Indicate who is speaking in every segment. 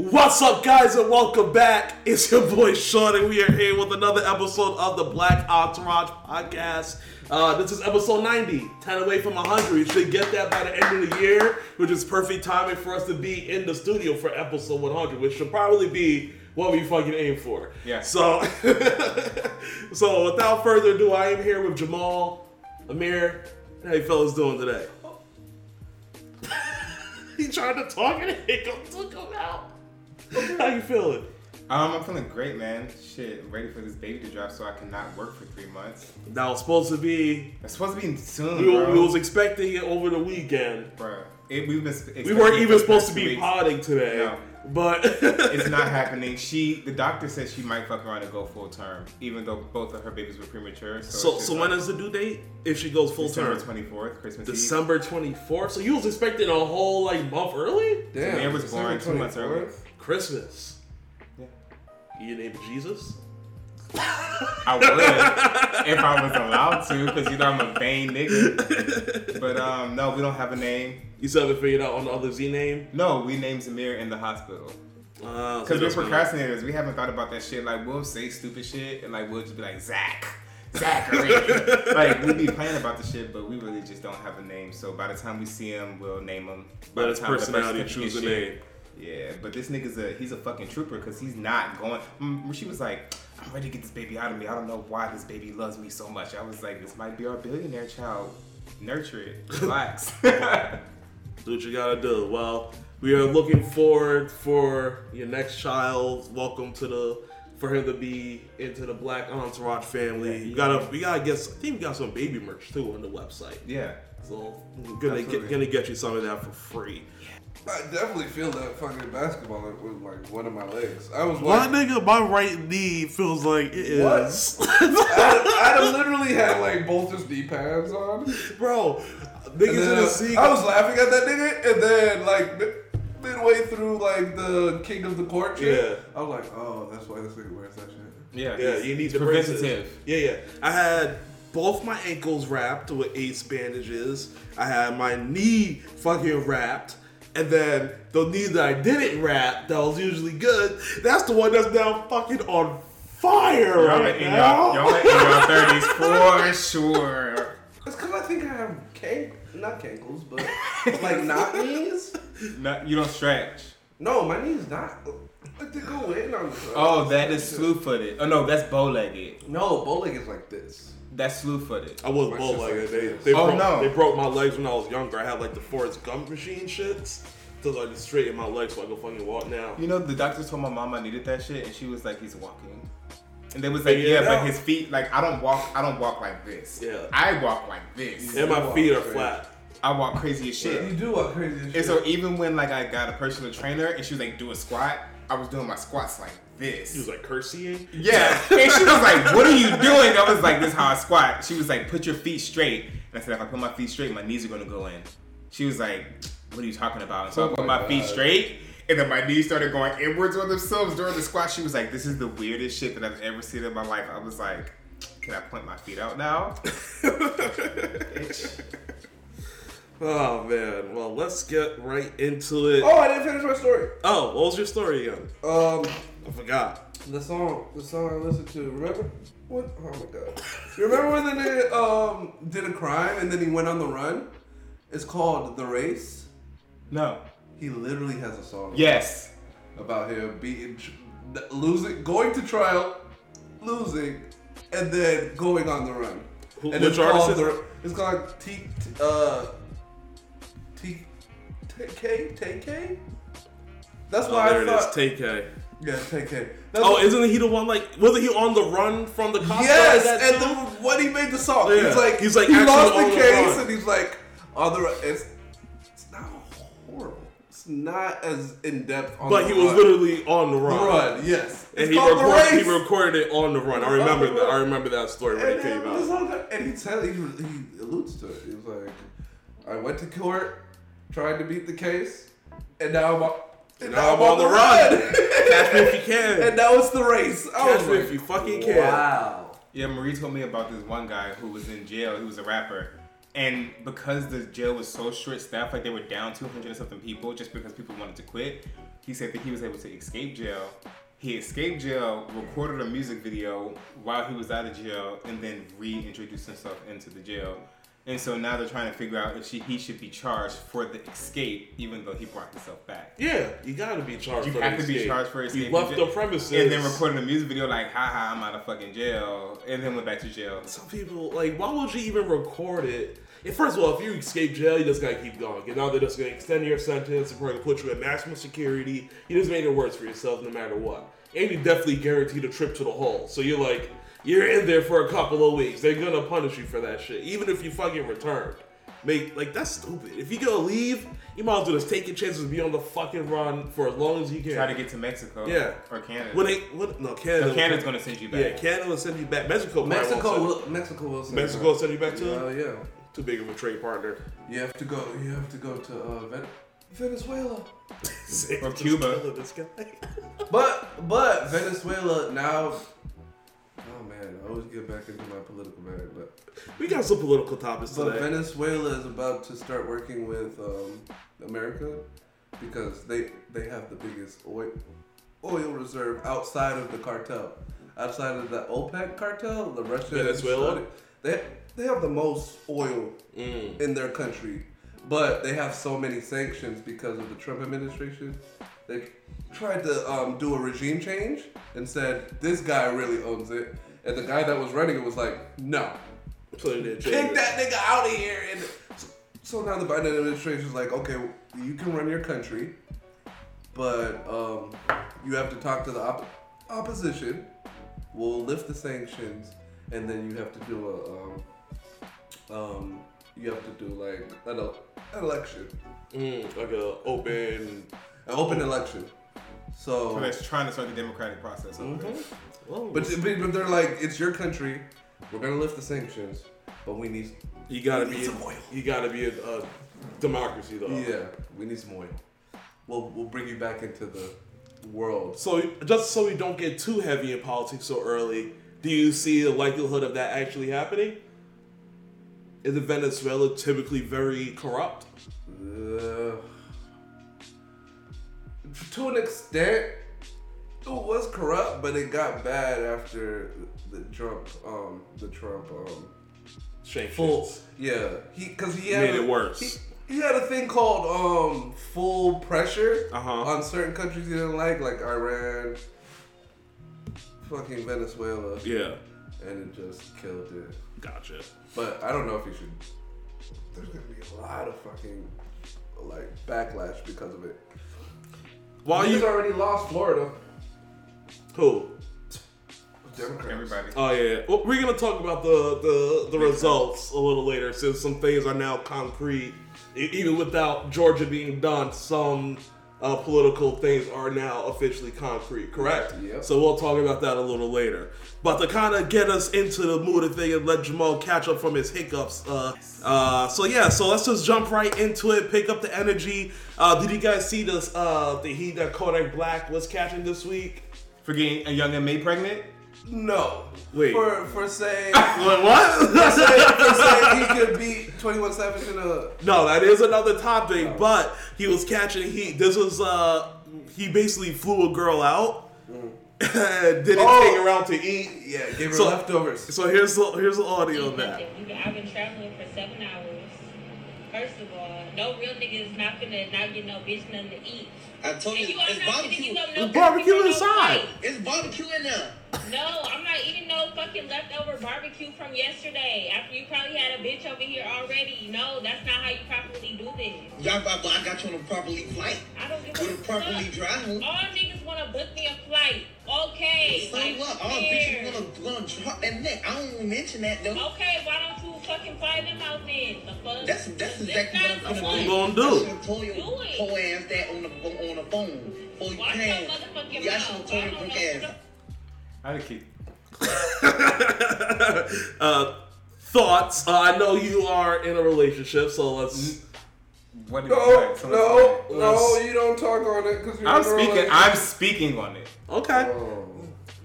Speaker 1: What's up, guys, and welcome back. It's your boy Sean, and we are here with another episode of the Black Entourage podcast. Uh, this is episode 90, 10 away from 100. We should get that by the end of the year, which is perfect timing for us to be in the studio for episode 100, which should probably be what we fucking aim for.
Speaker 2: Yeah.
Speaker 1: So, so without further ado, I am here with Jamal, Amir. How you fellas doing today? he tried to talk and hiccup took him out. How you feeling?
Speaker 2: Um, I'm feeling great, man. Shit, I'm ready for this baby to drop so I cannot work for three months.
Speaker 1: That was supposed to be.
Speaker 2: It's supposed to be soon,
Speaker 1: We,
Speaker 2: bro.
Speaker 1: we was expecting it over the weekend.
Speaker 2: Bro, it, we've been.
Speaker 1: We weren't even supposed to be
Speaker 2: potting.
Speaker 1: potting today,
Speaker 2: No.
Speaker 1: but
Speaker 2: It's not happening. She, the doctor says she might fuck around and go full term, even though both of her babies were premature. So,
Speaker 1: So,
Speaker 2: it's
Speaker 1: so
Speaker 2: just like
Speaker 1: is the due date? If she goes full term?
Speaker 2: December 24th, Christmas
Speaker 1: December twenty fourth. So you was expecting a whole like month early?
Speaker 3: Damn.
Speaker 2: Zamir was
Speaker 3: December
Speaker 2: born two months early.
Speaker 1: Christmas.
Speaker 2: Yeah.
Speaker 1: You name Jesus?
Speaker 2: I would if I was allowed to, because you know I'm a vain nigga. But um, no, we don't have a name.
Speaker 1: You still haven't figured out on the other Z name?
Speaker 2: No, we named Zamir in the hospital.
Speaker 1: Uh,
Speaker 2: Because we're procrastinators. We haven't thought about that shit. Like, we'll say stupid shit and, like, we'll just be like, Zach. Zachary. like, we'd be playing about the shit, but we really just don't have a name. So by the time we see him, we'll name him. By
Speaker 1: But
Speaker 2: the time the
Speaker 1: personality
Speaker 2: certificate
Speaker 1: choose a name.
Speaker 2: Yeah, but this nigga's a he's a fucking trooper because he's not going. Mm, She was like, "I'm ready to get this baby out of me. I don't know why this baby loves me so much." I was like, "This might be our billionaire child. Nurture it. Relax."
Speaker 1: Do what you gotta do. Well, we are looking forward for your next child. Welcome to the for him to be into the Black Entourage family. You gotta we gotta get. I think we got some baby merch too on the website.
Speaker 2: yeah.
Speaker 1: So we're gonna get, gonna get you some of that for free.
Speaker 3: I definitely feel that fucking basketball with like one of my legs. I was
Speaker 1: My
Speaker 3: like,
Speaker 1: nigga, my right knee feels like it is.
Speaker 3: What?
Speaker 1: is.
Speaker 3: I, I literally had like both his knee pads on.
Speaker 1: Bro,
Speaker 3: And
Speaker 1: niggas in the sea.
Speaker 3: I was laughing at that nigga, and then like midway through like the King of the Court shit,
Speaker 1: Yeah.
Speaker 3: I was like, oh, that's why this nigga wears that shit.
Speaker 2: Yeah.
Speaker 1: Yeah,
Speaker 2: he's-
Speaker 1: you need
Speaker 2: he's
Speaker 1: the braces.
Speaker 2: preventative.
Speaker 1: Yeah, yeah. I had both my ankles wrapped with ace bandages. I had my knee fucking wrapped. And then the knee that I didn't wrap, that was usually good, that's the one that's now fucking on fire
Speaker 2: Y'all
Speaker 1: right
Speaker 2: in
Speaker 1: now.
Speaker 2: y'all, y'all in your thirties for sure.
Speaker 3: It's because I think I have can not cankles, but like not knees.
Speaker 2: No, you don't stretch.
Speaker 3: No, my knees not. Like they go in on.
Speaker 2: Oh, that is slew-footed. Oh no, that's bow-legged.
Speaker 3: No, bow leg is like this.
Speaker 2: That's slew-footed.
Speaker 1: I was
Speaker 3: My
Speaker 1: both
Speaker 3: shit's
Speaker 1: like
Speaker 3: like
Speaker 1: they, they,
Speaker 2: Oh,
Speaker 1: broke,
Speaker 2: no.
Speaker 1: they broke my legs when I was younger. I had like the Forrest Gump machine shits. So I just straighten my legs so I can fucking walk now.
Speaker 2: You know, the doctor told my mom I needed that shit, and she was like, "He's walking." And they was like,
Speaker 1: Figure
Speaker 2: "Yeah, but his feet, like, I don't walk. I don't walk like this.
Speaker 1: Yeah.
Speaker 2: I walk like this.
Speaker 1: And my feet are flat.
Speaker 2: I walk crazy as shit."
Speaker 3: You do what crazy as shit.
Speaker 2: And so even when like I got a personal trainer and she was like, "Do a squat," I was doing my squats like this.
Speaker 1: He was like cursing.
Speaker 2: Yeah. And she was like, What are you doing? I was like, This is how I squat. She was like, Put your feet straight. And I said, If I put my feet straight, my knees are gonna go in. She was like, What are you talking about? And so
Speaker 3: Oh
Speaker 2: I put
Speaker 3: my
Speaker 2: my, feet straight. And then my knees started going inwards on themselves during the squat. She was like, This is the weirdest shit that I've ever seen in my life. I was like, Can I point my feet out now?
Speaker 1: Oh man. Well, let's get right into it.
Speaker 3: oh, I didn't finish my story.
Speaker 1: Oh, what was your story again?
Speaker 3: Um,
Speaker 1: I forgot.
Speaker 3: the song, the song I listened to. Remember? What? Oh my god. You remember when the nigga um did a crime and then he went on the run? It's called The Race.
Speaker 2: No.
Speaker 3: He literally has a song.
Speaker 2: Yes.
Speaker 3: About him beating, losing, going to trial, losing, and then going on the run.
Speaker 1: Who-
Speaker 3: and
Speaker 1: which
Speaker 3: it's
Speaker 1: artist
Speaker 3: called
Speaker 1: is
Speaker 3: the, It's called T. T- Uh. T. T. K. T. K. That's
Speaker 1: Oh,
Speaker 3: why
Speaker 1: there
Speaker 3: I
Speaker 1: it is.
Speaker 3: thought. Yeah, T. K. That's
Speaker 1: Oh, isn't he the one like? Wasn't he on the run from the cops?
Speaker 3: Yes,
Speaker 1: that
Speaker 3: and then when he made the song,
Speaker 1: Yeah.
Speaker 3: he's like,
Speaker 1: He's like
Speaker 3: he lost the
Speaker 1: the
Speaker 3: case, and he's like, on the run. It's, it's not horrible. It's not as in depth. On
Speaker 1: but
Speaker 3: the
Speaker 1: he was
Speaker 3: run.
Speaker 1: literally on the
Speaker 3: the
Speaker 1: run.
Speaker 3: run. Yes,
Speaker 1: And
Speaker 3: it's
Speaker 1: he
Speaker 3: called the
Speaker 1: recorded, he recorded it on the run. I remember that.
Speaker 3: the
Speaker 1: I remember that story when
Speaker 3: and,
Speaker 1: it came out.
Speaker 3: and he tell he, he alludes to it. He was like, I went to court, tried to beat the case, and now I'm and
Speaker 1: now I'm on the run! Catch me if you can.
Speaker 3: and now it's the race. I
Speaker 1: Catch
Speaker 3: was
Speaker 1: me if you fucking can.
Speaker 3: Wow.
Speaker 2: Yeah, Marie told me about this one guy who was in jail. He was a rapper. And because the jail was so short staffed, like they were down 200 and something people just because people wanted to quit, he he said that he was able to escape jail. He escaped jail, recorded a music video while he was out of jail, and then reintroduced himself into the jail. And so now they're trying to figure out if she, he should be charged for the escape, even though he brought himself back.
Speaker 1: Yeah, you gotta be charged.
Speaker 2: You have to be charged for
Speaker 1: You
Speaker 2: escape.
Speaker 1: left
Speaker 2: You
Speaker 1: the premises,
Speaker 2: And then recorded a music video like, haha, I'm out of fucking jail. And then went back to jail.
Speaker 1: Some people like, why would you even record it? And first of all, if you escape jail, you just gotta keep going. And now they're just gonna extend your sentence. They're probably gonna put you in maximum security. You just made it worse for yourself, no matter what. And you definitely guaranteed a trip to the hole. So you're like, you're in there for a couple of weeks. They're gonna punish you for that shit, even if you fucking returned. Make like that's stupid. If you're gonna leave, you might as well just take your chances, and be on the fucking run for as long as you can.
Speaker 2: Try to get to Mexico.
Speaker 1: Yeah.
Speaker 2: Or Canada.
Speaker 1: When they, what, no, Canada.
Speaker 2: No, Canada's gonna send you back.
Speaker 1: Yeah, Canada will send you back. Mexico, probably won't
Speaker 3: Mexico,
Speaker 1: send-
Speaker 3: will, Mexico will send
Speaker 1: Mexico
Speaker 3: you
Speaker 1: will send you back to.
Speaker 3: Uh, yeah,
Speaker 1: Too big of a trade partner.
Speaker 3: you have to go. You have to go to uh, Ven- Venezuela.
Speaker 2: Or Cuba.
Speaker 3: But but Venezuela now. Man, I always get back into my political bag, but
Speaker 1: We got some political topics
Speaker 3: but
Speaker 1: today.
Speaker 3: Venezuela is about to start working with um, America because they they have the biggest oil oil reserve outside of the cartel, outside of the OPEC cartel, the Russia.
Speaker 1: Venezuela?
Speaker 3: Saudi- They they have the most oil
Speaker 1: Mm.
Speaker 3: in their country, but they have so many sanctions because of the Trump administration. They tried to um, do a regime change and said this guy really owns it, and the guy that was running it was like, no,
Speaker 1: So
Speaker 3: kick that nigga out of here. And so, so now the Biden administration is like, okay, you can run your country, but um, you have to talk to the op- opposition. We'll lift the sanctions, and then you have to do a um, um, you have to do like an, an election,
Speaker 1: Mm, like a open.
Speaker 3: an open election. So,
Speaker 2: So that's trying to start the democratic process over there.
Speaker 3: But, but but they're like, it's your country. We're gonna lift the sanctions, but we need
Speaker 1: you gotta
Speaker 3: we
Speaker 1: be.
Speaker 3: need some oil.
Speaker 1: You gotta be a, a democracy though.
Speaker 3: Yeah, we need some oil. We'll we'll bring you back into the world.
Speaker 1: So just so we don't get too heavy in politics so early, do you see the likelihood of that actually happening? Is Venezuela typically very corrupt?
Speaker 3: Uh, to an extent, it was corrupt, but it got bad after the Trump um the Trump um
Speaker 1: Shake
Speaker 3: full yeah he because he had
Speaker 1: Made
Speaker 3: a-
Speaker 1: it worse.
Speaker 3: He, he had a thing called um full pressure
Speaker 1: Uh-huh.
Speaker 3: on certain countries he didn't like, like Iran, fucking Venezuela,
Speaker 1: Yeah,
Speaker 3: and it just killed it.
Speaker 1: gotcha.
Speaker 3: But I don't know if he should. There's gonna be a lot of fucking like backlash because of it.
Speaker 1: While
Speaker 3: He's
Speaker 1: you
Speaker 3: already lost Florida.
Speaker 1: Who?
Speaker 3: Democrats.
Speaker 2: Everybody.
Speaker 1: Oh yeah. yeah. Well, we're gonna talk about the the, the results a little later, since some things are now concrete. Even without Georgia being done, some uh, political things are now officially concrete. Correct.
Speaker 3: Yep.
Speaker 1: So we'll talk about that a little later. But to kind of get us into the mood of thing and let Jamal catch up from his hiccups. Uh, uh, so yeah. So let's just jump right into it. Pick up the energy. Uh, did you guys see this? Uh, the heat that Kodak Black was catching this week?
Speaker 2: For getting a young and made pregnant?
Speaker 3: No.
Speaker 1: Wait.
Speaker 3: For for saying
Speaker 1: What? what?
Speaker 3: for saying he could beat Twenty One Savage in a
Speaker 1: No, that is another topic, but he was catching heat. This was uh he basically flew a girl out and didn't
Speaker 3: Oh.
Speaker 1: take her out to eat.
Speaker 3: yeah gave her
Speaker 1: So-
Speaker 3: leftovers.
Speaker 1: So here's the here's the audio of that.
Speaker 4: I've been traveling for seven hours. First of all, no real nigga is not gonna not get no bitch nothing to eat.
Speaker 5: I told you,
Speaker 4: you
Speaker 5: it's barbecue.
Speaker 4: give up no
Speaker 1: There's barbecue inside.
Speaker 5: It's barbecue in there.
Speaker 4: No, I'm not eating no fucking leftover barbecue from yesterday. After you probably had a bitch over here already. No, that's not how you properly do this.
Speaker 5: Y'all, I, I got you on a properly flight.
Speaker 4: I don't give
Speaker 5: With
Speaker 4: a
Speaker 5: a properly
Speaker 4: fuck.
Speaker 5: drive.
Speaker 4: All niggas wanna book me a flight. Okay.
Speaker 5: So
Speaker 4: like,
Speaker 5: what? All
Speaker 4: here.
Speaker 5: bitches gonna, gonna drop that neck. I don't even mention that though.
Speaker 4: Okay, why don't you fucking fly them out then? The fuck?
Speaker 5: That's that's exactly
Speaker 4: not
Speaker 5: what I'm gonna
Speaker 4: point.
Speaker 5: do.
Speaker 1: gonna do?
Speaker 5: I should have told your
Speaker 4: Do it.
Speaker 5: whole ass that on the on the phone before you
Speaker 4: Watch your
Speaker 5: came.
Speaker 4: motherfucking
Speaker 5: Y'all should have told your
Speaker 4: don't
Speaker 5: broke
Speaker 4: know who
Speaker 5: ass.
Speaker 4: The-
Speaker 2: I had a kid.
Speaker 1: uh, thoughts? Uh, I know you are in a relationship, so let's.
Speaker 2: What did
Speaker 3: No,
Speaker 2: what? So
Speaker 3: no,
Speaker 2: let's-
Speaker 3: no, you don't talk on it because
Speaker 2: I'm speaking. I'm speaking on it.
Speaker 1: Okay,
Speaker 3: Oh.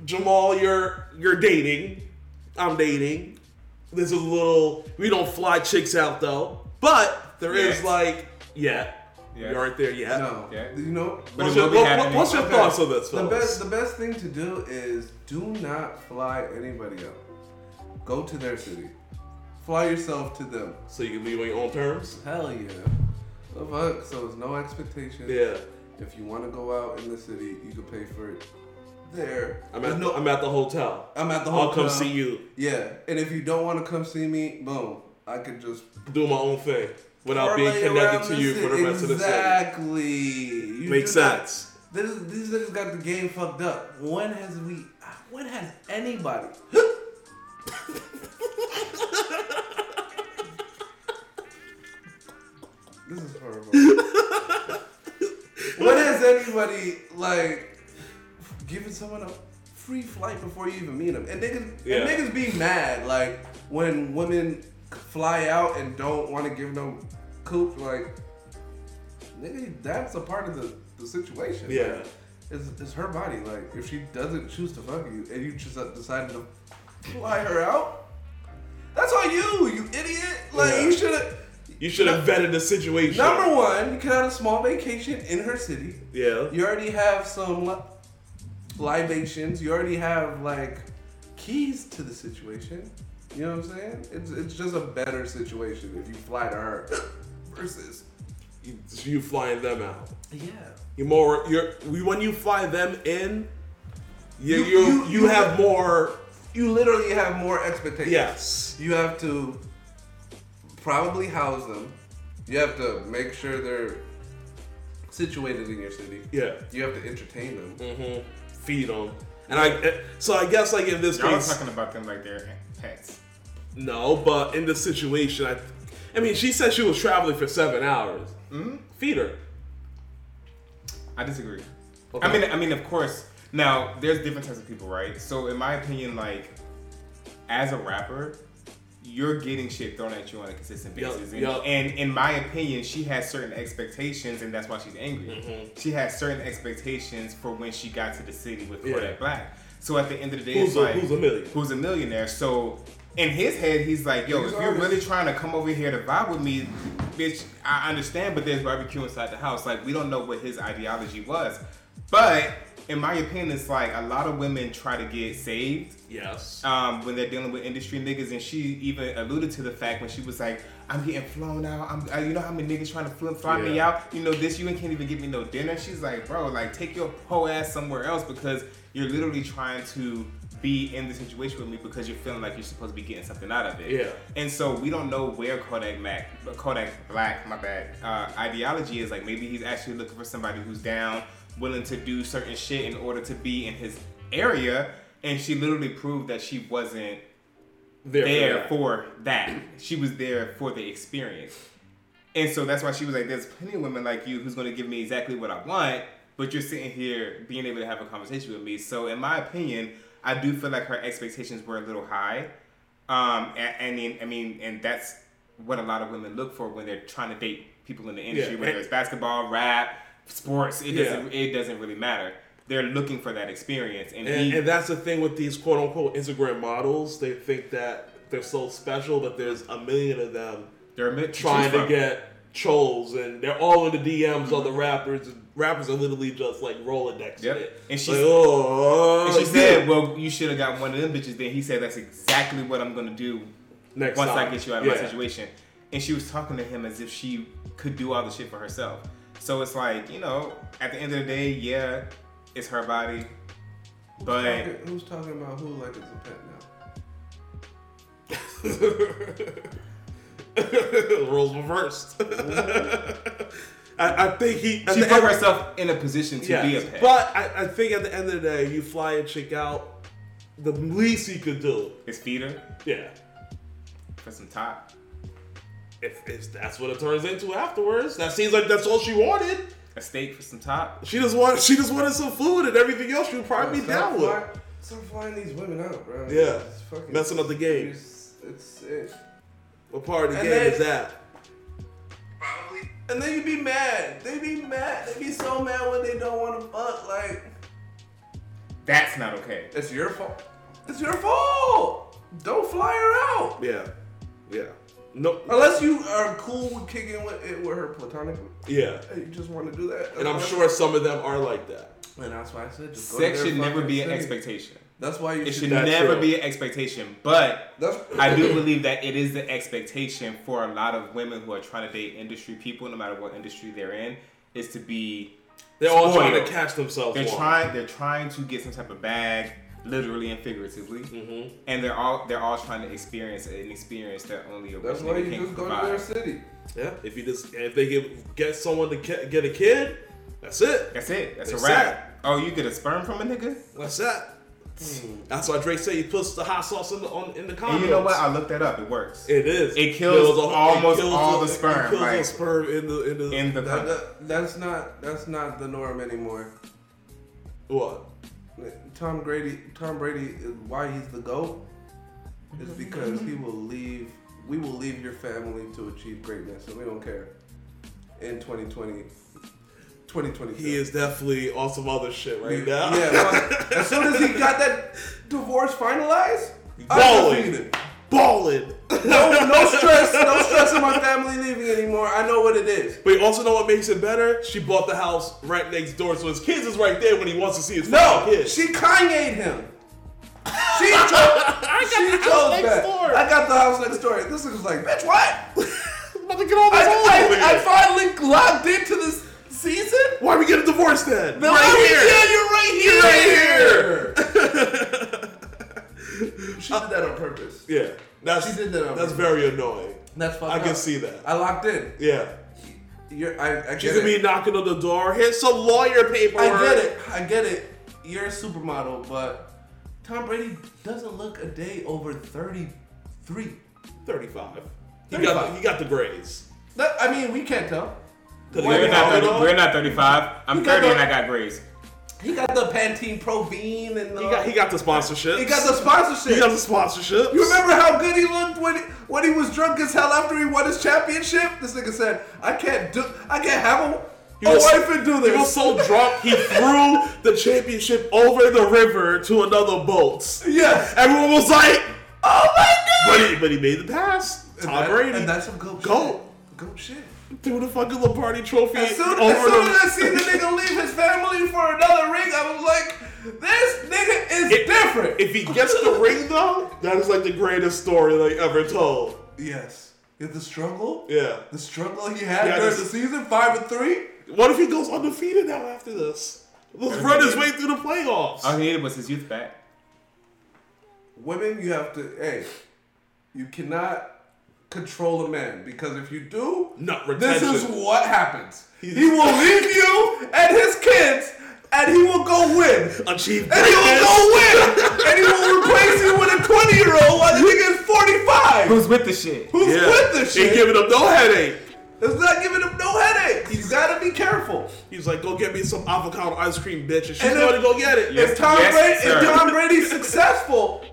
Speaker 1: Jamal, you're you're dating. I'm dating. There's a little. We don't fly chicks out though, but there is
Speaker 2: Yet.
Speaker 1: like yeah.
Speaker 2: Yes.
Speaker 1: You aren't there yet.
Speaker 3: No.
Speaker 2: Yeah.
Speaker 3: You know.
Speaker 2: But
Speaker 1: What's your, what- what's your
Speaker 3: Okay.
Speaker 1: thoughts on this,
Speaker 3: The best, the best thing to do is do not fly anybody out. Go to their city. Fly yourself to them.
Speaker 1: So you can leave on your own terms.
Speaker 3: Hell yeah. The fuck? So there's no expectation.
Speaker 1: Yeah,
Speaker 3: If you want to go out in the city, you can pay for it there.
Speaker 1: I'm at
Speaker 3: no,
Speaker 1: the, I'm at the hotel.
Speaker 3: I'm at the
Speaker 1: I'll
Speaker 3: hotel.
Speaker 1: come see you.
Speaker 3: Yeah, and if you don't want to come see me, boom, I could just
Speaker 1: Do my own thing without being connected to you for the rest of the city.
Speaker 3: Exactly.
Speaker 1: Makes sense.
Speaker 3: This, these niggas got the game fucked up. When has we? When has anybody? this is horrible. when has anybody like given someone a free flight before you even meet them? And niggas,
Speaker 1: Yeah.
Speaker 3: and niggas be mad like when women fly out and don't want to give no coop. Like, nigga, that's a part of the, the situation.
Speaker 1: Yeah.
Speaker 3: Like, it's, it's her body. Like, if she doesn't choose to fuck you and you just decided to fly her out, that's on you, you idiot. Like,
Speaker 1: Yeah.
Speaker 3: you should have.
Speaker 1: You should have vetted the situation.
Speaker 3: Number one, you could have a small vacation in her city.
Speaker 1: Yeah.
Speaker 3: You already have some li- libations. You already have like keys to the situation. You know what I'm saying? It's it's just a better situation if you fly to her versus
Speaker 1: You, you flying them out.
Speaker 3: yeah.
Speaker 1: You more. You're when you fly them in. You
Speaker 3: You-
Speaker 1: you, you,
Speaker 3: you- you
Speaker 1: have
Speaker 3: have-
Speaker 1: more.
Speaker 3: You literally have more expectations.
Speaker 1: Yes.
Speaker 3: You have to probably house them. You have to make sure they're situated in your city.
Speaker 1: Yeah.
Speaker 3: You have to entertain them.
Speaker 1: Mm-hmm. Feed them. And I. So I guess like in this
Speaker 2: Y'all
Speaker 1: case.
Speaker 2: talking about them like they're pets.
Speaker 1: No, but in this situation, I, I mean, she said she was traveling for seven hours.
Speaker 2: Mm-hmm.
Speaker 1: Feed her.
Speaker 2: I disagree.
Speaker 1: Okay.
Speaker 2: I mean, I mean, of course. Now, there's different types of people, right? So, in my opinion, like, as a rapper, you're getting shit thrown at you on a consistent basis. And,
Speaker 1: yup.
Speaker 2: and in my opinion, she has certain expectations, and that's why she's angry.
Speaker 1: Mm-hmm.
Speaker 2: She has certain expectations for when she got to the city with
Speaker 1: Yeah.
Speaker 2: Kodak Black. So at the end of the day,
Speaker 1: Who's
Speaker 2: it's
Speaker 1: a-
Speaker 2: like
Speaker 1: who's a millionaire?
Speaker 2: Who's a millionaire? So in his head, he's like, "Yo,
Speaker 3: He's
Speaker 2: if you're
Speaker 3: artist.
Speaker 2: really trying to come over here to vibe with me, bitch, I understand, but there's barbecue inside the house. Like we don't know what his ideology was, but." In my opinion, it's like a lot of women try to get saved
Speaker 1: Yes.
Speaker 2: um, when they're dealing with industry niggas, and she even alluded to the fact when she was like, "I'm getting flown out. I'm, uh, you know how many niggas trying to fly, fly me out? You know this. You ain't can't even give me no dinner." She's like, "Bro, like take your whole ass somewhere else because you're literally trying to be in the situation with me because you're feeling like you're supposed to be getting something out of it."
Speaker 1: Yeah.
Speaker 2: And so we don't know where Kodak Mac, Kodak Black, my bad, uh, ideology is. Like maybe he's actually looking for somebody who's down, willing to do certain shit in order to be in his area. And she literally proved that she wasn't
Speaker 1: There,
Speaker 2: there
Speaker 1: that.
Speaker 2: for that. She was there for the experience. And so that's why she was like, there's plenty of women like you who's going to give me exactly what I want, but you're sitting here being able to have a conversation with me. So, in my opinion, I do feel like her expectations were a little high. Um, and, and I mean, and that's what a lot of women look for when they're trying to date people in the industry,
Speaker 1: Yeah.
Speaker 2: whether it's basketball, rap, sports. It
Speaker 1: Yeah.
Speaker 2: doesn't. It doesn't really matter. They're looking for that experience, and,
Speaker 1: And,
Speaker 2: he,
Speaker 1: and that's the thing with these quote unquote Instagram models. They think that they're so special, but there's a million of them
Speaker 2: they're
Speaker 1: trying
Speaker 2: choose
Speaker 1: to get trolls, and they're all in the DMs of the rappers. And rappers are literally just like Rolodex.
Speaker 2: Yep.
Speaker 1: it.
Speaker 2: And she-
Speaker 1: like, oh,
Speaker 2: And she
Speaker 1: yeah.
Speaker 2: said, "Well, you should have got one of them bitches." Then he said, "That's exactly what I'm gonna do
Speaker 1: Next
Speaker 2: once I get you out of my situation." And she was talking to him as if she could do all the shit for herself. So it's like, you know, at the end of the day, yeah, it's her body, but
Speaker 3: Talking- who's talking about who like it's a pet now?
Speaker 1: Roles reversed. I, I think he.
Speaker 2: she put
Speaker 1: end-
Speaker 2: herself in a position to be a pet.
Speaker 1: But I, I think at the end of the day, you fly a chick out. The least he could do,
Speaker 2: His feed her
Speaker 1: yeah.
Speaker 2: for some top.
Speaker 1: If, if that's what it turns into afterwards, that seems like that's all she wanted.
Speaker 2: A steak for some top.
Speaker 1: She just wanted, she just wanted some food and everything else. She would probably be
Speaker 3: Stop
Speaker 1: down
Speaker 3: fly-
Speaker 1: with.
Speaker 3: Stop flying these women out, bro.
Speaker 1: Yeah.
Speaker 3: It's fucking-
Speaker 1: Messing up the game.
Speaker 3: It's, it's, it's
Speaker 1: What part of the
Speaker 3: And
Speaker 1: game
Speaker 3: then-
Speaker 1: is that?
Speaker 3: And then you be mad. They be mad. They be so mad when they don't want to fuck. Like,
Speaker 2: That's not okay.
Speaker 3: it's your fault. It's your fault. Don't fly her out.
Speaker 1: Yeah, yeah. No,
Speaker 3: Unless you are cool with kicking with, it with her platonically,
Speaker 1: yeah,
Speaker 3: and you just want to do that.
Speaker 1: and I'm sure some of them are like that.
Speaker 3: And that's why I said just go
Speaker 2: Sex
Speaker 3: to their
Speaker 2: should never
Speaker 3: fucking
Speaker 2: be an expectation.
Speaker 3: That's why you
Speaker 2: It
Speaker 3: should.
Speaker 2: should never
Speaker 1: true.
Speaker 2: be an expectation. But
Speaker 3: That's
Speaker 2: I do believe that it is the expectation for a lot of women who are trying to date industry people, no matter what industry they're in, is to be.
Speaker 1: They're all trying to catch themselves.
Speaker 2: They're
Speaker 1: on.
Speaker 2: trying. They're trying to get some type of bag, literally and figuratively,
Speaker 1: Mhm.
Speaker 2: and they're all they're all trying to experience an experience that only a
Speaker 3: That's
Speaker 2: rich
Speaker 3: why you
Speaker 2: can
Speaker 3: just go to their city.
Speaker 1: Yeah, if you just if they can get someone to get, get a kid, that's it.
Speaker 2: That's it. That's a
Speaker 1: That's
Speaker 2: wrap. Oh, you get a sperm from a nigga?
Speaker 1: What's that. Hmm. That's why Drake said he puts the hot sauce in the on, in the condoms.
Speaker 2: And you know what? I looked that up. It works.
Speaker 1: It is.
Speaker 2: It kills almost all the
Speaker 1: it
Speaker 2: sperm,
Speaker 1: kills
Speaker 2: like,
Speaker 1: the sperm in the in the
Speaker 2: in the
Speaker 3: That, that- that's not that's not the norm anymore.
Speaker 1: what?
Speaker 3: Tom Brady, Tom Brady, is why he's the goat is because he will leave. We will leave your family to achieve greatness, and we don't care. In 2020, 2020.
Speaker 1: He is definitely on some other shit right
Speaker 3: Yeah,
Speaker 1: now.
Speaker 3: but as soon as he got that divorce finalized, I
Speaker 1: Balling. balling.
Speaker 3: No, no stress, no stress in my family leaving anymore. I know what it is.
Speaker 1: But you also know what makes it better? She bought the house right next door, so his kids is right there when he wants to see his
Speaker 3: No,
Speaker 1: fucking kids.
Speaker 3: she Kanye'd him. She chose, she
Speaker 1: the house
Speaker 3: chose
Speaker 1: next
Speaker 3: that.
Speaker 1: door.
Speaker 3: I got the house next door. This is like, bitch, what?
Speaker 1: I'm about to get all this over
Speaker 3: I. I, I finally logged into this season.
Speaker 1: Why are we get a divorce then?
Speaker 3: No,
Speaker 1: right
Speaker 3: yeah, you're right here. she did that on purpose.
Speaker 1: Yeah, that's
Speaker 3: She did that on
Speaker 1: that's
Speaker 3: purpose.
Speaker 1: very annoying.
Speaker 3: That's fucked
Speaker 1: I can
Speaker 3: up.
Speaker 1: see that.
Speaker 3: I locked in.
Speaker 1: Yeah,
Speaker 3: You're, I, I
Speaker 1: she's gonna be knocking on the door. Here's some lawyer paperwork.
Speaker 3: I get it. I get it. You're a supermodel, but Tom Brady doesn't look a day over 33.
Speaker 1: Thirty-five. He got
Speaker 3: 35.
Speaker 1: he got the grades.
Speaker 3: That, I mean, we can't tell.
Speaker 1: Did he
Speaker 3: Why
Speaker 2: We're not, 30, we're not 35. I'm
Speaker 3: You got
Speaker 2: 30 and I got grades.
Speaker 3: He got the Pantene Provine and the,
Speaker 1: He got he got the sponsorship.
Speaker 3: he got the sponsorship.
Speaker 1: he got the sponsorship.
Speaker 3: You remember how good he looked when he, when he was drunk as hell after he won his championship? This nigga said, "I can't do, I can't have a,
Speaker 1: He
Speaker 3: a
Speaker 1: was-
Speaker 3: wife and do this."
Speaker 1: He was so drunk he threw the championship over the river to another boat.
Speaker 3: yeah.
Speaker 1: Everyone was like,
Speaker 3: Oh my god.
Speaker 1: but he, but he made the pass.
Speaker 3: And
Speaker 1: Tom
Speaker 3: that-
Speaker 1: Brady
Speaker 3: And that's some goat
Speaker 1: Goat.
Speaker 3: shit. Goat shit.
Speaker 1: Threw the fucking Lombardi trophy
Speaker 3: As soon,
Speaker 1: over
Speaker 3: as, soon
Speaker 1: the.
Speaker 3: as I seen the nigga leave his family for another ring, I was like, this nigga is
Speaker 1: If-
Speaker 3: different.
Speaker 1: If he gets the ring though, that is like the greatest story like ever told.
Speaker 3: yes. Is the struggle?
Speaker 1: Yeah.
Speaker 3: The struggle he had
Speaker 1: Yeah,
Speaker 3: during the season, five and three?
Speaker 1: What if he goes undefeated now after this? Let's run his way through the playoffs.
Speaker 2: All he needed was his youth back.
Speaker 3: Women, you have to, hey, you cannot control a man because if you do,
Speaker 1: Nut
Speaker 3: this is what happens.
Speaker 1: He's-
Speaker 3: He will leave you and his kids, and he will go win.
Speaker 1: Achieve
Speaker 3: And he will go win. and he will replace you with a 20 year old while the nigga is 45.
Speaker 2: Who's with the shit?
Speaker 3: Who's
Speaker 1: Yeah.
Speaker 3: with the shit?
Speaker 1: Ain't giving him no headache.
Speaker 3: it's not giving him no headache. You gotta be careful.
Speaker 1: He's like, go get me some avocado ice cream, bitch. And she's
Speaker 3: And
Speaker 1: going to go get it.
Speaker 2: Yes.
Speaker 3: if Tom Brady,
Speaker 2: sir.
Speaker 3: if Tom Brady's successful,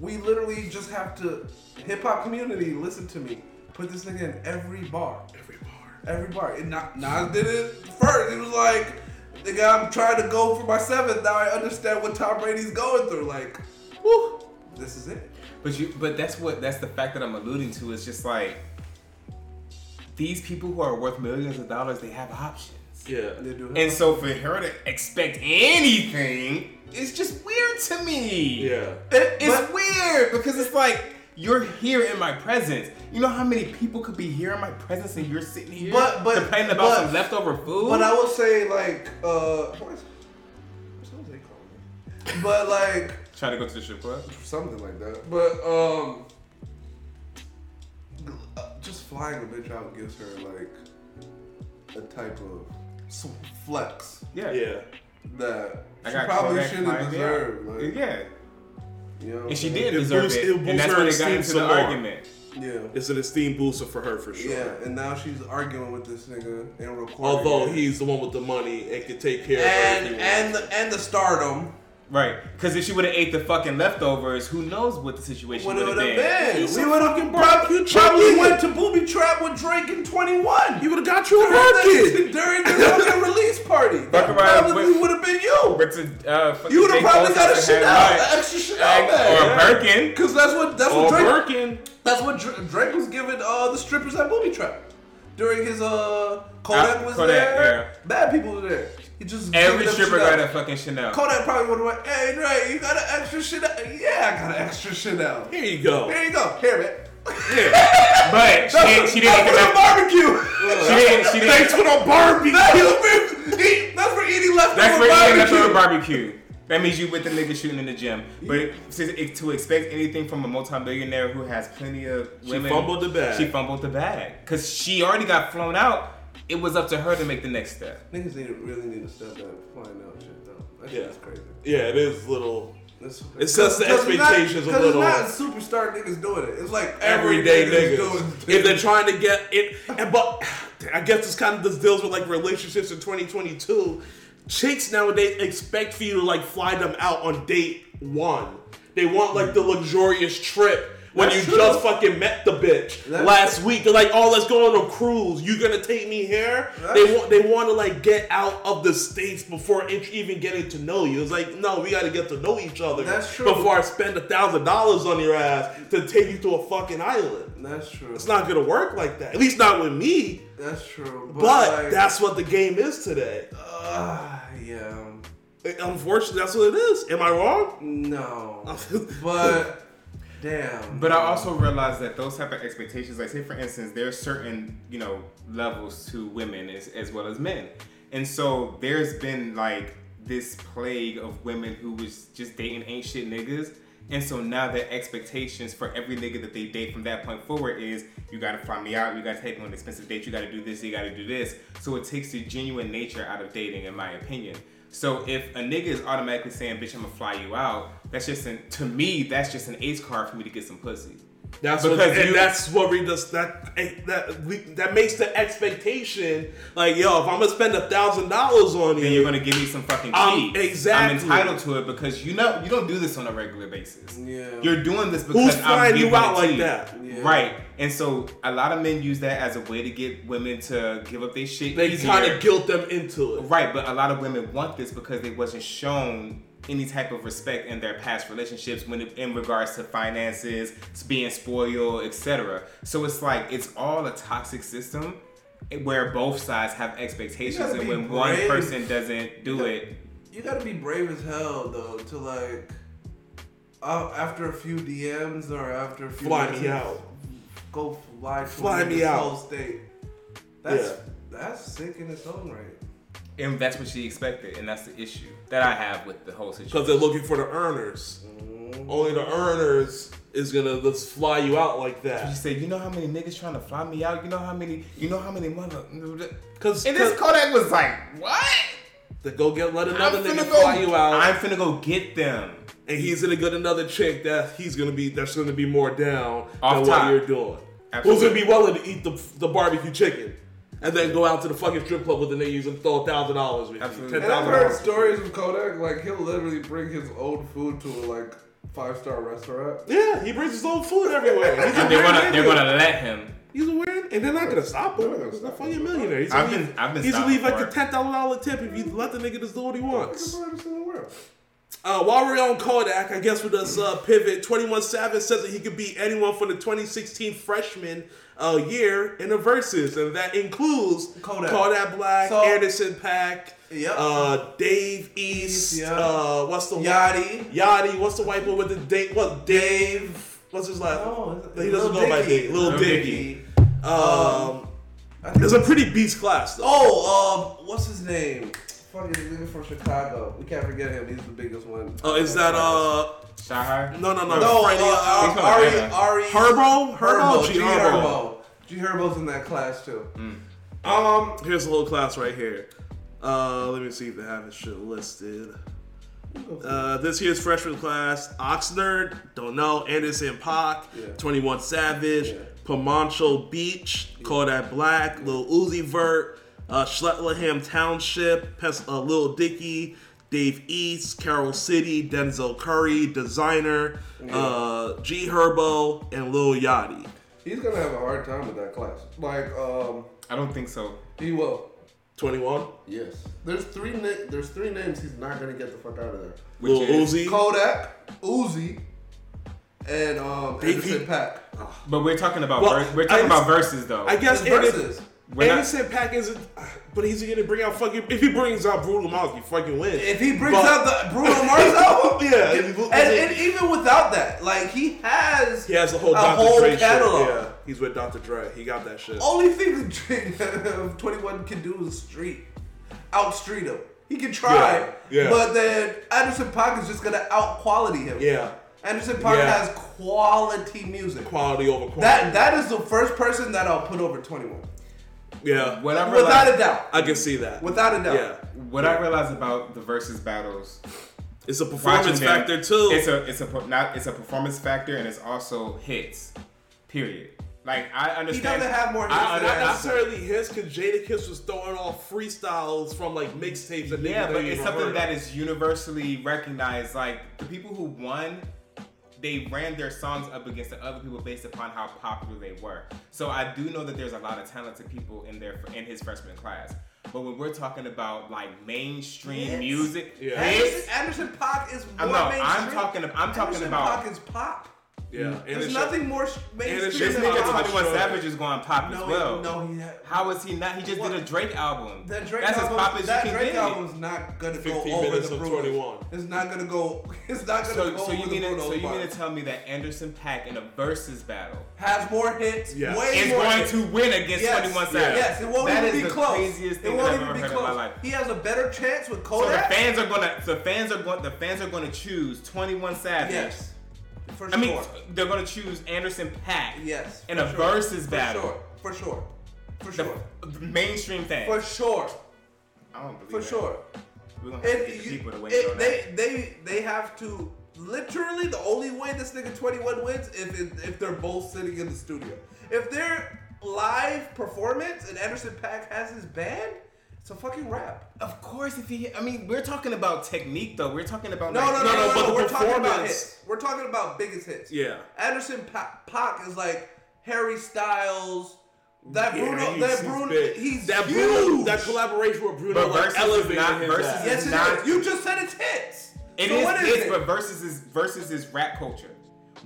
Speaker 3: we literally just have to hip hop community listen to me. Put this nigga in every bar,
Speaker 1: Every bar.
Speaker 3: every bar. And Na- Nas did it first. He was like, "Nigga, I'm trying to go for my seventh. Now I understand what Tom Brady's going through. Like, whew, this is it."
Speaker 2: But you, but that's what that's the fact that I'm alluding to. Is just like these people who are worth millions of dollars, they have options.
Speaker 1: Yeah.
Speaker 3: They do
Speaker 2: And so for her to expect anything, it's just weird to me.
Speaker 1: Yeah.
Speaker 3: It-
Speaker 2: It's
Speaker 3: but-
Speaker 2: weird because it's like you're here in my presence. You know how many people could be here in my presence and you're sitting here
Speaker 3: But- but-
Speaker 2: complaining about
Speaker 3: but-
Speaker 2: some leftover food?
Speaker 3: But I will say, like, uh, what's, what's Jose calling me? But like.
Speaker 2: Trying to go to the strip club.
Speaker 3: something like that. But um, uh, just flying a bitch out gives her like a type of s- flex
Speaker 2: Yeah.
Speaker 1: Yeah.
Speaker 3: that
Speaker 2: I
Speaker 3: she
Speaker 2: got
Speaker 3: probably shouldn't
Speaker 2: flying
Speaker 3: deserve. Like,
Speaker 2: yeah.
Speaker 3: You know,
Speaker 2: And she
Speaker 3: like,
Speaker 2: did
Speaker 1: It
Speaker 2: deserve
Speaker 1: boosts-
Speaker 2: it.
Speaker 1: it boosts
Speaker 2: and that's
Speaker 1: her
Speaker 2: when they got into the
Speaker 1: more.
Speaker 2: argument.
Speaker 3: Yeah.
Speaker 1: It's an esteem booster for her for sure.
Speaker 3: Yeah, and now she's arguing with this nigga and recording.
Speaker 1: Although
Speaker 3: it.
Speaker 1: he's the one with the money and can take care of her.
Speaker 3: and and the and the stardom,
Speaker 2: Right. Because if she would have ate the fucking leftovers, who knows what the situation would have been.
Speaker 3: been?
Speaker 1: He's
Speaker 3: We would have
Speaker 1: fucking
Speaker 3: probably,
Speaker 1: barbecue
Speaker 3: probably
Speaker 1: chicken.
Speaker 3: went to booby trap with Drake in twenty one.
Speaker 1: he would have got you a Birkin.
Speaker 3: during the fucking release party. That
Speaker 2: Fuck around
Speaker 3: probably would have been you.
Speaker 2: But to, uh,
Speaker 3: You would have probably got a
Speaker 2: said
Speaker 3: Chanel,
Speaker 2: had
Speaker 3: an
Speaker 2: right.
Speaker 3: extra Chanel
Speaker 2: Egg
Speaker 3: bag.
Speaker 2: Or a Birkin.
Speaker 3: Cause that's what that's
Speaker 1: Or
Speaker 3: what Drake.
Speaker 1: Birkin.
Speaker 3: That's what Drake was giving uh, the strippers at Booby Trap during his uh Kodak
Speaker 2: Uh,
Speaker 3: was
Speaker 2: Kodak,
Speaker 3: there. Bad people were there. He just
Speaker 2: Every
Speaker 3: giving them
Speaker 2: stripper
Speaker 3: Chanel.
Speaker 2: got a fucking Chanel.
Speaker 3: Kodak probably would have went, "Hey Drake, you got an extra Chanel? Yeah, I got an extra Chanel.
Speaker 1: Here you go.
Speaker 3: Here you go. Here, man.
Speaker 2: But she didn't. She didn't
Speaker 3: That's for the barbecue.
Speaker 2: She didn't. She didn't.
Speaker 1: Thanks for the barbecue.
Speaker 3: That's, eat, that's for eating leftover
Speaker 2: That's for eating
Speaker 3: barbecue.
Speaker 2: leftover barbecue. That means you with the nigga shooting in the gym. But to, to expect anything from a multimillionaire who has plenty of women,
Speaker 1: She
Speaker 2: women,
Speaker 1: fumbled the bag.
Speaker 2: She fumbled the bag because she already got flown out. It was up to her to make the next step.
Speaker 3: Niggas need to, really need to step back flying out shit though. That shit
Speaker 1: Yeah.
Speaker 3: is crazy.
Speaker 1: Yeah, it is little.
Speaker 3: It's,
Speaker 1: It sets the
Speaker 3: because it's not-
Speaker 1: expectations a
Speaker 3: because
Speaker 1: little-
Speaker 3: It's not superstar niggas doing it. It's like
Speaker 1: everyday
Speaker 3: everyday
Speaker 1: niggas.
Speaker 3: doing
Speaker 1: If they're trying to get it, and but I guess this kind of this deals with like relationships in 2022. Chicks nowadays expect for you to like fly them out on date one. They want like the luxurious trip when
Speaker 3: That's
Speaker 1: you
Speaker 3: true.
Speaker 1: just fucking met the bitch
Speaker 3: That's
Speaker 1: last week. They're like, oh, let's go on a cruise. You gonna take me here?
Speaker 3: That's-
Speaker 1: they want they want to like get out of the states before even getting to know you. It's like, no, we got to get to know each other
Speaker 3: That's true.
Speaker 1: before I spend a thousand dollars on your ass to take you to a fucking island.
Speaker 3: That's true.
Speaker 1: It's not gonna work like that. At least not with me.
Speaker 3: That's true. But,
Speaker 1: But
Speaker 3: like,
Speaker 1: that's what the game is today.
Speaker 3: uh, yeah.
Speaker 1: Unfortunately, that's what it is. Am I wrong?
Speaker 3: No. but damn.
Speaker 2: But I also realized that those type of expectations, like say for instance, there's certain you know levels to women as, as well as men, and so there's been like this plague of women who was just dating ain't shit niggas. And so now the expectations for every nigga that they date from that point forward is you gotta fly me out, you gotta take me on an expensive date, you gotta do this, you gotta do this. So it takes the genuine nature out of dating, in my opinion. So if a nigga is automatically saying, "Bitch, I'm gonna fly you out," that's just an to me that's just an ace card for me to get some pussy.
Speaker 1: That's what, and
Speaker 2: you-
Speaker 1: that's what we just that eh, that we, that makes the expectation like yo, if I'm gonna spend a thousand dollars on you,
Speaker 2: then you're gonna give me some fucking cheeks.
Speaker 1: exactly.
Speaker 2: I'm entitled to it because you know you don't do this on a regular basis.
Speaker 3: Yeah.
Speaker 2: You're doing this because
Speaker 1: Who's
Speaker 2: I'm
Speaker 1: flying you
Speaker 2: giving
Speaker 1: out
Speaker 2: it to
Speaker 1: like
Speaker 2: you.
Speaker 1: that?
Speaker 3: Yeah.
Speaker 2: Right. And so a lot of men use that as a way to get women to give up their shit.
Speaker 1: they
Speaker 2: easier.
Speaker 1: kind of guilt them into it.
Speaker 2: Right, but a lot of women want this because they wasn't shown any type of respect in their past relationships when it, in regards to finances, being spoiled, etc. So it's like it's all a toxic system where both sides have expectations, and
Speaker 3: be
Speaker 2: when one person doesn't do
Speaker 3: gotta-
Speaker 2: it,
Speaker 3: You gotta be brave as hell though to like uh, after a few DMs or after a few
Speaker 1: Fly me out.
Speaker 3: Go fly to
Speaker 1: Fly me out.
Speaker 3: whole state. That's
Speaker 1: Yeah.
Speaker 3: that's sick in its own right.
Speaker 2: and that's what she expected, and that's the issue that I have with the whole situation.
Speaker 1: Because they're looking for the earners. Mm-hmm. Only the earners is gonna just fly you out like
Speaker 2: She
Speaker 1: that.
Speaker 2: said, "You know how many niggas trying to fly me out? You know how many? You know how many mother?"
Speaker 1: Because
Speaker 2: And this Kodak was like, "What?
Speaker 1: to go get let another
Speaker 2: I'm
Speaker 1: nigga
Speaker 2: finna go.
Speaker 1: fly you out,
Speaker 2: I'm finna go get them."
Speaker 1: and he's gonna get another chick that he's gonna be that's gonna be more down
Speaker 2: Off
Speaker 1: than
Speaker 2: top.
Speaker 1: what you're doing.
Speaker 2: Absolutely.
Speaker 1: Who's gonna be willing to eat the the barbecue chicken? And then go out to the fucking strip club with the niggas and throw a thousand dollars with.
Speaker 2: Absolutely.
Speaker 1: Ten
Speaker 3: And I've
Speaker 1: thousand
Speaker 3: heard
Speaker 1: dollars.
Speaker 3: stories of Kodak, like he'll literally bring his own food to a like five star restaurant.
Speaker 1: Yeah, he brings his own food everywhere. He's
Speaker 2: And they're gonna they're gonna let him.
Speaker 1: He's a weird, and they're not gonna stop him.
Speaker 3: They're not gonna
Speaker 1: He's a fucking millionaire. He's
Speaker 2: I've
Speaker 1: gonna
Speaker 2: been-
Speaker 1: leave,
Speaker 2: I've been
Speaker 1: he's gonna leave like a ten thousand dollar tip if you let the nigga just do what he wants.
Speaker 3: That's the hardest in the world.
Speaker 1: Uh, while we're on Kodak, I guess with this uh, pivot, 21 Savage says that he could beat anyone from the 2016 freshman uh, year in the verses, and that includes
Speaker 3: Kodak.
Speaker 1: Black,
Speaker 3: So-
Speaker 1: Anderson Paak,
Speaker 3: Yep.
Speaker 1: uh, Dave East,
Speaker 3: yeah.
Speaker 1: uh, what's the
Speaker 3: Yachty.
Speaker 1: Yachty, what's the white boy with the Dave? What Dave? What's his last?
Speaker 3: No, it's-
Speaker 1: he doesn't
Speaker 3: Lil
Speaker 1: go by
Speaker 3: Dicky.
Speaker 1: Dave. Little
Speaker 2: Lil
Speaker 1: Dicky. Um,
Speaker 3: I think
Speaker 1: it's a pretty beast class though.
Speaker 3: Oh, um, what's his name? Fucking nigga from Chicago. We can't forget him. He's the biggest one.
Speaker 1: Oh, is that uh?
Speaker 2: Shahar.
Speaker 1: No, no, no.
Speaker 3: No,
Speaker 1: Freddie,
Speaker 3: uh,
Speaker 1: uh,
Speaker 2: He's
Speaker 3: Ari, Ari,
Speaker 1: Herbo? Herbo?
Speaker 3: G
Speaker 1: G Herbo.
Speaker 3: Herbo. G Herbo's in that class too.
Speaker 1: Um, here's the whole class right here. Uh, let me see if they have his shit listed. Uh, this year's freshman class: Oxnard, don't know, Anderson Paak,
Speaker 3: Yeah.
Speaker 1: 21 Savage,
Speaker 3: Yeah.
Speaker 1: Pompano Beach, Kodak Black, Lil Uzi Vert, uh, Schlettenham Township, Pes- uh, Lil Dicky, Dave East, Carol City, Denzel Curry, Desiigner, uh, G Herbo, and Lil Yachty.
Speaker 3: He's gonna have a hard time with that class. Like, um,
Speaker 2: I don't think so.
Speaker 3: he will.
Speaker 1: 21,
Speaker 3: Yes. There's three. Na- there's three names he's not gonna get the fuck out of there.
Speaker 2: Which
Speaker 1: Lil
Speaker 2: is-
Speaker 1: Uzi.
Speaker 3: Kodak, Uzi, and um,
Speaker 1: He-
Speaker 3: Anderson
Speaker 1: he-
Speaker 3: Paak.
Speaker 2: But we're talking about
Speaker 1: Well,
Speaker 2: ver- we're talking
Speaker 1: I
Speaker 2: about verses though.
Speaker 1: I guess
Speaker 3: It's
Speaker 1: Anderson,
Speaker 3: versus.
Speaker 2: We're not-
Speaker 1: Paak isn't, but he's gonna bring out fucking. If he brings out Bruno Mars, he fucking wins.
Speaker 3: If he brings
Speaker 1: But-
Speaker 3: out the Bruno Mars album,
Speaker 1: Yeah,
Speaker 3: and,
Speaker 1: he-
Speaker 3: and even without that, like he has,
Speaker 1: he has the whole
Speaker 3: a
Speaker 1: Dr.
Speaker 3: whole
Speaker 1: Dre
Speaker 3: catalog.
Speaker 1: shit. Yeah, he's with Dr. Dre. He got that shit.
Speaker 3: Only thing that Twenty One can do is street, out street him. He can try,
Speaker 1: Yeah, yeah.
Speaker 3: but then Anderson Paak is just gonna out quality him.
Speaker 1: Yeah,
Speaker 3: Anderson Paak
Speaker 1: Yeah.
Speaker 3: has quality music.
Speaker 1: quality over quality.
Speaker 3: That that is the first person that I'll put over Twenty One,
Speaker 1: yeah,
Speaker 2: what I
Speaker 3: without a doubt.
Speaker 1: I can see that.
Speaker 3: Without a doubt.
Speaker 1: Yeah,
Speaker 2: what I realized about the versus battles
Speaker 1: it's a performance
Speaker 2: them,
Speaker 1: factor too.
Speaker 2: It's a it's a not it's a performance factor and it's also hits. Period. Like I understand.
Speaker 3: He
Speaker 2: understand.
Speaker 3: doesn't have more hits
Speaker 2: I,
Speaker 3: than
Speaker 1: not
Speaker 2: I, I,
Speaker 1: necessarily his, because Jadakiss was throwing off freestyles from like mixtapes and
Speaker 2: yeah, but it's something
Speaker 1: heard.
Speaker 2: that is universally recognized. Like the people who won, they ran their songs up against the other people based upon how popular they were. So I do know that there's a lot of talented people in there in his freshman class. But when we're talking about like mainstream
Speaker 3: Hits?
Speaker 2: music,
Speaker 1: Yeah.
Speaker 2: hits,
Speaker 3: Anderson, Anderson Paak is more
Speaker 2: I'm not- I'm
Speaker 3: mainstream.
Speaker 2: talking- I'm talking
Speaker 3: Anderson
Speaker 2: about-
Speaker 3: Paak is pop.
Speaker 1: Yeah, and
Speaker 3: There's
Speaker 1: it's
Speaker 3: nothing more sh-
Speaker 1: it's
Speaker 3: mainstream
Speaker 2: this
Speaker 1: just
Speaker 2: nigga
Speaker 1: Pop.
Speaker 3: pop.
Speaker 2: 21 Savage is going pop
Speaker 3: No,
Speaker 2: as well.
Speaker 3: he, no, he had,
Speaker 2: How is he not? He just
Speaker 3: What?
Speaker 2: did a Drake album.
Speaker 3: that Drake
Speaker 2: That's
Speaker 3: album,
Speaker 2: as pop as
Speaker 3: that
Speaker 2: you can
Speaker 3: Drake
Speaker 2: get.
Speaker 3: album's not gonna go over the
Speaker 1: of
Speaker 3: Bruno.
Speaker 1: 21.
Speaker 3: It's not gonna go. It's not gonna
Speaker 2: So,
Speaker 3: go
Speaker 2: so
Speaker 3: over
Speaker 2: you
Speaker 3: the
Speaker 2: mean to,
Speaker 3: Bruno
Speaker 2: so you mean to tell me that Anderson Paak in a versus battle
Speaker 3: has more hits?
Speaker 1: Yeah.
Speaker 3: way
Speaker 2: is
Speaker 3: more
Speaker 2: going
Speaker 3: hits.
Speaker 2: to win against
Speaker 3: Yes.
Speaker 2: 21 Savage?
Speaker 3: Yes, it won't
Speaker 2: That
Speaker 3: even
Speaker 2: is
Speaker 3: be
Speaker 2: the
Speaker 3: close.
Speaker 2: craziest thing
Speaker 3: it won't
Speaker 2: I've
Speaker 3: even
Speaker 2: ever
Speaker 3: be
Speaker 2: heard
Speaker 3: close.
Speaker 2: in my life.
Speaker 3: He has a better chance with
Speaker 2: So the fans are gonna, the fans are going, the fans are going to choose 21 Savage.
Speaker 3: yes, for
Speaker 2: I mean, they're going to choose Anderson Paak.
Speaker 3: yes,
Speaker 2: in a
Speaker 3: sure.
Speaker 2: versus
Speaker 3: for
Speaker 2: battle.
Speaker 3: For sure. For sure, for sure,
Speaker 2: the mainstream thing.
Speaker 3: for sure,
Speaker 2: I don't believe it.
Speaker 3: for
Speaker 2: that.
Speaker 3: sure.
Speaker 2: We're gonna have to
Speaker 3: And
Speaker 2: get the
Speaker 3: you,
Speaker 2: people to win
Speaker 3: it- they
Speaker 2: that.
Speaker 3: they they have to literally the only way this nigga 21 wins if it, if they're both sitting in the studio. If they're live performance and Anderson Paak has his band, it's a fucking rap.
Speaker 2: Of course, if he, I mean, we're talking about technique though. We're talking about
Speaker 3: No,
Speaker 2: like,
Speaker 3: no, no,
Speaker 1: no,
Speaker 3: no, no,
Speaker 1: but the
Speaker 3: We're talking about hits. We're talking about biggest hits.
Speaker 1: Yeah.
Speaker 3: Anderson pa- Paak is like Harry Styles. That
Speaker 1: Yeah,
Speaker 3: Bruno,
Speaker 1: he's-
Speaker 3: that Bruno,
Speaker 1: big.
Speaker 3: he's
Speaker 1: that
Speaker 3: huge.
Speaker 1: Bruno, that collaboration with Bruno,
Speaker 2: But
Speaker 1: like
Speaker 2: versus is
Speaker 1: elevated
Speaker 2: not-
Speaker 1: his
Speaker 2: versus.
Speaker 3: Yes, it
Speaker 2: not-
Speaker 3: is. You just said it's hits.
Speaker 2: It
Speaker 3: so
Speaker 2: is
Speaker 3: what is
Speaker 2: hits,
Speaker 3: it?
Speaker 2: but versus is versus is rap culture.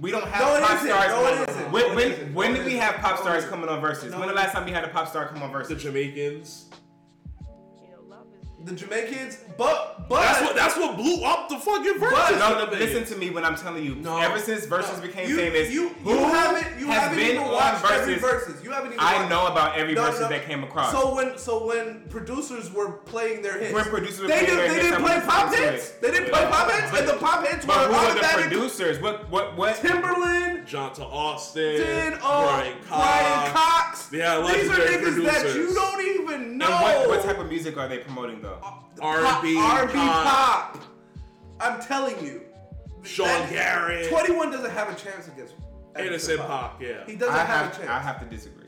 Speaker 2: We don't have
Speaker 3: No,
Speaker 2: pop stars.
Speaker 3: No,
Speaker 2: coming-
Speaker 3: isn't.
Speaker 2: When,
Speaker 3: No, it
Speaker 2: when
Speaker 3: No,
Speaker 2: did we have pop stars
Speaker 3: isn't.
Speaker 2: coming on versus?
Speaker 3: No,
Speaker 2: when the last time we had a pop star come on versus? the?
Speaker 1: Jamaicans.
Speaker 3: The Jamaicans, but but
Speaker 1: That's what that's what blew up the fucking verse.
Speaker 3: But-
Speaker 2: No, no, listen to me when I'm telling you.
Speaker 3: No,
Speaker 2: ever since versus
Speaker 3: no.
Speaker 2: became
Speaker 3: you,
Speaker 2: famous,
Speaker 3: you,
Speaker 2: who
Speaker 3: you haven't you haven't
Speaker 2: been
Speaker 3: even
Speaker 2: on
Speaker 3: watched every
Speaker 2: versus?
Speaker 3: verses. You haven't even.
Speaker 2: I know about every
Speaker 3: No,
Speaker 2: versus
Speaker 3: no.
Speaker 2: that came across.
Speaker 3: So when so when producers were playing their hits,
Speaker 2: When producers were
Speaker 3: they
Speaker 2: playing
Speaker 3: didn't
Speaker 2: their
Speaker 3: they
Speaker 2: hits,
Speaker 3: didn't play pop
Speaker 2: listening
Speaker 3: hits. They didn't play pop hits, and the pop hits were
Speaker 2: but who are the producers? What what what?
Speaker 3: Timbaland,
Speaker 1: John to Austin,
Speaker 3: did uh,
Speaker 1: Brian Cox.
Speaker 3: Brian Cox.
Speaker 1: Yeah,
Speaker 3: These are
Speaker 1: legendary
Speaker 3: niggas that you don't even know.
Speaker 2: And what, what type of music are they promoting though?
Speaker 1: R&B,
Speaker 3: R&B
Speaker 1: pop.
Speaker 3: pop. I'm telling you.
Speaker 1: Sean
Speaker 3: that-
Speaker 1: Garrett.
Speaker 3: 21 doesn't have a chance against
Speaker 1: Innocent Pac, yeah.
Speaker 3: He doesn't
Speaker 2: I
Speaker 3: have,
Speaker 2: have
Speaker 3: a chance.
Speaker 2: I have to disagree.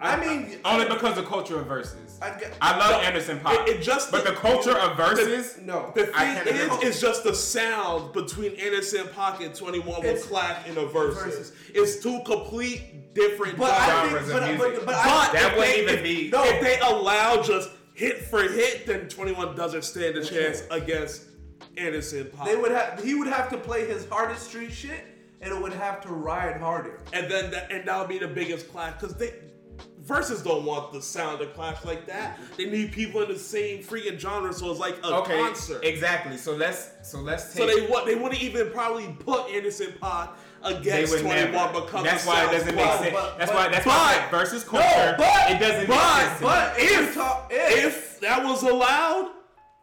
Speaker 3: I mean,
Speaker 2: Only because of culture of verses.
Speaker 3: I get-
Speaker 2: I love
Speaker 1: No,
Speaker 2: Anderson Pop.
Speaker 1: it- it just-
Speaker 2: but the culture of verses.
Speaker 3: no.
Speaker 1: The thing
Speaker 2: can't
Speaker 1: is,
Speaker 2: agree.
Speaker 1: it's just the sound between Innocent Pac and 21 will
Speaker 3: It's-
Speaker 1: clash in a versus.
Speaker 3: versus.
Speaker 1: It's two complete different
Speaker 3: But I
Speaker 1: genres.
Speaker 3: think,
Speaker 2: genres
Speaker 3: but,
Speaker 2: of
Speaker 3: but,
Speaker 2: music.
Speaker 3: but,
Speaker 1: But
Speaker 3: I,
Speaker 2: That
Speaker 1: if
Speaker 2: wouldn't
Speaker 1: they,
Speaker 2: even be-
Speaker 1: no. if they allow just hit for hit, then 21 doesn't stand a chance against Innocent Pac.
Speaker 3: they would have. He would have to play his hardest street shit, and it would have to ride harder.
Speaker 1: and then that, and that'll be the biggest clash because they versus don't want the sound to clash like that. They need people in the same freaking genre, so it's like a
Speaker 2: Okay,
Speaker 1: concert.
Speaker 2: exactly. So let's so let's take.
Speaker 1: So they what they wouldn't even probably put Innocent Pac
Speaker 2: they
Speaker 1: against
Speaker 2: would
Speaker 1: 21
Speaker 2: never.
Speaker 1: because
Speaker 2: That's
Speaker 1: the
Speaker 2: why it doesn't make sense.
Speaker 3: but-
Speaker 2: that's
Speaker 3: but-
Speaker 2: why that's why
Speaker 1: but-
Speaker 2: versus
Speaker 3: No,
Speaker 2: culture.
Speaker 3: but-
Speaker 2: it doesn't
Speaker 1: But
Speaker 2: make sense. to.
Speaker 3: But if,
Speaker 1: if
Speaker 3: talk, if,
Speaker 1: if that was allowed,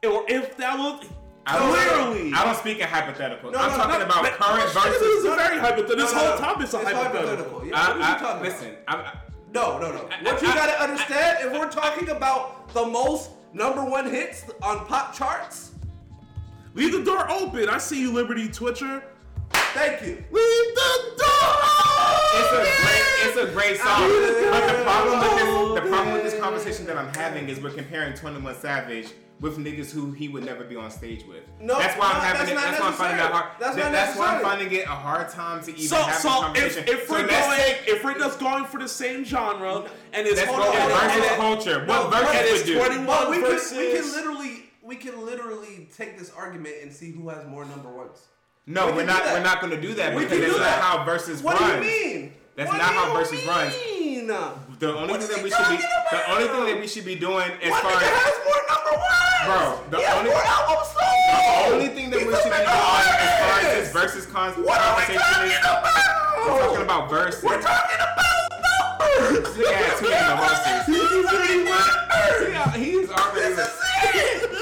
Speaker 1: or if that was
Speaker 2: I don't,
Speaker 1: clearly,
Speaker 2: I don't speak in hypotheticals.
Speaker 3: No,
Speaker 2: I'm
Speaker 3: no,
Speaker 2: talking
Speaker 3: no,
Speaker 2: about
Speaker 1: But-
Speaker 2: current
Speaker 1: This is a very hypothetical. This
Speaker 3: No, no,
Speaker 1: whole
Speaker 3: no.
Speaker 1: topic's a
Speaker 3: It's
Speaker 1: hypothetical.
Speaker 3: Yeah, uh, what are you
Speaker 2: I,
Speaker 3: talking
Speaker 2: I,
Speaker 3: about?
Speaker 2: listen, I,
Speaker 3: No, no, no. What
Speaker 2: I-
Speaker 3: you gotta understand, if we're talking about the most number one hits on pop charts,
Speaker 1: Leave the door open. I see you, Liberty Twitcher.
Speaker 3: Thank you.
Speaker 1: Leave the door.
Speaker 2: It's a great, it's a great song. But oh, the problem with this, the problem with this conversation that I'm having is we're comparing 21 Savage with niggas who he would never be on stage with.
Speaker 3: No,
Speaker 2: that's why I'm
Speaker 3: no,
Speaker 2: having
Speaker 3: that's
Speaker 2: it. That's why I'm finding it hard.
Speaker 3: That's
Speaker 2: that-
Speaker 3: not
Speaker 2: that's why I'm finding it a hard time to even
Speaker 1: So,
Speaker 2: have this
Speaker 1: so if,
Speaker 2: conversation.
Speaker 1: if
Speaker 2: So
Speaker 1: we're
Speaker 2: let's
Speaker 1: going,
Speaker 2: take-
Speaker 1: if we're just going for the same genre, and it's
Speaker 2: let's
Speaker 1: hold
Speaker 2: go
Speaker 1: on,
Speaker 2: versus
Speaker 1: and-
Speaker 2: culture. What
Speaker 3: but
Speaker 2: versus
Speaker 1: it's
Speaker 2: would do?
Speaker 1: 21
Speaker 3: But can,
Speaker 1: versus.
Speaker 3: we can literally we can literally take this argument and see who has more number ones.
Speaker 2: No,
Speaker 3: We
Speaker 2: we're not. We're not going to do that
Speaker 3: We
Speaker 2: because that's
Speaker 3: do
Speaker 2: not
Speaker 3: that.
Speaker 2: how versus
Speaker 3: What
Speaker 2: runs.
Speaker 3: do you mean?
Speaker 2: That's
Speaker 3: What
Speaker 2: not how versus runs.
Speaker 3: mean?
Speaker 2: The only
Speaker 3: What
Speaker 2: thing that we should be,
Speaker 3: talking
Speaker 2: the only thing that we should be doing as
Speaker 3: What
Speaker 2: far as
Speaker 3: has more number ones?
Speaker 2: Bro, the
Speaker 3: he has
Speaker 2: only-
Speaker 3: more albums sold.
Speaker 2: the only thing that
Speaker 3: He's
Speaker 2: we should be doing as far as this versus con-
Speaker 3: What are we talking
Speaker 2: is,
Speaker 3: about?
Speaker 2: we're talking about verses.
Speaker 3: We're talking about numbers.
Speaker 2: Had too many verses.
Speaker 3: He's already.
Speaker 2: He's already.
Speaker 3: This is it.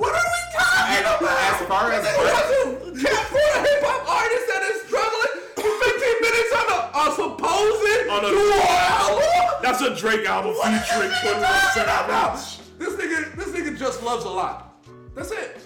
Speaker 3: What are we talking about?
Speaker 2: as far as-
Speaker 3: nigga can't afford a hip hop artist that is struggling for 15 minutes on a, a supposed
Speaker 1: On a-
Speaker 3: dual album.
Speaker 1: That's a Drake album
Speaker 3: What
Speaker 1: featuring
Speaker 3: are you
Speaker 1: 21
Speaker 3: talking?
Speaker 1: Savage.
Speaker 3: This nigga, this nigga just loves a lot. That's it.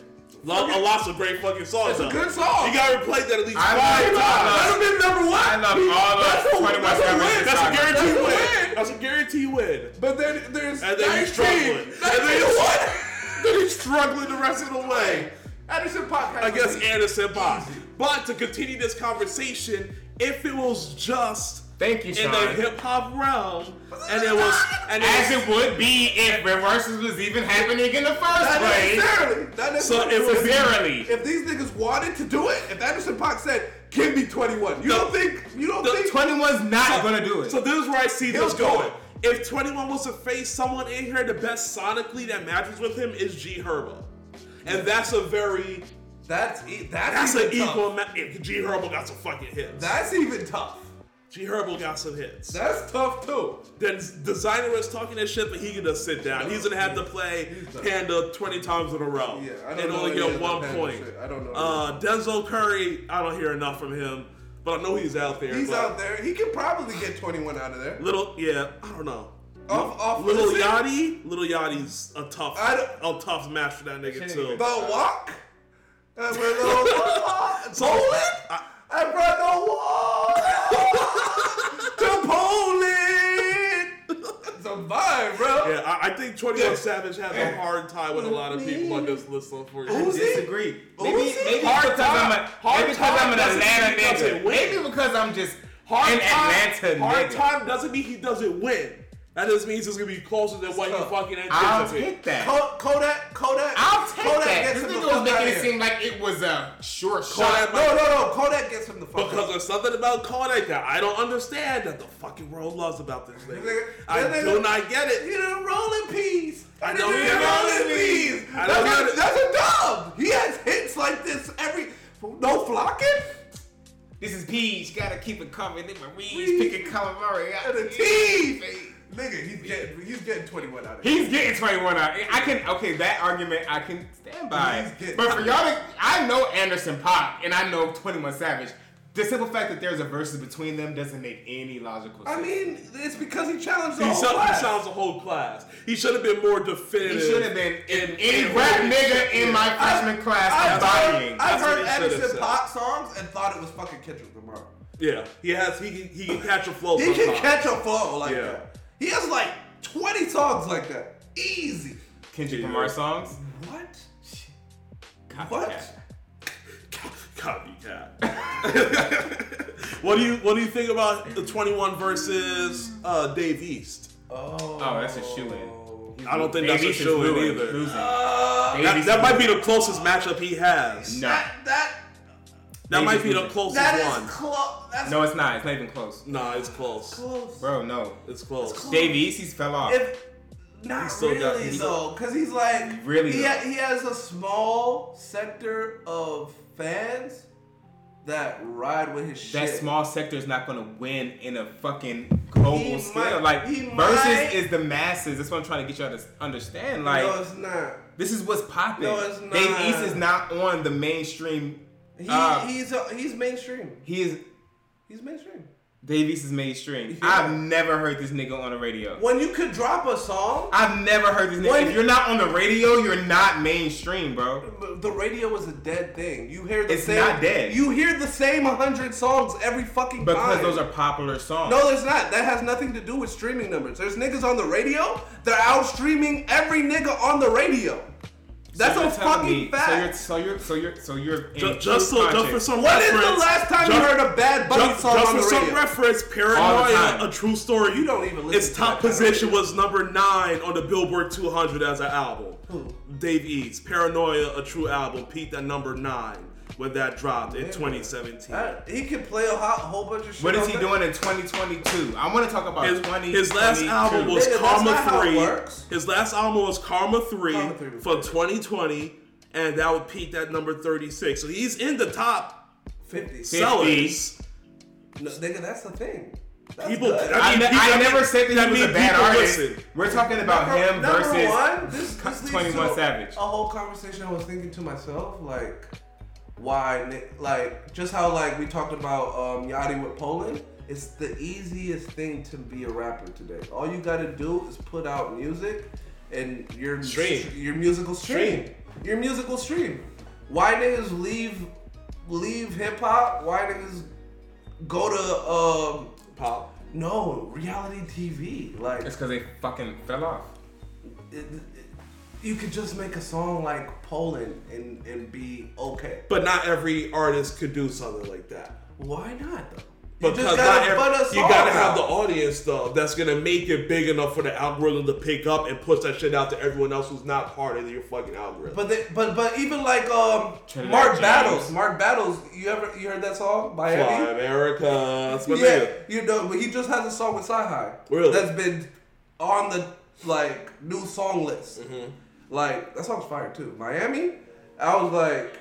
Speaker 1: Love, a lot's of great fucking songs.
Speaker 3: It's a good song.
Speaker 1: You gotta replay that at least
Speaker 2: I
Speaker 1: five
Speaker 2: love-
Speaker 1: times.
Speaker 3: Let him in number one.
Speaker 2: I love all
Speaker 3: That's
Speaker 2: of
Speaker 3: a-
Speaker 2: 21
Speaker 3: that's a
Speaker 2: Savage
Speaker 3: win.
Speaker 1: That's a guarantee
Speaker 3: That's
Speaker 1: win.
Speaker 3: win.
Speaker 1: That's a guaranteed win.
Speaker 3: But then there's
Speaker 1: And then
Speaker 3: 19.
Speaker 1: he's struggling. And then he's,
Speaker 3: what?
Speaker 1: then he's struggling the rest of the way
Speaker 3: Anderson Podcast.
Speaker 1: against Anderson Paak. But to continue this conversation, if it was just
Speaker 2: Thank you,
Speaker 1: in the hip hop realm, and it was, and it
Speaker 2: As
Speaker 1: was,
Speaker 2: it would be if reverses was even happening in the first
Speaker 3: Not
Speaker 2: place.
Speaker 3: necessarily. Not
Speaker 1: So
Speaker 3: necessarily.
Speaker 1: it was
Speaker 2: Sincerely.
Speaker 3: if these niggas wanted to do it, if Anderson Paak said, "Give me 21," you
Speaker 1: The-
Speaker 3: don't think you don't
Speaker 1: the
Speaker 3: think
Speaker 2: 21's not gonna do it.
Speaker 1: So this is where I see
Speaker 3: He'll
Speaker 1: this going.
Speaker 3: it.
Speaker 1: If 21 was to face someone in here, the best sonically that matches with him is G Herbo. And that's a very
Speaker 3: that's e- that's,
Speaker 1: that's an
Speaker 3: tough.
Speaker 1: equal if G Herbo got some fucking hits.
Speaker 3: That's even tough.
Speaker 1: G Herbo got some hits.
Speaker 3: That's tough too.
Speaker 1: then Desiigner is talking that shit, but he can just sit down. He's gonna have to play Panda 20 times in a row.
Speaker 3: Yeah, I don't
Speaker 1: and
Speaker 3: know
Speaker 1: only get one point.
Speaker 3: shit. I don't know
Speaker 1: Uh, Denzel Curry, I don't hear enough from him, but I know he's out there.
Speaker 3: He's out there. He could probably get 21 out of there.
Speaker 1: Little, yeah, I don't know.
Speaker 3: Off, off
Speaker 1: Little
Speaker 3: listen,
Speaker 1: Yachty, Little Yachty's a tough,
Speaker 3: I
Speaker 1: a tough match for that nigga too.
Speaker 3: The walk. Uh, and we're the Poland.
Speaker 1: I-
Speaker 3: I brought the wall to Poland. It's a vibe, bro.
Speaker 1: Yeah, I, I think 21 Savage has a hard time with a lot of people on this list,
Speaker 2: I
Speaker 1: unfortunately.
Speaker 3: Uzi?
Speaker 2: disagree. Maybe, maybe
Speaker 1: Hard
Speaker 2: because I'm
Speaker 1: time-
Speaker 2: a,
Speaker 1: hard
Speaker 2: maybe because I'm an Atlanta
Speaker 1: mean
Speaker 2: nigga. Maybe because I'm just
Speaker 1: Hard
Speaker 2: an
Speaker 1: time,
Speaker 2: Atlanta
Speaker 1: hard
Speaker 2: nigga.
Speaker 1: time doesn't mean he doesn't win. That just means it's gonna be closer than what you
Speaker 3: tough.
Speaker 1: fucking
Speaker 2: I'll take that.
Speaker 3: Ko- Kodak, Kodak.
Speaker 2: I'll take
Speaker 3: Kodak
Speaker 2: that.
Speaker 3: Gets
Speaker 2: This nigga was making it seem like it was a short
Speaker 1: Kodak
Speaker 2: shot.
Speaker 3: No, no, no. Kodak gets him the fuck
Speaker 1: Because
Speaker 3: out.
Speaker 1: there's something about Kodak that I don't understand that the fucking world loves about this nigga.
Speaker 3: Nigga,
Speaker 1: I
Speaker 3: that
Speaker 1: do not get it.
Speaker 3: You know, Roll in Peace.
Speaker 1: I
Speaker 3: And
Speaker 1: don't
Speaker 3: then
Speaker 1: get
Speaker 3: rolling
Speaker 1: it.
Speaker 3: peas.
Speaker 1: I
Speaker 3: That's,
Speaker 1: don't
Speaker 3: a,
Speaker 1: get it.
Speaker 3: that's a dub. He has hits like this every. No flocking.
Speaker 2: This is Peach. Gotta keep it covered. Then my
Speaker 3: Reeds.
Speaker 2: Reeds picking calamari.
Speaker 3: And the teeth. Nigga, he's getting he's getting 21 out of here.
Speaker 2: He's getting 21 out. I can okay that argument I can stand by.
Speaker 3: He's getting-
Speaker 2: But for y'all, to, I know Anderson Paak and I know 21 Savage. The simple fact that there's a versus between them doesn't make any logical sense.
Speaker 3: I mean, it's because he challenged the
Speaker 1: He,
Speaker 3: whole
Speaker 1: sounds, he
Speaker 3: class.
Speaker 1: sounds a whole class. He should have been more definitive.
Speaker 2: he should have been
Speaker 1: in-
Speaker 2: any rap
Speaker 1: what
Speaker 2: nigga
Speaker 1: said.
Speaker 2: in my freshman class
Speaker 3: I've
Speaker 2: embodying.
Speaker 3: heard, I've heard
Speaker 1: he
Speaker 3: Anderson. Paak songs and thought it was fucking Kendrick Lamar.
Speaker 1: Yeah, he has. He can, he can catch a flow.
Speaker 3: He can catch a flow like
Speaker 1: Yeah.
Speaker 3: that. He has like 20 songs like that. Easy.
Speaker 2: Kendrick
Speaker 1: Yeah.
Speaker 2: Lamar songs.
Speaker 3: What?
Speaker 2: Copycat.
Speaker 3: What?
Speaker 1: Copycat. what do you What do you think about the Twenty One versus uh, Dave East?
Speaker 3: Oh.
Speaker 2: Oh, that's a shoe-in.
Speaker 1: I don't think
Speaker 2: Dave
Speaker 1: that's a
Speaker 2: East is
Speaker 1: show in either.
Speaker 3: Uh,
Speaker 2: Dave
Speaker 1: That,
Speaker 2: East
Speaker 1: that
Speaker 2: is
Speaker 1: might be the closest matchup he has.
Speaker 2: No.
Speaker 3: that that
Speaker 1: That might be the closest
Speaker 3: that is
Speaker 1: one.
Speaker 3: close. That's
Speaker 2: No, it's not. It's not even close.
Speaker 1: Nah, it's close.
Speaker 3: close.
Speaker 2: Bro, no.
Speaker 1: It's close.
Speaker 3: close.
Speaker 2: Dave East, he's fell off.
Speaker 3: If not
Speaker 1: He's still
Speaker 3: really
Speaker 1: got-
Speaker 3: though, because he's like
Speaker 2: Really
Speaker 3: He,
Speaker 2: though.
Speaker 3: ha- he has a small sector of fans that ride with his shit.
Speaker 2: that
Speaker 3: shit.
Speaker 2: small sector is not going to win in a fucking global
Speaker 3: He
Speaker 2: scale.
Speaker 3: might-
Speaker 2: like
Speaker 3: he
Speaker 2: versus
Speaker 3: might.
Speaker 2: is the masses. That's what I'm trying to get y'all to understand. Like
Speaker 3: no, it's not.
Speaker 2: this is what's popping.
Speaker 3: No, it's
Speaker 2: Dave
Speaker 3: not.
Speaker 2: East is not on the mainstream.
Speaker 3: He,
Speaker 2: uh,
Speaker 3: he's uh, he's mainstream.
Speaker 2: he is
Speaker 3: He's mainstream.
Speaker 2: Dave East is mainstream.
Speaker 3: Yeah.
Speaker 2: I've never heard this nigga on the radio.
Speaker 3: When you could drop a song,
Speaker 2: I've never heard this nigga.
Speaker 3: When-
Speaker 2: if you're not on the radio, you're not mainstream, bro.
Speaker 3: the radio is a dead thing. You hear the
Speaker 2: It's
Speaker 3: same.
Speaker 2: not dead.
Speaker 3: You hear the same hundred songs every fucking time.
Speaker 2: But Because
Speaker 3: time.
Speaker 2: those are popular songs.
Speaker 3: No, there's not. That has nothing to do with streaming numbers. There's niggas on the radio. They're out streaming every nigga on the radio. That's
Speaker 2: So
Speaker 3: a fucking
Speaker 2: me-
Speaker 3: fact.
Speaker 2: So you're so you're so you're so you're in
Speaker 1: Ju- Just, so, just for some
Speaker 3: When is
Speaker 1: reference.
Speaker 3: the last time you heard a Bad Bunny
Speaker 1: just,
Speaker 3: song
Speaker 1: just
Speaker 3: on
Speaker 1: for
Speaker 3: the
Speaker 1: some
Speaker 3: radio?
Speaker 1: reference,
Speaker 2: All the
Speaker 1: Paranoia, a true story.
Speaker 3: You don't even listen
Speaker 1: Its
Speaker 3: to
Speaker 1: top
Speaker 3: that
Speaker 1: position was number nine on the Billboard 200 as an album.
Speaker 3: Who?
Speaker 1: Dave East, Paranoia, a true album, peaked at number nine when that dropped in 2017.
Speaker 3: I- he can play a hot, whole bunch of shit.
Speaker 2: What is he
Speaker 3: that.
Speaker 2: doing in 2022? I want to talk about
Speaker 1: His,
Speaker 2: 2022.
Speaker 1: his last album was
Speaker 3: Nigga,
Speaker 1: Karma
Speaker 3: not
Speaker 1: 3. His last album was Karma 3,
Speaker 3: Karma 3
Speaker 1: for 2020, and that would peak at number 36. So he's in the top
Speaker 3: 50.
Speaker 1: sellers.
Speaker 3: No, nigga, that's the thing. That's
Speaker 1: People-
Speaker 3: good.
Speaker 1: I
Speaker 2: I,
Speaker 1: mean,
Speaker 2: ne-
Speaker 1: people-
Speaker 2: I
Speaker 1: that
Speaker 2: never
Speaker 1: mean-
Speaker 2: said that,
Speaker 1: that
Speaker 2: he was a bad artist.
Speaker 1: listen.
Speaker 2: We're talking about
Speaker 3: Number-
Speaker 2: him
Speaker 3: number
Speaker 2: versus
Speaker 3: one, this, this
Speaker 2: 21 Savage.
Speaker 3: A whole conversation I was thinking to myself, like, why, like, just how like we talked about um, Yachty with Poland. It's the easiest thing to be a rapper today. All you gotta do is put out music, and your
Speaker 1: Stream.
Speaker 3: your musical stream,
Speaker 1: Stream.
Speaker 3: your musical stream. Why niggas leave leave hip hop? Why niggas go to um
Speaker 1: Pop.
Speaker 3: no reality TV? Like
Speaker 2: It's because they fucking fell off.
Speaker 3: it, you could just make a song like Poland and, and be okay.
Speaker 1: But not every artist could do something like that.
Speaker 3: Why not though? You
Speaker 1: Because
Speaker 3: just gotta
Speaker 1: every- you gotta have the audience though that's gonna make it big enough for the algorithm to pick up and push that shit out to everyone else who's not part of your fucking algorithm.
Speaker 3: But they, but but even like um
Speaker 2: Trinidad
Speaker 3: Mark
Speaker 2: James.
Speaker 3: Battles, Mark Battles. You ever you heard that song by
Speaker 1: Fly
Speaker 3: Eddie?
Speaker 1: America, that's my
Speaker 3: Yeah,
Speaker 1: nigga.
Speaker 3: you know, but he just has a song with Sci High.
Speaker 1: Really?
Speaker 3: That's been on the like new song list.
Speaker 1: Mm-hmm.
Speaker 3: Like that song's fire too. Miami, I was like,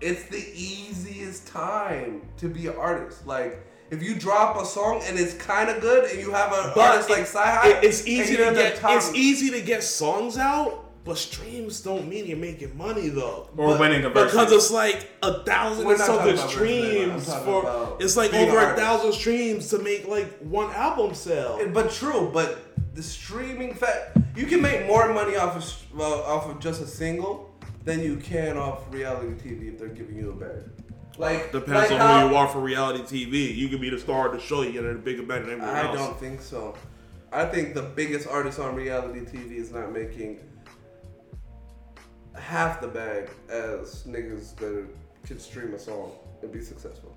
Speaker 3: it's the easiest time to be an artist. Like if you drop a song and it's kind of good, and you have an
Speaker 1: But
Speaker 3: artist like
Speaker 1: it-
Speaker 3: Sci High,
Speaker 1: it- it's easy to get it's easy to get songs out, but streams don't mean you're making money though.
Speaker 2: Or
Speaker 3: But-
Speaker 2: winning a versus.
Speaker 1: Because it's like a thousand
Speaker 3: We're
Speaker 1: and
Speaker 3: not
Speaker 1: something
Speaker 3: talking about versus, man. I'm
Speaker 1: streams for it's like over a
Speaker 3: artist.
Speaker 1: thousand streams to make like one album sell.
Speaker 3: But true, but the streaming fact you can make more money off of well, off of just a single than you can off reality TV if they're giving you a bag. Like
Speaker 1: Depends
Speaker 3: like
Speaker 1: on
Speaker 3: how-
Speaker 1: who you are for reality TV. You can be the star of the show, you get a bigger bet than everyone
Speaker 3: I
Speaker 1: else.
Speaker 3: don't think so. I think the biggest artist on reality TV is not making half the bag as niggas that can stream a song and be successful.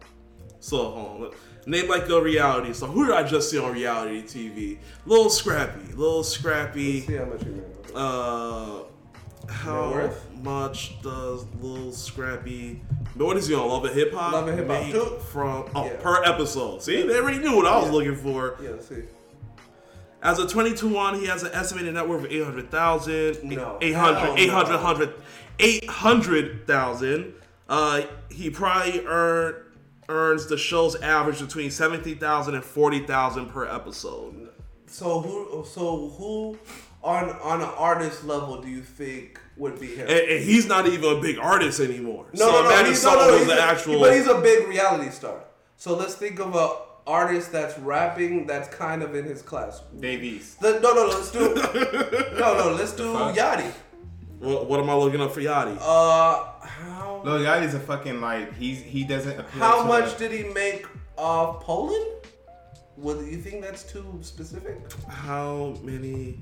Speaker 1: So hold on. Name like a reality. So who did I just see on reality TV? Little Scrappy. Little Scrappy.
Speaker 3: See how much you make.
Speaker 1: Uh, how much does Little Scrappy? But what is he on? Love and Hip Hop.
Speaker 3: Love and Hip Hop,
Speaker 1: From oh,
Speaker 3: Yeah.
Speaker 1: per episode. See, they already knew what I was
Speaker 3: Yeah.
Speaker 1: looking for.
Speaker 3: Yeah, let's see.
Speaker 1: As a 22 one, he has an estimated net worth of 800,000.
Speaker 3: No.
Speaker 1: 800,
Speaker 3: Hell
Speaker 1: 800,
Speaker 3: no.
Speaker 1: 100, 800,000. Uh, he probably earn, earns the show's average between 70,000 and 40,000 per episode.
Speaker 3: So who? So who on on an artist level do you think would be him?
Speaker 1: And, and he's not even a big artist anymore.
Speaker 3: No,
Speaker 1: so
Speaker 3: no, no.
Speaker 1: imagine
Speaker 3: He's, no,
Speaker 1: someone
Speaker 3: no,
Speaker 1: who's
Speaker 3: he's
Speaker 1: an
Speaker 3: a,
Speaker 1: actual.
Speaker 3: But he's a big reality star. So let's think of a artist that's rapping that's kind of in his class.
Speaker 2: Davies.
Speaker 3: The, no, no, let's do. no, no, let's do
Speaker 2: fuck?
Speaker 3: Yachty.
Speaker 1: what, what am I looking up for Yachty?
Speaker 3: Uh, how
Speaker 2: Lil Yachty's a fucking like he's he doesn't appeal
Speaker 3: how
Speaker 2: to
Speaker 3: much
Speaker 2: the-
Speaker 3: did he make off Poland? Would you think that's too specific?
Speaker 1: How many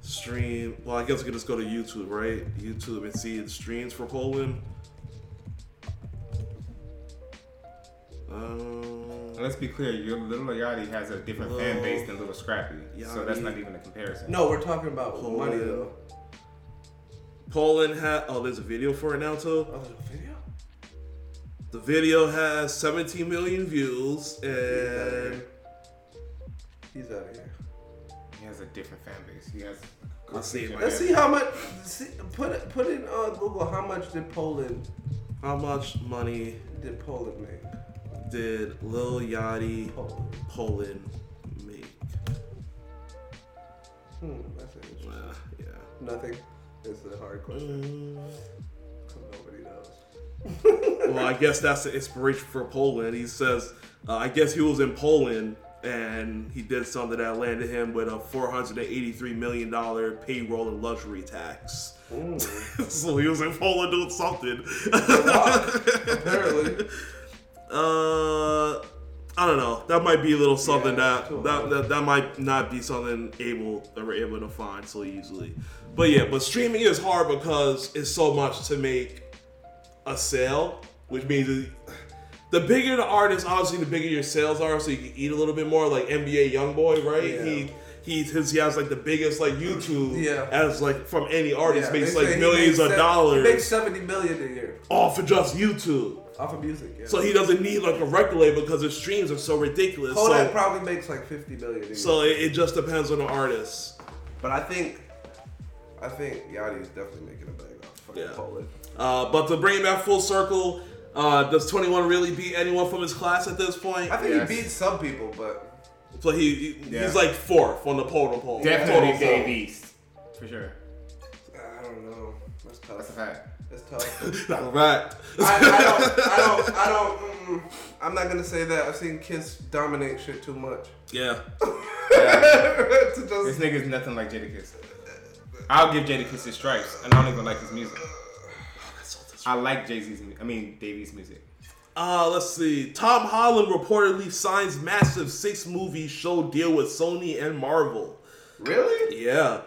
Speaker 1: stream? Well, I guess we could just go to YouTube, right? YouTube and see the streams for Poland. Um,
Speaker 2: Let's be clear, your Little Yachty has a different fan base than Little Scrappy, so that's not even a comparison.
Speaker 3: No, we're talking about
Speaker 1: Poland.
Speaker 3: money though.
Speaker 1: Poland had. Oh, there's a video for it now too.
Speaker 3: Oh, there's a video.
Speaker 1: The video has 17 million views and
Speaker 3: He's out of here.
Speaker 2: He has a different fan base. He has.
Speaker 1: Let's see.
Speaker 3: Let's see how much. See, put it, put in uh, Google. How much did Poland
Speaker 1: how much money
Speaker 3: did Poland make?
Speaker 1: did Lil Yachty
Speaker 3: Poland.
Speaker 1: Poland make?
Speaker 3: Hmm, that's interesting.
Speaker 1: Uh, yeah.
Speaker 3: Nothing. It's a hard question.
Speaker 1: Mm.
Speaker 3: Nobody knows.
Speaker 1: well, I guess that's the inspiration for Poland. He says, uh, I guess he was in Poland and he did something that landed him with a $483 million payroll and luxury tax. So he was in Poland doing something.
Speaker 3: Apparently.
Speaker 1: uh, I don't know. That might be a little something
Speaker 3: Yeah,
Speaker 1: that, that, that that might not be something able that we're able to find so easily. But yeah, but streaming is hard because it's so much to make a sale, which means the bigger the artist, obviously, the bigger your sales are, so you can eat a little bit more. Like NBA YoungBoy, right?
Speaker 3: Yeah.
Speaker 1: He he his he has like the biggest like YouTube
Speaker 3: Yeah.
Speaker 1: as like from any artist
Speaker 3: Yeah,
Speaker 1: makes like millions
Speaker 3: makes
Speaker 1: of
Speaker 3: se-
Speaker 1: dollars
Speaker 3: He makes seventy million a year
Speaker 1: off of just YouTube.
Speaker 3: Off of music. Yeah.
Speaker 1: So he doesn't need like a record label because his streams are so ridiculous.
Speaker 3: Kodak
Speaker 1: so
Speaker 3: probably makes like fifty million. A year.
Speaker 1: so it, it just depends on the artist.
Speaker 3: but I think, I think Yachty is definitely making a bag off fucking
Speaker 1: Yeah.
Speaker 3: Poland.
Speaker 1: Uh, but to bring it back full circle, uh, does 21 really beat anyone from his class at this point?
Speaker 3: I think
Speaker 2: Yes.
Speaker 3: he beats some people, but
Speaker 1: So he, he
Speaker 2: Yeah.
Speaker 1: he's like fourth on the totem pole.
Speaker 2: Definitely
Speaker 1: Total
Speaker 2: Dave
Speaker 1: poll.
Speaker 2: East. For sure.
Speaker 3: I don't know. That's tough.
Speaker 2: That's a fact.
Speaker 3: That's tough.
Speaker 1: That's a fact.
Speaker 3: I, I don't. I don't. I don't. Mm, I'm not gonna say that. I've seen Kiss dominate shit too much.
Speaker 1: yeah.
Speaker 2: Yeah.
Speaker 3: to
Speaker 2: this
Speaker 3: just,
Speaker 2: nigga's nothing like Jadakiss. I'll give Jadakiss his stripes, and I don't even like his music. I like Jay Z's. I mean Davies' music.
Speaker 1: Uh, let's see. Tom Holland reportedly signs massive six movie show deal with Sony and Marvel.
Speaker 3: really?
Speaker 1: Yeah.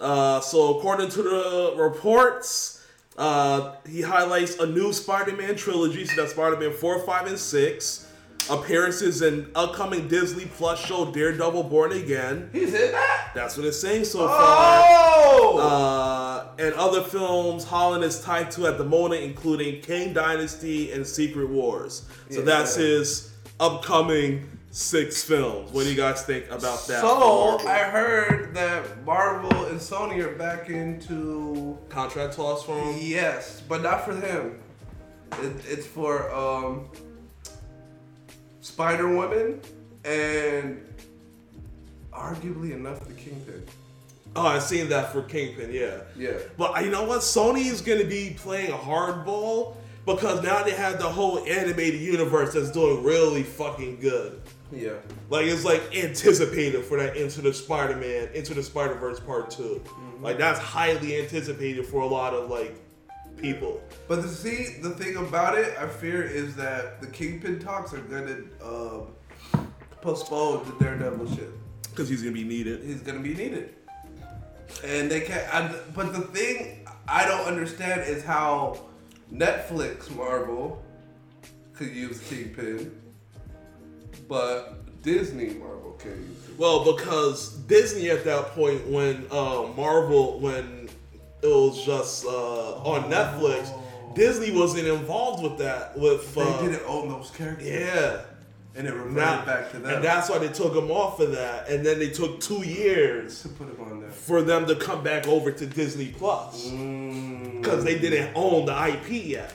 Speaker 1: Uh, so according to the reports, uh, he highlights a new Spider-Man trilogy. So that's Spider-Man four, five, and six. Appearances in upcoming Disney Plus show Daredevil: Born Again.
Speaker 3: He's in that.
Speaker 1: That's what it's saying so far.
Speaker 3: Oh.
Speaker 1: Uh, and other films Holland is tied to at the moment, including Kang Dynasty and Secret Wars. So
Speaker 3: Yeah.
Speaker 1: that's his upcoming six films. What do you guys think about that?
Speaker 3: so I heard that Marvel and Sony are back into
Speaker 1: contract clause for him.
Speaker 3: yes, but not for him. It, it's for um, Spider Woman and arguably enough the Kingpin.
Speaker 1: Oh, I've seen that for Kingpin, yeah.
Speaker 3: Yeah.
Speaker 1: But you know what? Sony is going to be playing hardball because now they have the whole animated universe that's doing really fucking good.
Speaker 3: Yeah.
Speaker 1: Like it's like anticipated for that Into the Spider-Man, Into the Spider-Verse Part 2 Like that's highly anticipated for a lot of like people.
Speaker 3: But the see, the thing about it, I fear, is that the Kingpin talks are gonna um, postpone the Daredevil shit.
Speaker 1: Because he's gonna be needed.
Speaker 3: He's gonna be needed, and they can't. I, but the thing I don't understand is how Netflix Marvel could use Kingpin, but Disney Marvel can use.
Speaker 1: Well, because Disney at that point when uh, Marvel when it was just uh, on Netflix, Disney wasn't involved with that. With
Speaker 3: They
Speaker 1: uh,
Speaker 3: didn't own those characters.
Speaker 1: yeah.
Speaker 3: and it reverted
Speaker 1: Now-
Speaker 3: back to them.
Speaker 1: and that's why they took them off of that, and then they took two years
Speaker 3: to put them on there.
Speaker 1: for them to come back over to Disney Plus
Speaker 3: Mm,
Speaker 1: because they didn't own the IP yet.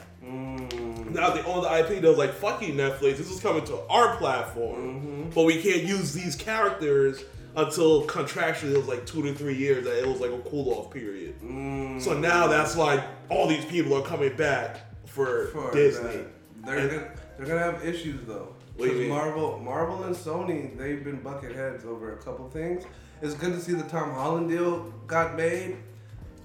Speaker 1: Now they own the IP, they're like, "Fuck you, Netflix. This is coming to our platform, but we can't use these characters until contractually it was like two to three years. That it was like a cool off period.
Speaker 3: mm.
Speaker 1: So now that's why all these people are coming back for,
Speaker 3: for
Speaker 1: Disney.
Speaker 3: that. They're
Speaker 1: And-
Speaker 3: gonna, they're gonna have issues though.
Speaker 1: What do you
Speaker 3: 'Cause
Speaker 1: mean?
Speaker 3: Marvel, Marvel and Sony, they've been bucket heads over a couple things. It's good to see the Tom Holland deal got made.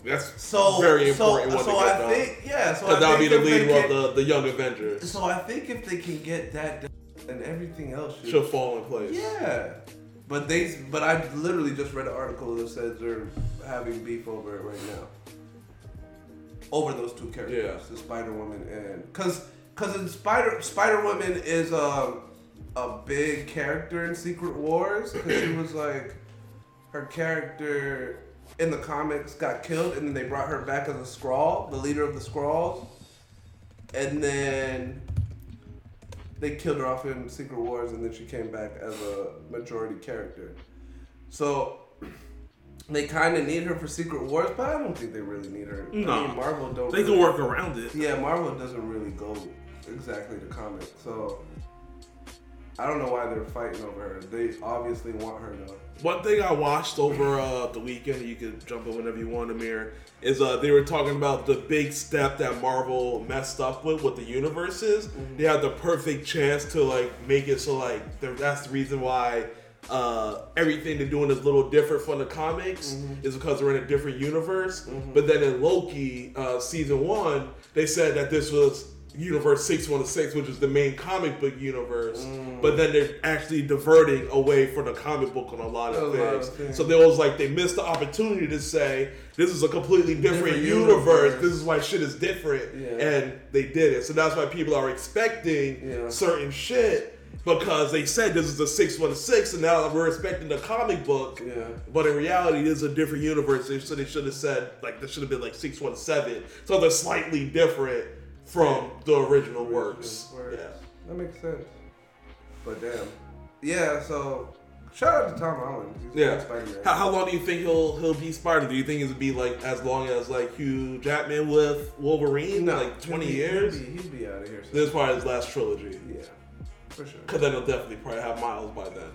Speaker 1: That's
Speaker 3: So
Speaker 1: very important. one
Speaker 3: So I
Speaker 1: done.
Speaker 3: think yeah. So I
Speaker 1: that'll be
Speaker 3: think
Speaker 1: the
Speaker 3: if they
Speaker 1: of
Speaker 3: can-
Speaker 1: the, the Young Avengers.
Speaker 3: So I think if they can get that done, then everything else should.
Speaker 1: Should fall in place.
Speaker 3: Yeah. But they, but I literally just read an article that says they're having beef over it right now. Over those two characters,
Speaker 1: Yeah.
Speaker 3: the Spider Woman and because because Spider Spider Woman is um, a big character in Secret Wars because she was like her character in the comics got killed and then they brought her back as a Skrull, the leader of the Skrulls, and then they killed her off in Secret Wars, and then she came back as a majority character. So they kind of need her for Secret Wars, but I don't think they really need her. I
Speaker 1: No.
Speaker 3: mean, Marvel don't.
Speaker 1: They can work around it.
Speaker 3: Yeah, Marvel doesn't really go exactly to comic, so I don't know why they're fighting over her. They obviously want her though.
Speaker 1: One thing I watched over uh, the weekend, you could jump in whenever you want, Amir, is uh, they were talking about the big step that Marvel messed up with with the universes. They had the perfect chance to like make it so like that's the reason why uh, everything they're doing is a little different from the comics is because they're in a different universe. But then in Loki uh, season one, they said that this was Universe 616, which is the main comic book universe. Mm. But then they're actually diverting away from the comic book on a lot of,
Speaker 3: A lot of
Speaker 1: things.
Speaker 3: things.
Speaker 1: So there was like they missed the opportunity to say this is a completely different,
Speaker 3: Different
Speaker 1: universe.
Speaker 3: universe.
Speaker 1: This is why shit is different,
Speaker 3: Yeah.
Speaker 1: and they did it. So that's why people are expecting
Speaker 3: Yeah.
Speaker 1: certain shit. because they said this is a six one six, and now we're expecting the comic book.
Speaker 3: Yeah.
Speaker 1: But in reality, it is a different universe. So they should have said like this should have been like six one seven. So they're slightly different from the original works.
Speaker 3: Works.
Speaker 1: Yeah.
Speaker 3: That makes sense. But damn. Yeah, so shout out to Tom Holland. He's
Speaker 1: Yeah.
Speaker 3: Spider-Man.
Speaker 1: How, how long do you think he'll he'll be Spider? Do you think it'll be like as long as like Hugh Jackman with Wolverine, like twenty
Speaker 3: he'll be-
Speaker 1: years?
Speaker 3: He'll be, he'll be out of here. soon.
Speaker 1: This is probably his last trilogy.
Speaker 3: Yeah, for sure.
Speaker 1: Because then he'll definitely probably have Miles by then.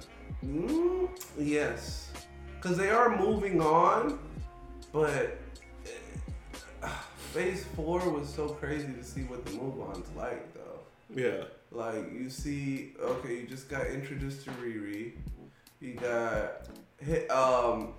Speaker 3: Mm, yes, because they are moving on, but uh, Phase Four was so crazy to see what the move on's like, though.
Speaker 1: Yeah.
Speaker 3: Like you see, okay, you just got introduced to Riri. You got hit. Um,